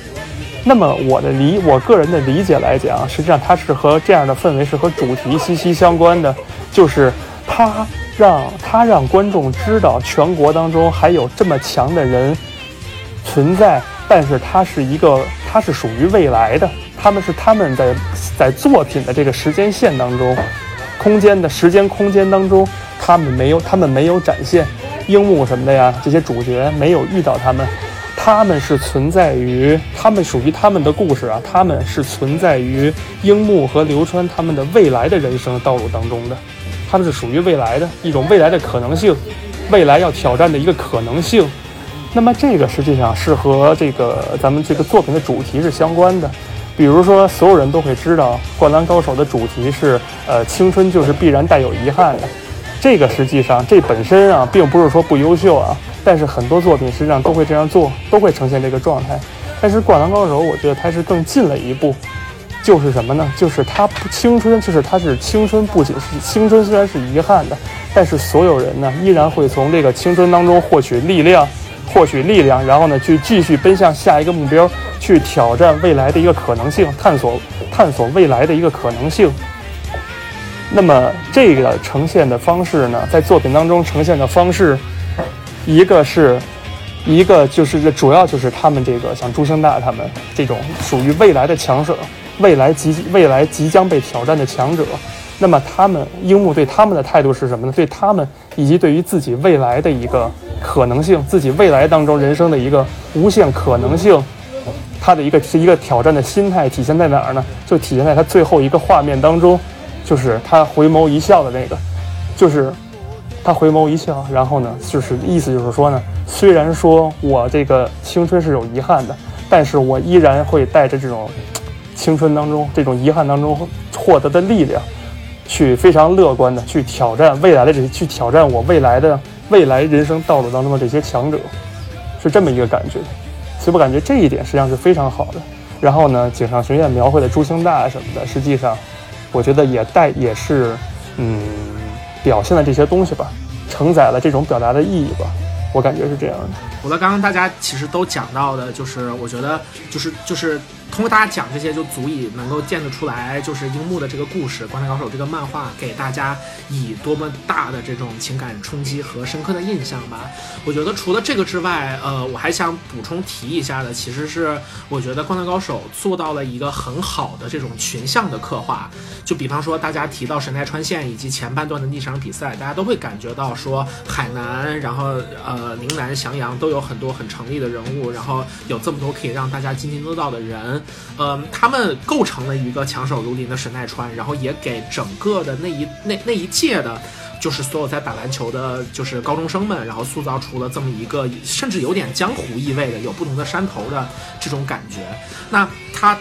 那么我的理，我个人的理解来讲，实际上它是和这样的氛围是和主题息息相关的，就是它让它让观众知道全国当中还有这么强的人存在，但是它是一个，它是属于未来的，他们是他们在在作品的这个时间线当中，空间的时间空间当中，他们没有他们没有展现樱木什么的呀，这些主角没有遇到他们。他们是存在于，他们属于他们的故事啊，他们是存在于樱木和流川他们的未来的人生道路当中的，他们是属于未来的一种未来的可能性，未来要挑战的一个可能性。那么这个实际上是和这个咱们这个作品的主题是相关的。比如说，所有人都会知道，《灌篮高手》的主题是，呃，青春就是必然带有遗憾的。这个实际上，这本身啊，并不是说不优秀啊，但是很多作品实际上都会这样做，都会呈现这个状态。但是《灌篮高手》，我觉得它是更进了一步，就是什么呢？就是它不青春，就是它是青春，不仅是青春，虽然是遗憾的，但是所有人呢，依然会从这个青春当中获取力量，获取力量，然后呢，去继续奔向下一个目标，去挑战未来的一个可能性，探索探索未来的一个可能性。那么这个呈现的方式呢，在作品当中呈现的方式，一个是，一个就是这主要就是他们这个像朱星大他们这种属于未来的强者，未来即未来即将被挑战的强者。那么他们樱木对他们的态度是什么呢？对他们以及对于自己未来的一个可能性，自己未来当中人生的一个无限可能性，他的一个是一个挑战的心态体现在哪儿呢？就体现在他最后一个画面当中，就是他回眸一笑的那个，就是他回眸一笑，然后呢，就是意思就是说呢，虽然说我这个青春是有遗憾的，但是我依然会带着这种青春当中这种遗憾当中获得的力量，去非常乐观的去挑战未来的这些，去挑战我未来的未来人生道路当中的这些强者，是这么一个感觉。所以我感觉这一点实际上是非常好的。然后呢，井上学院描绘的朱星大什么的，实际上我觉得也带也是嗯表现的这些东西吧，承载了这种表达的意义吧。我感觉是这样的。我的刚刚大家其实都讲到的，就是我觉得就是就是通过大家讲这些，就足以能够见得出来，就是樱木的这个故事《灌篮高手》这个漫画给大家以多么大的这种情感冲击和深刻的印象吧。我觉得除了这个之外，呃，我还想补充提一下的，其实是我觉得《灌篮高手》做到了一个很好的这种群像的刻画。就比方说，大家提到神奈川县以及前半段的那场比赛，大家都会感觉到说海南，然后呃陵南、翔阳都有很多很成立的人物，然后有这么多可以让大家津津乐道的人，嗯、他们构成了一个强手如林的神奈川，然后也给整个的那一那那一届的。就是所有在打篮球的，就是高中生们，然后塑造出了这么一个甚至有点江湖意味的、有不同的山头的这种感觉。那他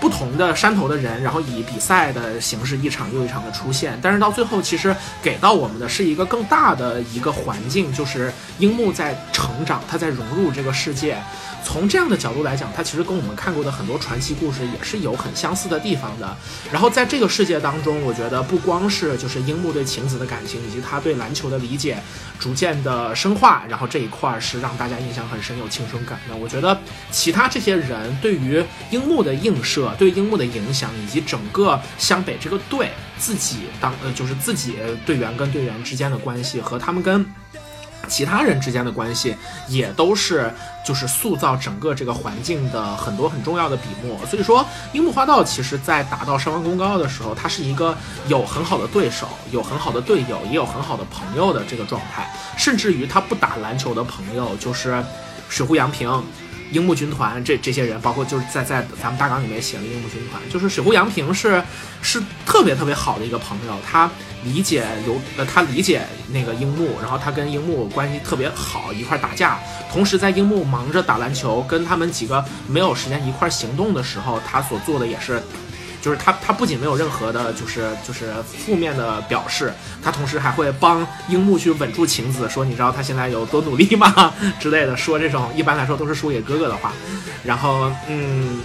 不同的山头的人，然后以比赛的形式一场又一场的出现，但是到最后其实给到我们的是一个更大的一个环境，就是樱木在成长，他在融入这个世界。从这样的角度来讲，它其实跟我们看过的很多传奇故事也是有很相似的地方的。然后在这个世界当中，我觉得不光是就是樱木对晴子的感情，以及他对篮球的理解逐渐的深化，然后这一块儿是让大家印象很深、有青春感的。我觉得其他这些人对于樱木的映射、对樱木的影响，以及整个湘北这个队自己当呃就是自己队员跟队员之间的关系和他们跟。其他人之间的关系也都是就是塑造整个这个环境的很多很重要的笔墨。所以说，樱木花道其实在打到上官公高的时候，他是一个有很好的对手、有很好的队友、也有很好的朋友的这个状态。甚至于他不打篮球的朋友，就是水户洋平。樱木军团这这些人，包括就是在在咱们大纲里面写了樱木军团，就是水户洋平是是特别特别好的一个朋友，他理解有呃他理解那个樱木，然后他跟樱木关系特别好，一块打架。同时在樱木忙着打篮球，跟他们几个没有时间一块行动的时候，他所做的也是。就是他，他不仅没有任何的，就是就是负面的表示，他同时还会帮樱木去稳住晴子，说你知道他现在有多努力吗之类的，说这种一般来说都是输给哥哥的话。然后，嗯，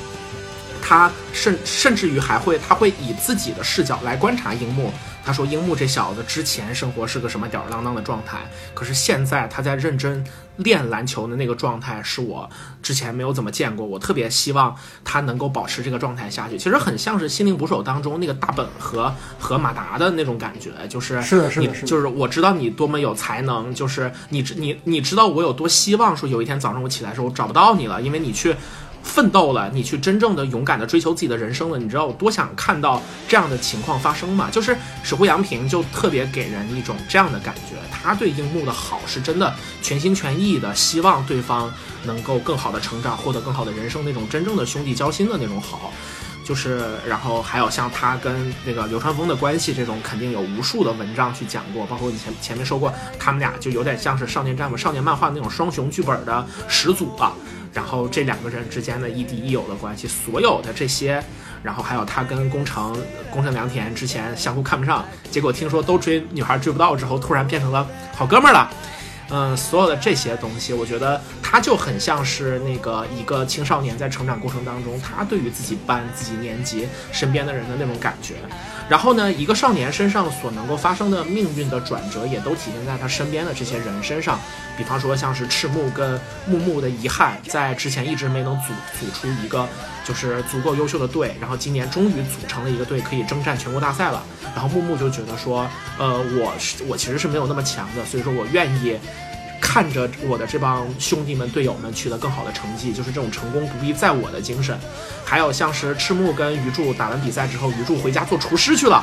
他甚甚至于还会，他会以自己的视角来观察樱木。他说：“樱木这小子之前生活是个什么吊儿郎当的状态，可是现在他在认真练篮球的那个状态，是我之前没有怎么见过。我特别希望他能够保持这个状态下去。其实很像是《心灵捕手》当中那个大本和和马达的那种感觉，就是是的是的就是我知道你多么有才能，就是你知你你知道我有多希望说有一天早上我起来的时候我找不到你了，因为你去。”奋斗了，你去真正的勇敢的追求自己的人生了，你知道我多想看到这样的情况发生吗？就是守护杨平就特别给人一种这样的感觉，他对樱木的好是真的全心全意的，希望对方能够更好的成长，获得更好的人生，那种真正的兄弟交心的那种好。就是，然后还有像他跟那个流川枫的关系，这种肯定有无数的文章去讲过，包括以前前面说过，他们俩就有点像是少年战嘛、少年漫画那种双雄剧本的始祖吧。然后这两个人之间的亦敌亦友的关系，所有的这些，然后还有他跟宫城宫城良田之前相互看不上，结果听说都追女孩追不到之后，突然变成了好哥们儿了。嗯，所有的这些东西，我觉得他就很像是那个一个青少年在成长过程当中，他对于自己班、自己年级身边的人的那种感觉。然后呢，一个少年身上所能够发生的命运的转折，也都体现在他身边的这些人身上。比方说，像是赤木跟木木的遗憾，在之前一直没能组组出一个就是足够优秀的队，然后今年终于组成了一个队，可以征战全国大赛了。然后木木就觉得说，呃，我是我其实是没有那么强的，所以说我愿意看着我的这帮兄弟们、队友们取得更好的成绩，就是这种成功不必在我的精神。还有像是赤木跟鱼柱打完比赛之后，鱼柱回家做厨师去了。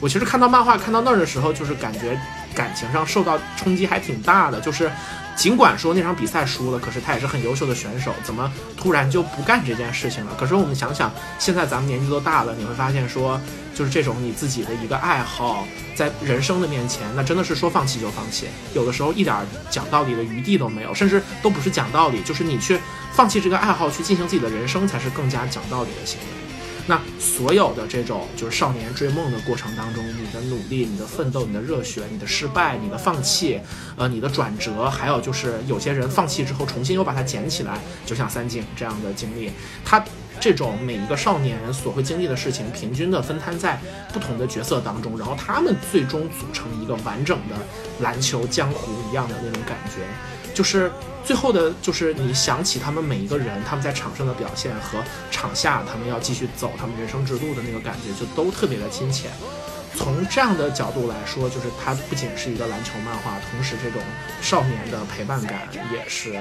我其实看到漫画看到那儿的时候，就是感觉感情上受到冲击还挺大的。就是尽管说那场比赛输了，可是他也是很优秀的选手，怎么突然就不干这件事情了？可是我们想想，现在咱们年纪都大了，你会发现说，就是这种你自己的一个爱好，在人生的面前，那真的是说放弃就放弃，有的时候一点讲道理的余地都没有，甚至都不是讲道理，就是你去放弃这个爱好，去进行自己的人生，才是更加讲道理的行为。那所有的这种就是少年追梦的过程当中，你的努力、你的奋斗、你的热血、你的失败、你的放弃，呃，你的转折，还有就是有些人放弃之后重新又把它捡起来，就像三井这样的经历，他这种每一个少年所会经历的事情，平均的分摊在不同的角色当中，然后他们最终组成一个完整的篮球江湖一样的那种感觉，就是。最后的，就是你想起他们每一个人，他们在场上的表现和场下他们要继续走他们人生之路的那个感觉，就都特别的亲切。从这样的角度来说，就是它不仅是一个篮球漫画，同时这种少年的陪伴感也是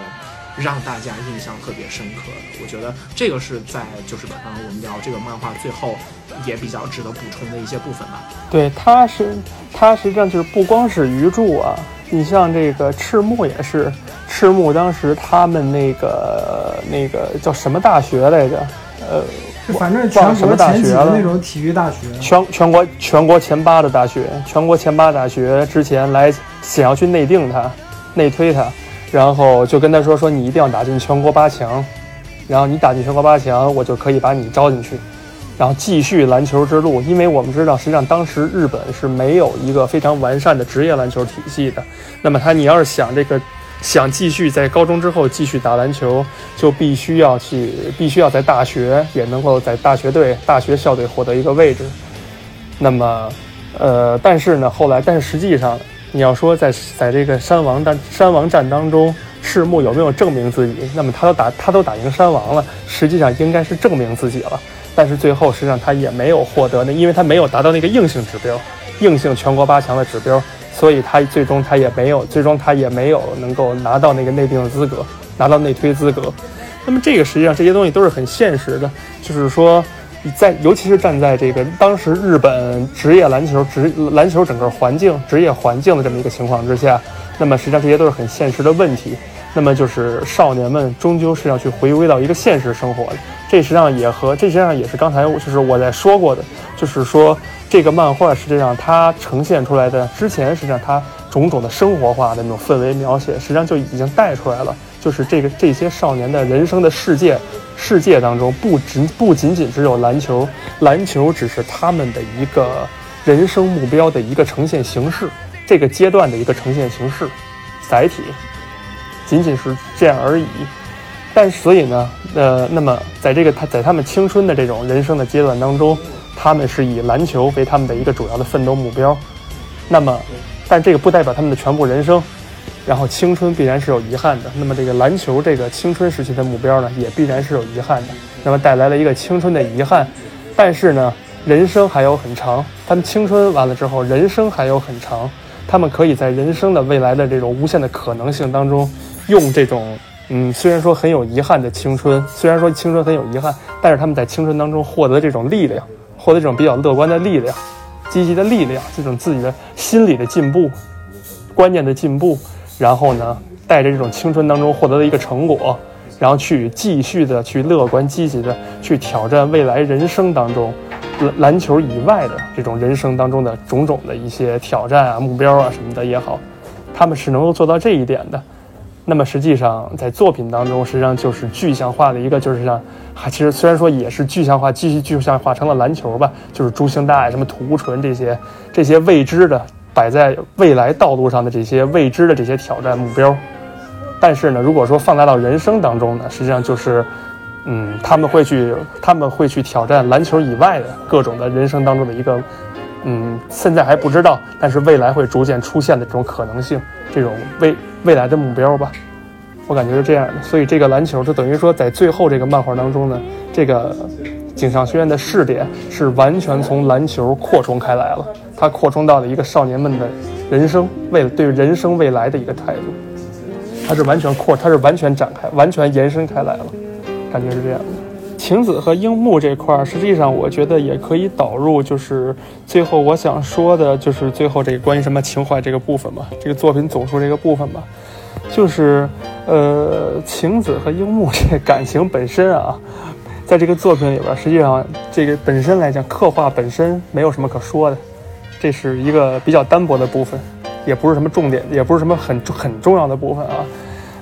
让大家印象特别深刻的。我觉得这个是在就是可能我们聊这个漫画最后也比较值得补充的一些部分吧。对，它是它实际上就是不光是鱼柱啊，你像这个赤木也是，赤木当时他们那个那个叫什么大学来着？呃，就反正忘全了什么国前几大学了的那种体育大学，全全国全国前八的大学，全国前八大学之前来想要去内定他，内推他，然后就跟他说说你一定要打进全国八强，然后你打进全国八强，我就可以把你招进去，然后继续篮球之路。因为我们知道，实际上当时日本是没有一个非常完善的职业篮球体系的。那么他你要是想这个想继续在高中之后继续打篮球，就必须要去，必须要在大学也能够在大学队、大学校队获得一个位置。那么，呃，但是呢，后来，但是实际上，你要说在在这个山王战山王战当中，赤木有没有证明自己？那么他都打他都打赢山王了，实际上应该是证明自己了。但是最后实际上他也没有获得那，因为他没有达到那个硬性指标，硬性全国八强的指标，所以他最终他也没有，最终他也没有能够拿到那个内定的资格，拿到内推资格。那么这个实际上这些东西都是很现实的，就是说在尤其是站在这个当时日本职业篮球职篮球整个环境职业环境的这么一个情况之下，那么实际上这些都是很现实的问题。那么就是少年们终究是要去回归到一个现实生活的，这实际上也和这实际上也是刚才就是我在说过的，就是说这个漫画实际上它呈现出来的之前实际上它种种的生活化的那种氛围描写，实际上就已经带出来了，就是这个这些少年的人生的世界世界当中，不仅不仅仅只有篮球，篮球只是他们的一个人生目标的一个呈现形式，这个阶段的一个呈现形式载体。仅仅是这样而已。但所以呢，呃，那么在这个他在他们青春的这种人生的阶段当中，他们是以篮球为他们的一个主要的奋斗目标。那么，但这个不代表他们的全部人生。然后青春必然是有遗憾的。那么这个篮球这个青春时期的目标呢，也必然是有遗憾的。那么带来了一个青春的遗憾。但是呢，人生还有很长。他们青春完了之后，人生还有很长。他们可以在人生的未来的这种无限的可能性当中。用这种嗯，虽然说很有遗憾的青春，虽然说青春很有遗憾，但是他们在青春当中获得这种力量，获得这种比较乐观的力量、积极的力量，这种自己的心理的进步、观念的进步，然后呢，带着这种青春当中获得的一个成果，然后去继续的去乐观积极的去挑战未来人生当中篮篮球以外的这种人生当中的种种的一些挑战啊、目标啊什么的也好，他们是能够做到这一点的。那么实际上，在作品当中，实际上就是具象化的一个，就是像，还其实虽然说也是具象化，继续具象化成了篮球吧，就是朱星大、什么土纯这些这些未知的摆在未来道路上的这些未知的这些挑战目标。但是呢，如果说放大到人生当中呢，实际上就是，嗯，他们会去他们会去挑战篮球以外的各种的人生当中的一个，嗯，现在还不知道，但是未来会逐渐出现的这种可能性，这种未未来的目标吧。我感觉是这样的，所以这个篮球就等于说，在最后这个漫画当中呢，这个井上学院的试点是完全从篮球扩充开来了，它扩充到了一个少年们的人生未对人生未来的一个态度。它是完全扩，它是完全展开，完全延伸开来了，感觉是这样的。晴子和樱木这块儿，实际上我觉得也可以导入，就是最后我想说的，就是最后这个关于什么情怀这个部分吧，这个作品总数这个部分吧，就是呃，晴子和樱木这感情本身啊，在这个作品里边，实际上这个本身来讲，刻画本身没有什么可说的，这是一个比较单薄的部分，也不是什么重点，也不是什么很很重要的部分啊。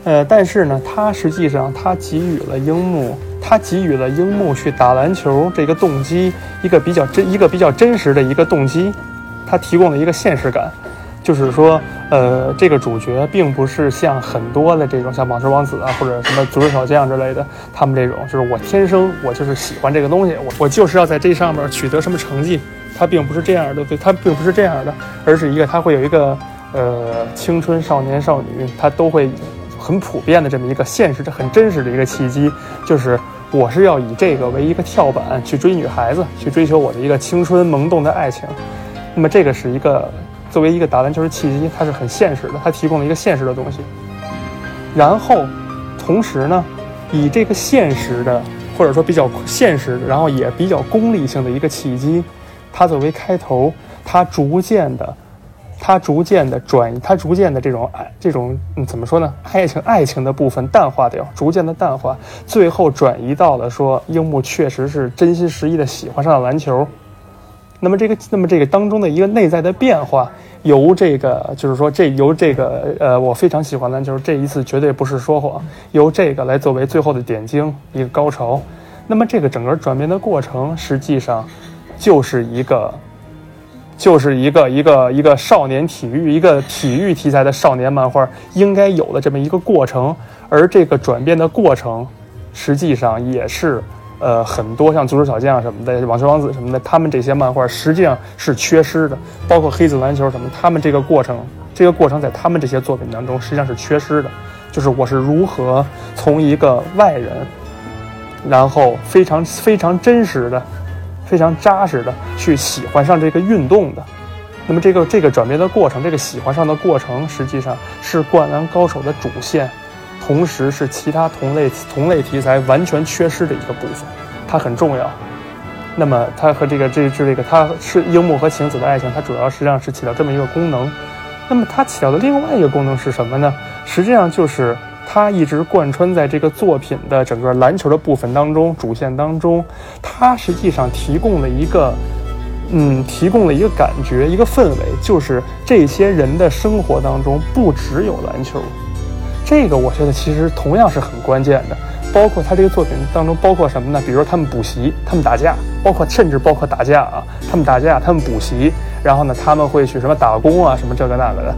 呃，但是呢，它实际上它给予了樱木，它给予了樱木去打篮球这个动机一个比较真一个比较真实的一个动机，它提供了一个现实感，就是说，呃，这个主角并不是像很多的这种像网球王子啊或者什么足球小将之类的，他们这种就是我天生我就是喜欢这个东西，我我就是要在这上面取得什么成绩，它并不是这样的，对，它并不是这样的，而是一个它会有一个呃青春少年少女，他都会。很普遍的这么一个现实的、很真实的一个契机，就是我是要以这个为一个跳板去追女孩子，去追求我的一个青春萌动的爱情。那么这个是一个作为一个打篮球的契机，它是很现实的，它提供了一个现实的东西。然后，同时呢，以这个现实的或者说比较现实，然后也比较功利性的一个契机，它作为开头，它逐渐的。它逐渐的转移，它逐渐的这种爱，这种怎么说呢？爱情爱情的部分淡化掉，逐渐的淡化，最后转移到了说樱木确实是真心实意的喜欢上了篮球。那么这个，那么这个当中的一个内在的变化，由这个就是说这由这个呃我非常喜欢篮球，这一次绝对不是说谎，由这个来作为最后的点睛，一个高潮。那么这个整个转变的过程，实际上就是一个。就是一个一个一个少年体育一个体育题材的少年漫画应该有的这么一个过程，而这个转变的过程，实际上也是，呃，很多像足球小将什么的、网球王子什么的，他们这些漫画实际上是缺失的，包括黑子篮球什么，他们这个过程，这个过程在他们这些作品当中实际上是缺失的，就是我是如何从一个外人，然后非常非常真实的。非常扎实的去喜欢上这个运动的，那么这个这个转变的过程，这个喜欢上的过程，实际上是《灌篮高手》的主线，同时是其他同类同类题材完全缺失的一个部分，它很重要。那么它和这个这这这个它是樱木和晴子的爱情，它主要实际上是起到这么一个功能。那么它起到的另外一个功能是什么呢？实际上就是。它一直贯穿在这个作品的整个篮球的部分当中，主线当中，它实际上提供了一个，嗯，提供了一个感觉，一个氛围，就是这些人的生活当中不只有篮球，这个我觉得其实同样是很关键的。包括他这个作品当中，包括什么呢？比如说他们补习，他们打架，包括甚至包括打架啊，他们打架，他们补习，然后呢，他们会去什么打工啊，什么这个那个的。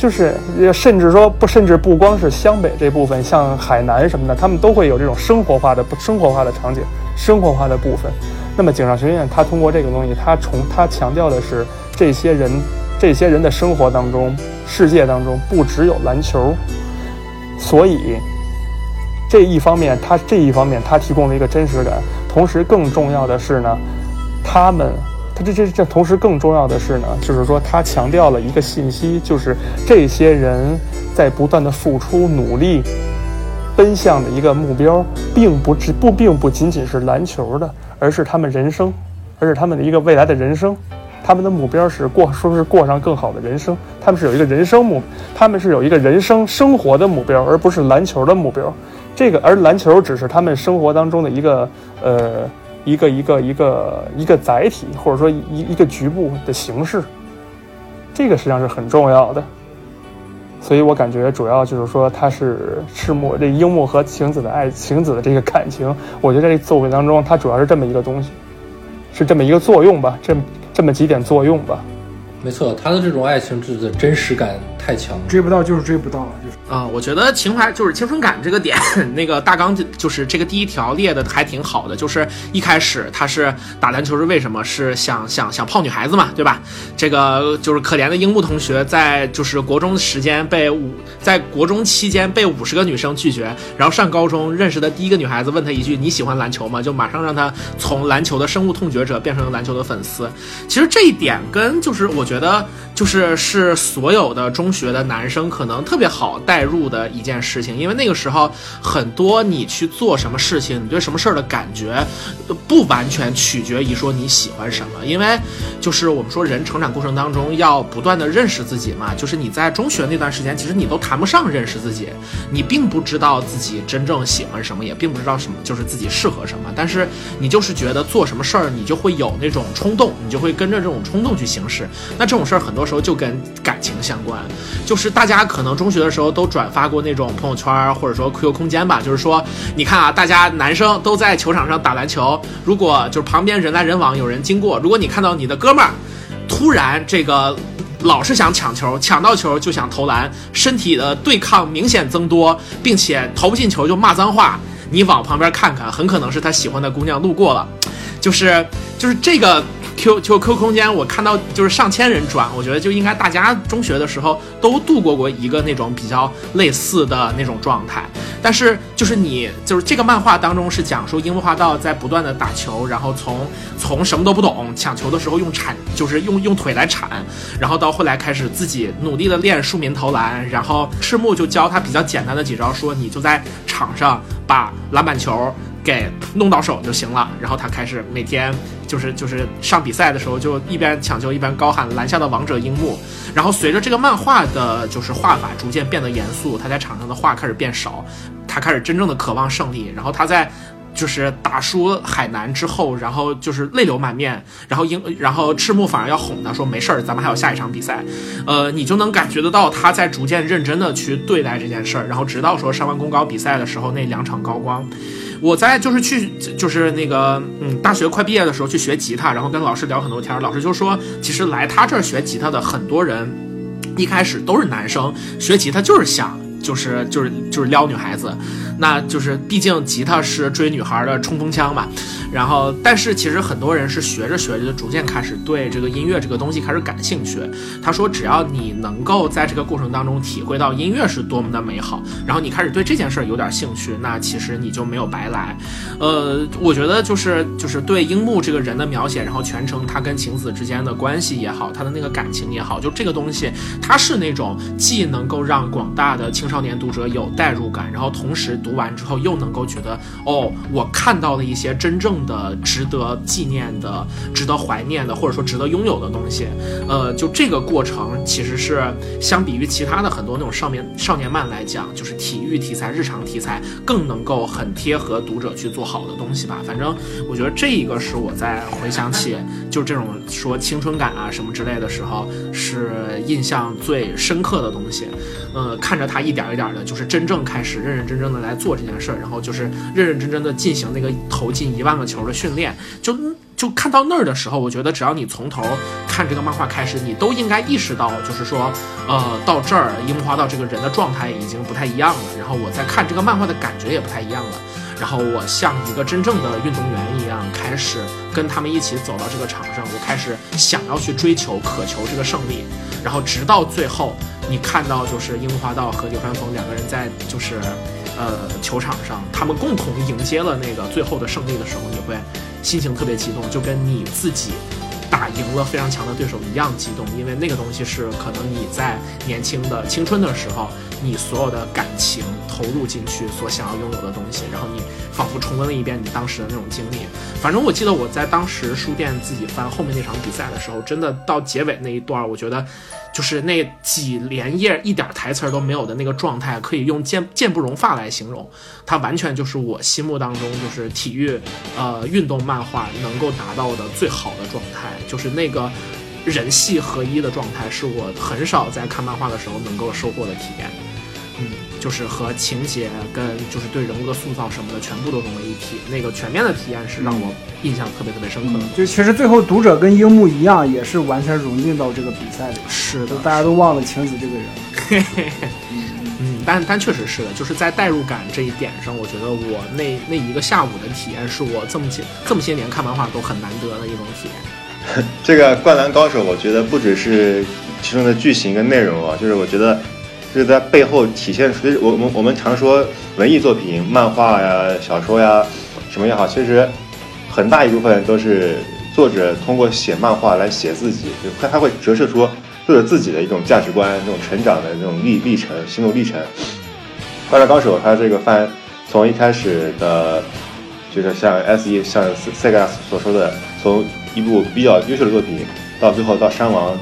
就是，甚至说不，甚至不光是湘北这部分，像海南什么的，他们都会有这种生活化的、不生活化的场景，生活化的部分。那么，井上学院它通过这个东西，它从它强调的是这些人、这些人的生活当中、世界当中不只有篮球。所以，这一方面，它这一方面它提供了一个真实感，同时更重要的是呢，他们。这这这，同时更重要的是呢，就是说他强调了一个信息，就是这些人在不断的付出努力，奔向的一个目标，并不只不并不仅仅是篮球的，而是他们人生，而是他们的一个未来的人生，他们的目标是过，说是过上更好的人生，他们是有一个人生目，他们是有一个人生生活的目标，而不是篮球的目标。这个而篮球只是他们生活当中的一个呃。一个一个一个一个载体，或者说一一个局部的形式，这个实际上是很重要的。所以我感觉主要就是说，它是赤木这樱木和晴子的爱，晴子的这个感情，我觉得在这作品当中，它主要是这么一个东西，是这么一个作用吧，这这么几点作用吧。没错，他的这种爱情质的真实感太强，追不到就是追不到，就是啊，我觉得情怀就是青春感这个点，那个大纲就是这个第一条列的还挺好的，就是一开始他是打篮球是为什么？是想想想泡女孩子嘛，对吧？这个就是可怜的樱木同学在就是国中时间被五在国中期间被五十个女生拒绝，然后上高中认识的第一个女孩子问他一句你喜欢篮球吗？就马上让他从篮球的深恶痛绝者变成篮球的粉丝。其实这一点跟就是我。觉得就是是所有的中学的男生可能特别好带入的一件事情，因为那个时候很多你去做什么事情，你对什么事儿的感觉，不完全取决于说你喜欢什么，因为就是我们说人成长过程当中要不断的认识自己嘛，就是你在中学那段时间，其实你都谈不上认识自己，你并不知道自己真正喜欢什么，也并不知道什么就是自己适合什么，但是你就是觉得做什么事儿你就会有那种冲动，你就会跟着这种冲动去行事。那这种事儿很多时候就跟感情相关，就是大家可能中学的时候都转发过那种朋友圈或者说 QQ 空间吧，就是说你看啊，大家男生都在球场上打篮球，如果就是旁边人来人往有人经过，如果你看到你的哥们儿突然这个。老是想抢球，抢到球就想投篮，身体的对抗明显增多，并且投不进球就骂脏话。你往旁边看看，很可能是他喜欢的姑娘路过了，就是就是这个 Q Q Q 空间，我看到就是上千人转，我觉得就应该大家中学的时候都度过过一个那种比较类似的那种状态。但是就是你就是这个漫画当中是讲说樱木花道在不断的打球，然后从从什么都不懂抢球的时候用铲就是用用腿来铲，然后到后来开始自己努力的练庶民投篮，然后赤木就教他比较简单的几招，说你就在场上把篮板球给弄到手就行了。然后他开始每天就是就是上比赛的时候就一边抢球一边高喊篮下的王者樱木。然后随着这个漫画的就是画法逐渐变得严肃，他在场上的话开始变少，他开始真正的渴望胜利。然后他在就是打输海南之后，然后就是泪流满面，然后英，然后赤木反而要哄他说没事儿，咱们还有下一场比赛，呃，你就能感觉得到他在逐渐认真的去对待这件事儿，然后直到说上完公高比赛的时候那两场高光。我在就是去就是那个嗯大学快毕业的时候去学吉他，然后跟老师聊很多天，老师就说其实来他这儿学吉他的很多人一开始都是男生，学吉他就是想就是就是就是撩女孩子，那就是毕竟吉他是追女孩的冲锋枪嘛。然后，但是其实很多人是学着学着就逐渐开始对这个音乐这个东西开始感兴趣。他说，只要你能够在这个过程当中体会到音乐是多么的美好，然后你开始对这件事儿有点兴趣，那其实你就没有白来。呃，我觉得就是就是对樱木这个人的描写，然后全程他跟晴子之间的关系也好，他的那个感情也好，就这个东西，它是那种既能够让广大的青少年读者有代入感，然后同时读读完之后又能够觉得，哦，我看到了一些真正的值得纪念的、值得怀念的，或者说值得拥有的东西。呃，就这个过程其实是相比于其他的很多那种少年少年漫来讲，就是体育题材、日常题材更能够很贴合读者去做好的东西吧。反正我觉得这一个是我在回想起就这种说青春感啊什么之类的时候，是印象最深刻的东西。呃，看着他一点一点的，就是真正开始认认真真的来做这件事儿，然后就是认认真真的进行那个投进一万个球的训练，就就看到那儿的时候，我觉得只要你从头看这个漫画开始，你都应该意识到，就是说，呃，到这儿樱花道这个人的状态已经不太一样了，然后我在看这个漫画的感觉也不太一样了。然后我像一个真正的运动员一样，开始跟他们一起走到这个场上，我开始想要去追求、渴求这个胜利。然后直到最后，你看到就是樱木花道和流川枫两个人在就是呃球场上，他们共同迎接了那个最后的胜利的时候，你会心情特别激动，就跟你自己。打赢了非常强的对手一样激动，因为那个东西是可能你在年轻的青春的时候，你所有的感情投入进去所想要拥有的东西，然后你仿佛重温了一遍你当时的那种经历。反正我记得我在当时书店自己翻后面那场比赛的时候，真的到结尾那一段，我觉得就是那几连页一点台词都没有的那个状态，可以用剑剑不容发来形容。它完全就是我心目当中就是体育呃运动漫画能够达到的最好的状态，就是那个人戏合一的状态，是我很少在看漫画的时候能够收获的体验。嗯，就是和情节跟就是对人物的塑造什么的全部都融为一体，那个全面的体验是让我印象特别特别深刻的。就其实最后读者跟樱木一样，也是完全融进到这个比赛里，是的，大家都忘了晴子这个人。嘿嘿嘿，嗯，但但确实是的，就是在代入感这一点上，我觉得我那那一个下午的体验，是我这么些这么些年看漫画都很难得的一种体验。这个《灌篮高手》，我觉得不只是其中的剧情跟内容啊，就是我觉得就是在背后体现出，我我们我们常说文艺作品、漫画呀、小说呀什么也好，其实很大一部分都是作者通过写漫画来写自己，就他他会折射出作者自己的一种价值观、这种成长的这种历历程、心路历程。《灌篮高手》它这个番从一开始的，就是像 S E 像 Sega 所说的，从一部比较优秀的作品，到最后到山王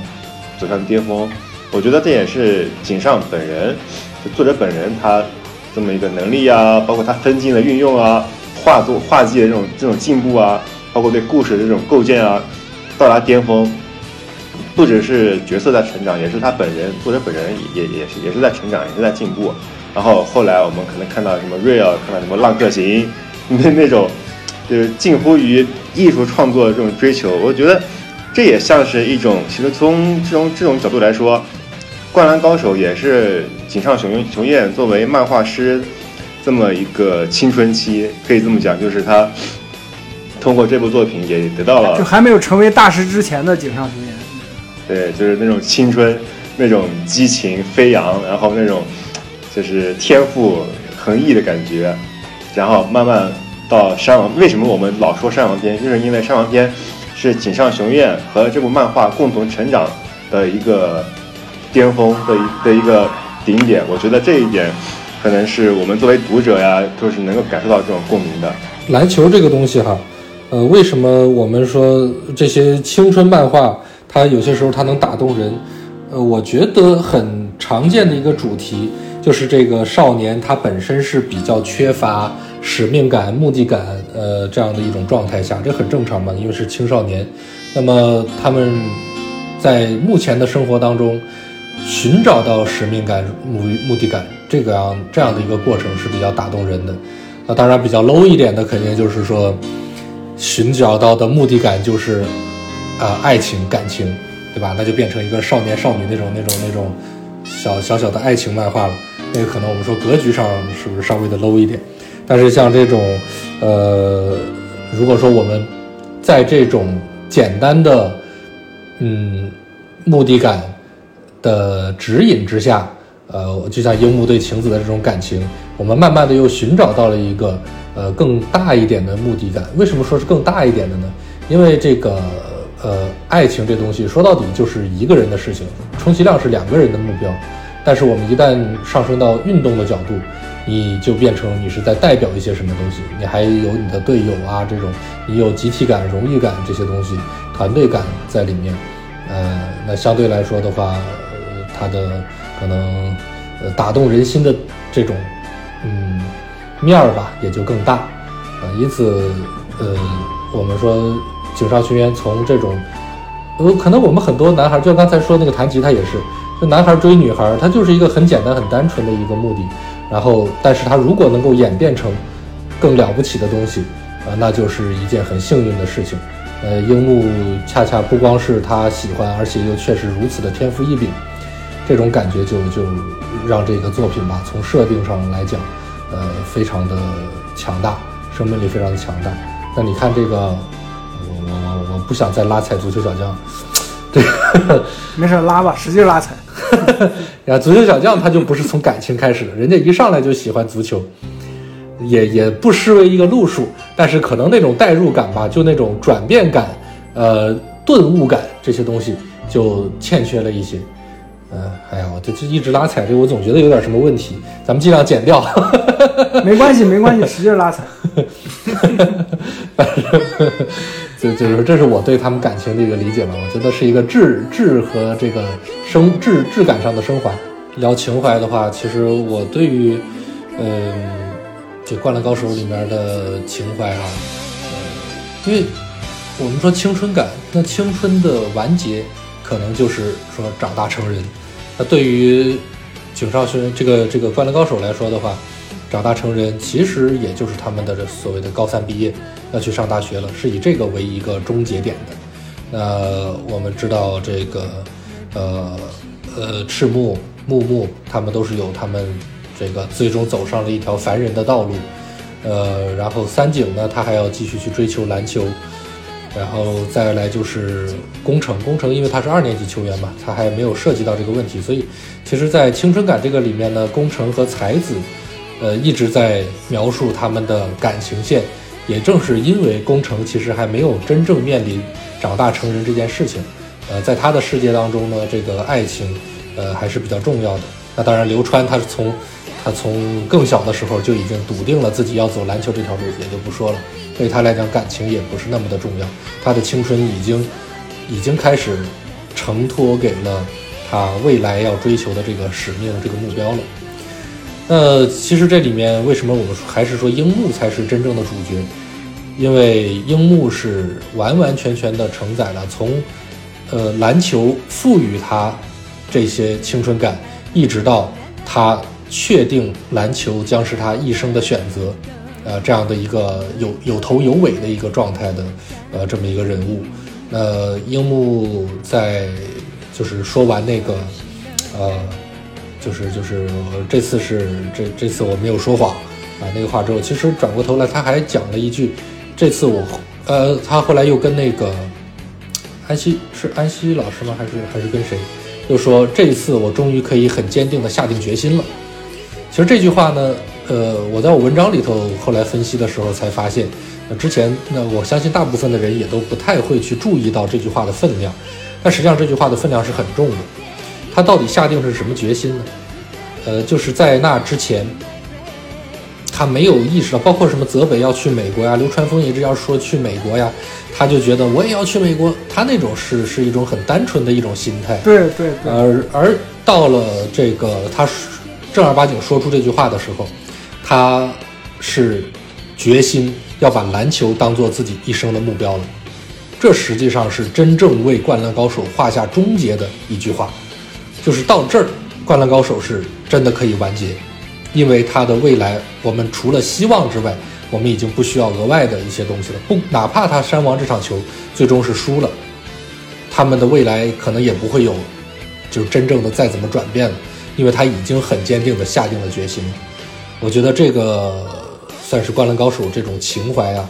走向巅峰，我觉得这也是井上本人，就作者本人他这么一个能力啊，包括他分镜的运用啊，画作画技的这种这种进步啊，包括对故事的这种构建啊，到达巅峰。不只是角色在成长，也是他本人，作者本人也也是也是在成长，也是在进步。然后后来我们可能看到什么 Real，看到什么浪客行，那那种就是近乎于艺术创作的这种追求，我觉得这也像是一种，其实从这种这种角度来说，《灌篮高手》也是井上雄雄彦作为漫画师这么一个青春期，可以这么讲，就是他通过这部作品也得到了就还没有成为大师之前的井上雄彦。对，就是那种青春，那种激情飞扬，然后那种就是天赋横溢的感觉，然后慢慢到山王。为什么我们老说山王篇？就是因为山王篇是井上雄彦和这部漫画共同成长的一个巅峰的一的一个顶点。我觉得这一点可能是我们作为读者呀，就是能够感受到这种共鸣的。篮球这个东西哈，呃，为什么我们说这些青春漫画，它有些时候它能打动人？呃，我觉得很常见的一个主题就是这个少年他本身是比较缺乏使命感、目的感，呃，这样的一种状态下，这很正常嘛，因为是青少年。那么他们在目前的生活当中寻找到使命感、目目的感，这个样这样的一个过程是比较打动人的。那当然比较 low 一点的，肯定就是说，寻找到的目的感就是，啊、爱情感情，对吧？那就变成一个少年少女那种那种那种小小小的爱情漫画了。那个可能我们说格局上是不是稍微的 low 一点？但是像这种，呃，如果说我们在这种简单的，嗯，目的感的指引之下，呃，就像樱木对晴子的这种感情，我们慢慢的又寻找到了一个呃更大一点的目的感。为什么说是更大一点的呢？因为这个呃爱情这东西说到底就是一个人的事情，充其量是两个人的目标。但是我们一旦上升到运动的角度，你就变成你是在代表一些什么东西，你还有你的队友啊这种，你有集体感、荣誉感这些东西，团队感在里面。呃，那相对来说的话，呃，它的可能呃打动人心的这种嗯面儿吧，也就更大。呃，因此呃，我们说井上雄彦从这种呃，可能我们很多男孩，就刚才说那个弹吉他也是，就男孩追女孩，他就是一个很简单、很单纯的一个目的。然后，但是他如果能够演变成更了不起的东西，啊、那就是一件很幸运的事情。呃，樱木恰恰不光是他喜欢，而且又确实如此的天赋异禀，这种感觉就就让这个作品吧，从设定上来讲，呃，非常的强大，生命力非常的强大。那你看这个，我我我我不想再拉踩足球小将，这个。没事拉吧，使劲拉踩。呀，足球小将他就不是从感情开始的，人家一上来就喜欢足球，也也不失为一个路数，但是可能那种代入感吧，就那种转变感，呃，顿悟感这些东西就欠缺了一些。嗯、哎呀，我这这一直拉踩这个，我总觉得有点什么问题，咱们尽量减掉。没关系，没关系，使劲拉踩。反正就就是说，这是我对他们感情的一个理解吧。我觉得是一个质质和这个生质质感上的升华。聊情怀的话，其实我对于，嗯、这《灌篮高手》里面的情怀啊，呃，因为我们说青春感，那青春的完结可能就是说长大成人。那对于井上雄这个这个《灌篮高手》来说的话，长大成人其实也就是他们的这所谓的高三毕业，要去上大学了，是以这个为一个终结点的。那我们知道这个，呃呃，赤木、木木他们都是有他们这个最终走上了一条凡人的道路。呃，然后三井呢，他还要继续去追求篮球，然后再来就是工程，工程因为他是二年级球员嘛，他还没有涉及到这个问题，所以其实，在青春感这个里面呢，工程和才子，呃，一直在描述他们的感情线。也正是因为工程其实还没有真正面临长大成人这件事情，呃，在他的世界当中呢，这个爱情，呃，还是比较重要的。那当然，流川他是从他从更小的时候就已经笃定了自己要走篮球这条路，也就不说了。对他来讲，感情也不是那么的重要，他的青春已经已经开始承托给了他未来要追求的这个使命、这个目标了。那其实这里面为什么我们还是说樱木才是真正的主角？因为樱木是完完全全的承载了从呃篮球赋予他这些青春感，一直到他确定篮球将是他一生的选择，呃这样的一个有有头有尾的一个状态的呃这么一个人物。那樱木在就是说完那个呃。就是就是这次是这这次我没有说谎啊那个话之后，其实转过头来他还讲了一句，这次我呃他后来又跟那个安西是安西老师吗？还是还是跟谁？又说这一次我终于可以很坚定的下定决心了。其实这句话呢，呃，我在我文章里头后来分析的时候才发现，那之前那我相信大部分的人也都不太会去注意到这句话的分量，但实际上这句话的分量是很重的。他到底下定是什么决心呢？呃，就是在那之前，他没有意识到，包括什么泽北要去美国呀，流川枫一直要说去美国呀，他就觉得我也要去美国，他那种是是一种很单纯的一种心态。对对对，而而到了这个他正儿八经说出这句话的时候，他是决心要把篮球当做自己一生的目标了。这实际上是真正为《灌篮高手》画下终结的一句话。就是到这儿，《灌篮高手》是真的可以完结，因为他的未来，我们除了希望之外，我们已经不需要额外的一些东西了。不，哪怕他山王这场球最终是输了，他们的未来可能也不会有，就真正的再怎么转变了，因为他已经很坚定的下定了决心。我觉得这个算是《灌篮高手》这种情怀啊，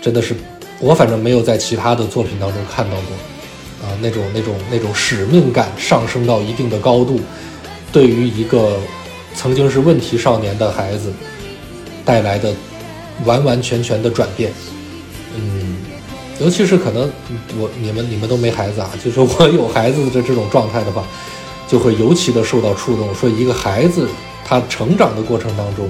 真的是我反正没有在其他的作品当中看到过。那种那种那种使命感上升到一定的高度，对于一个曾经是问题少年的孩子带来的完完全全的转变。嗯，尤其是可能我你们你们都没孩子啊，就是我有孩子的这种状态的话，就会尤其的受到触动。说一个孩子他成长的过程当中，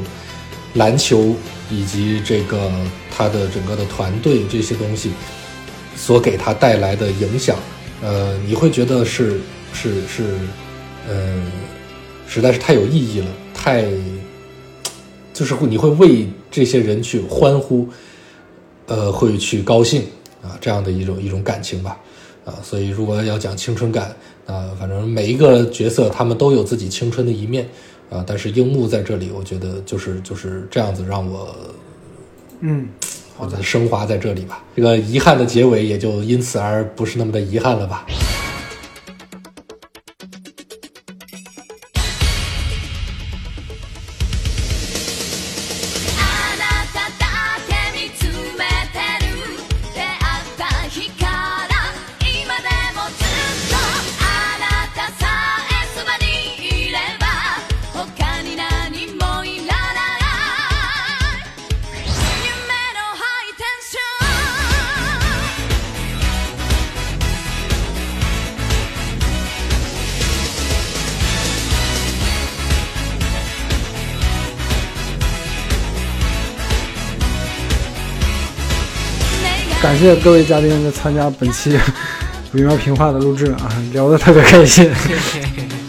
篮球以及这个他的整个的团队这些东西所给他带来的影响。呃，你会觉得是是是，呃，实在是太有意义了，太，就是你会为这些人去欢呼，呃，会去高兴啊，这样的一种一种感情吧，啊，所以如果要讲青春感啊，反正每一个角色他们都有自己青春的一面啊，但是樱木在这里，我觉得就是就是这样子让我，嗯，我的升华在这里吧。这个遗憾的结尾也就因此而不是那么的遗憾了吧。谢各位嘉宾的参加本期美妙评话的录制啊，聊得特别开心，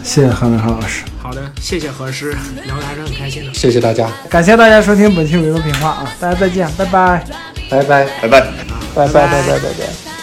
谢谢韩文浩老师，好的，谢谢何师，聊得还是很开心的。谢谢大家，感谢大家收听本期美妙评话啊，大家再见，拜拜。拜拜。拜拜。拜拜拜拜拜拜。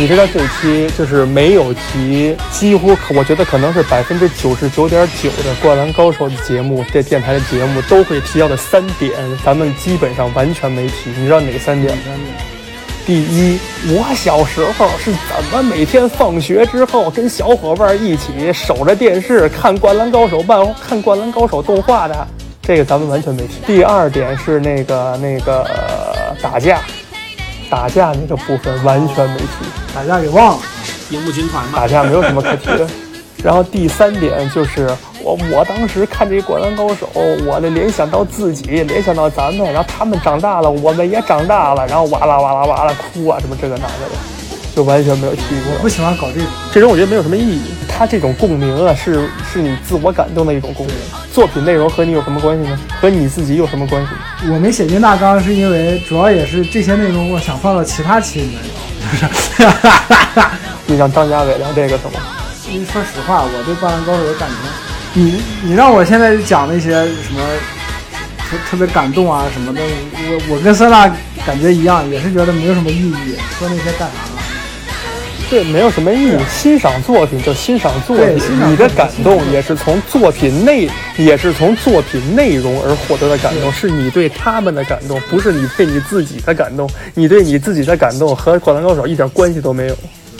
你知道这期就是没有提，几乎我觉得可能是百分之九十九点九的《灌篮高手》的节目，这电台的节目都会提到的三点，咱们基本上完全没提。你知道哪三点吗？第一，我小时候是怎么每天放学之后跟小伙伴一起守着电视看《灌篮高手》漫看《灌篮高手》动画的，这个咱们完全没提。第二点是那个那个打架，打架那个部分完全没提。打架给忘了。樱木军团嘛打，架没有什么可提的。然后第三点就是我我当时看这《灌篮高手》，我的联想到自己，联想到咱们，然后他们长大了，我们也长大了，然后哇啦哇啦哇啦哭啊，什么这个那个的，就完全没有提过。不喜欢搞这种，这种我觉得没有什么意义。他这种共鸣啊，是是你自我感动的一种共鸣。作品内容和你有什么关系呢？和你自己有什么关系？我没写进大纲是因为主要也是这些内容我想放到其他期里面聊，就是。你让张家伟聊这个是吗？因为说实话，我对《灌篮高手》的感情，你你让我现在讲那些什么特特别感动啊什么的，我我跟酸辣感觉一样，也是觉得没有什么意义，说那些干啥呢？对，没有什么意义。欣赏作品就欣赏作品你的感动也是从作品内，也是从作品内容而获得的感动，是你对他们的感动，不是你对你自己的感动。你对你自己的感动和《灌篮高手》一点关系都没有。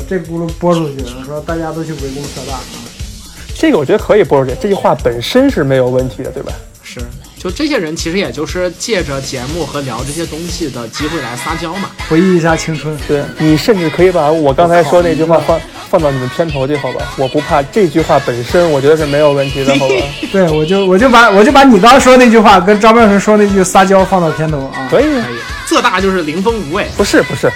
这轱辘播出去了，说大家都去围攻社大啊，这个我觉得可以播出去，这句话本身是没有问题的，对吧？是，就这些人其实也就是借着节目和聊这些东西的机会来撒娇嘛。回忆一下青春。对你甚至可以把我刚才说那句话放放到你们片头去，好吧？我不怕这句话本身，我觉得是没有问题的，好吧？对，我就我就把我就把你刚刚说那句话跟张妙成说那句撒娇放到片头啊。可以啊，可以，这大就是凌风无畏。不是不是，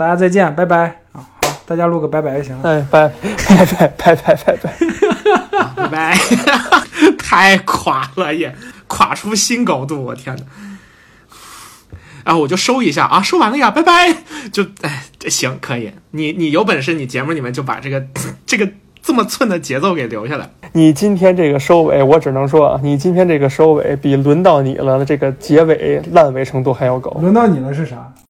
大家再见，拜拜啊！好，大家录个拜拜就行了。哎，拜 拜拜拜拜拜拜。拜拜，太垮了也，垮出新高度，我天哪！啊，我就收一下啊，收完了呀，拜拜。就哎，这行可以，你你有本事，你节目里面就把这个 这个这么寸的节奏给留下来。你今天这个收尾，我只能说啊，你今天这个收尾比轮到你了的这个结尾烂尾程度还要高。轮到你了是啥？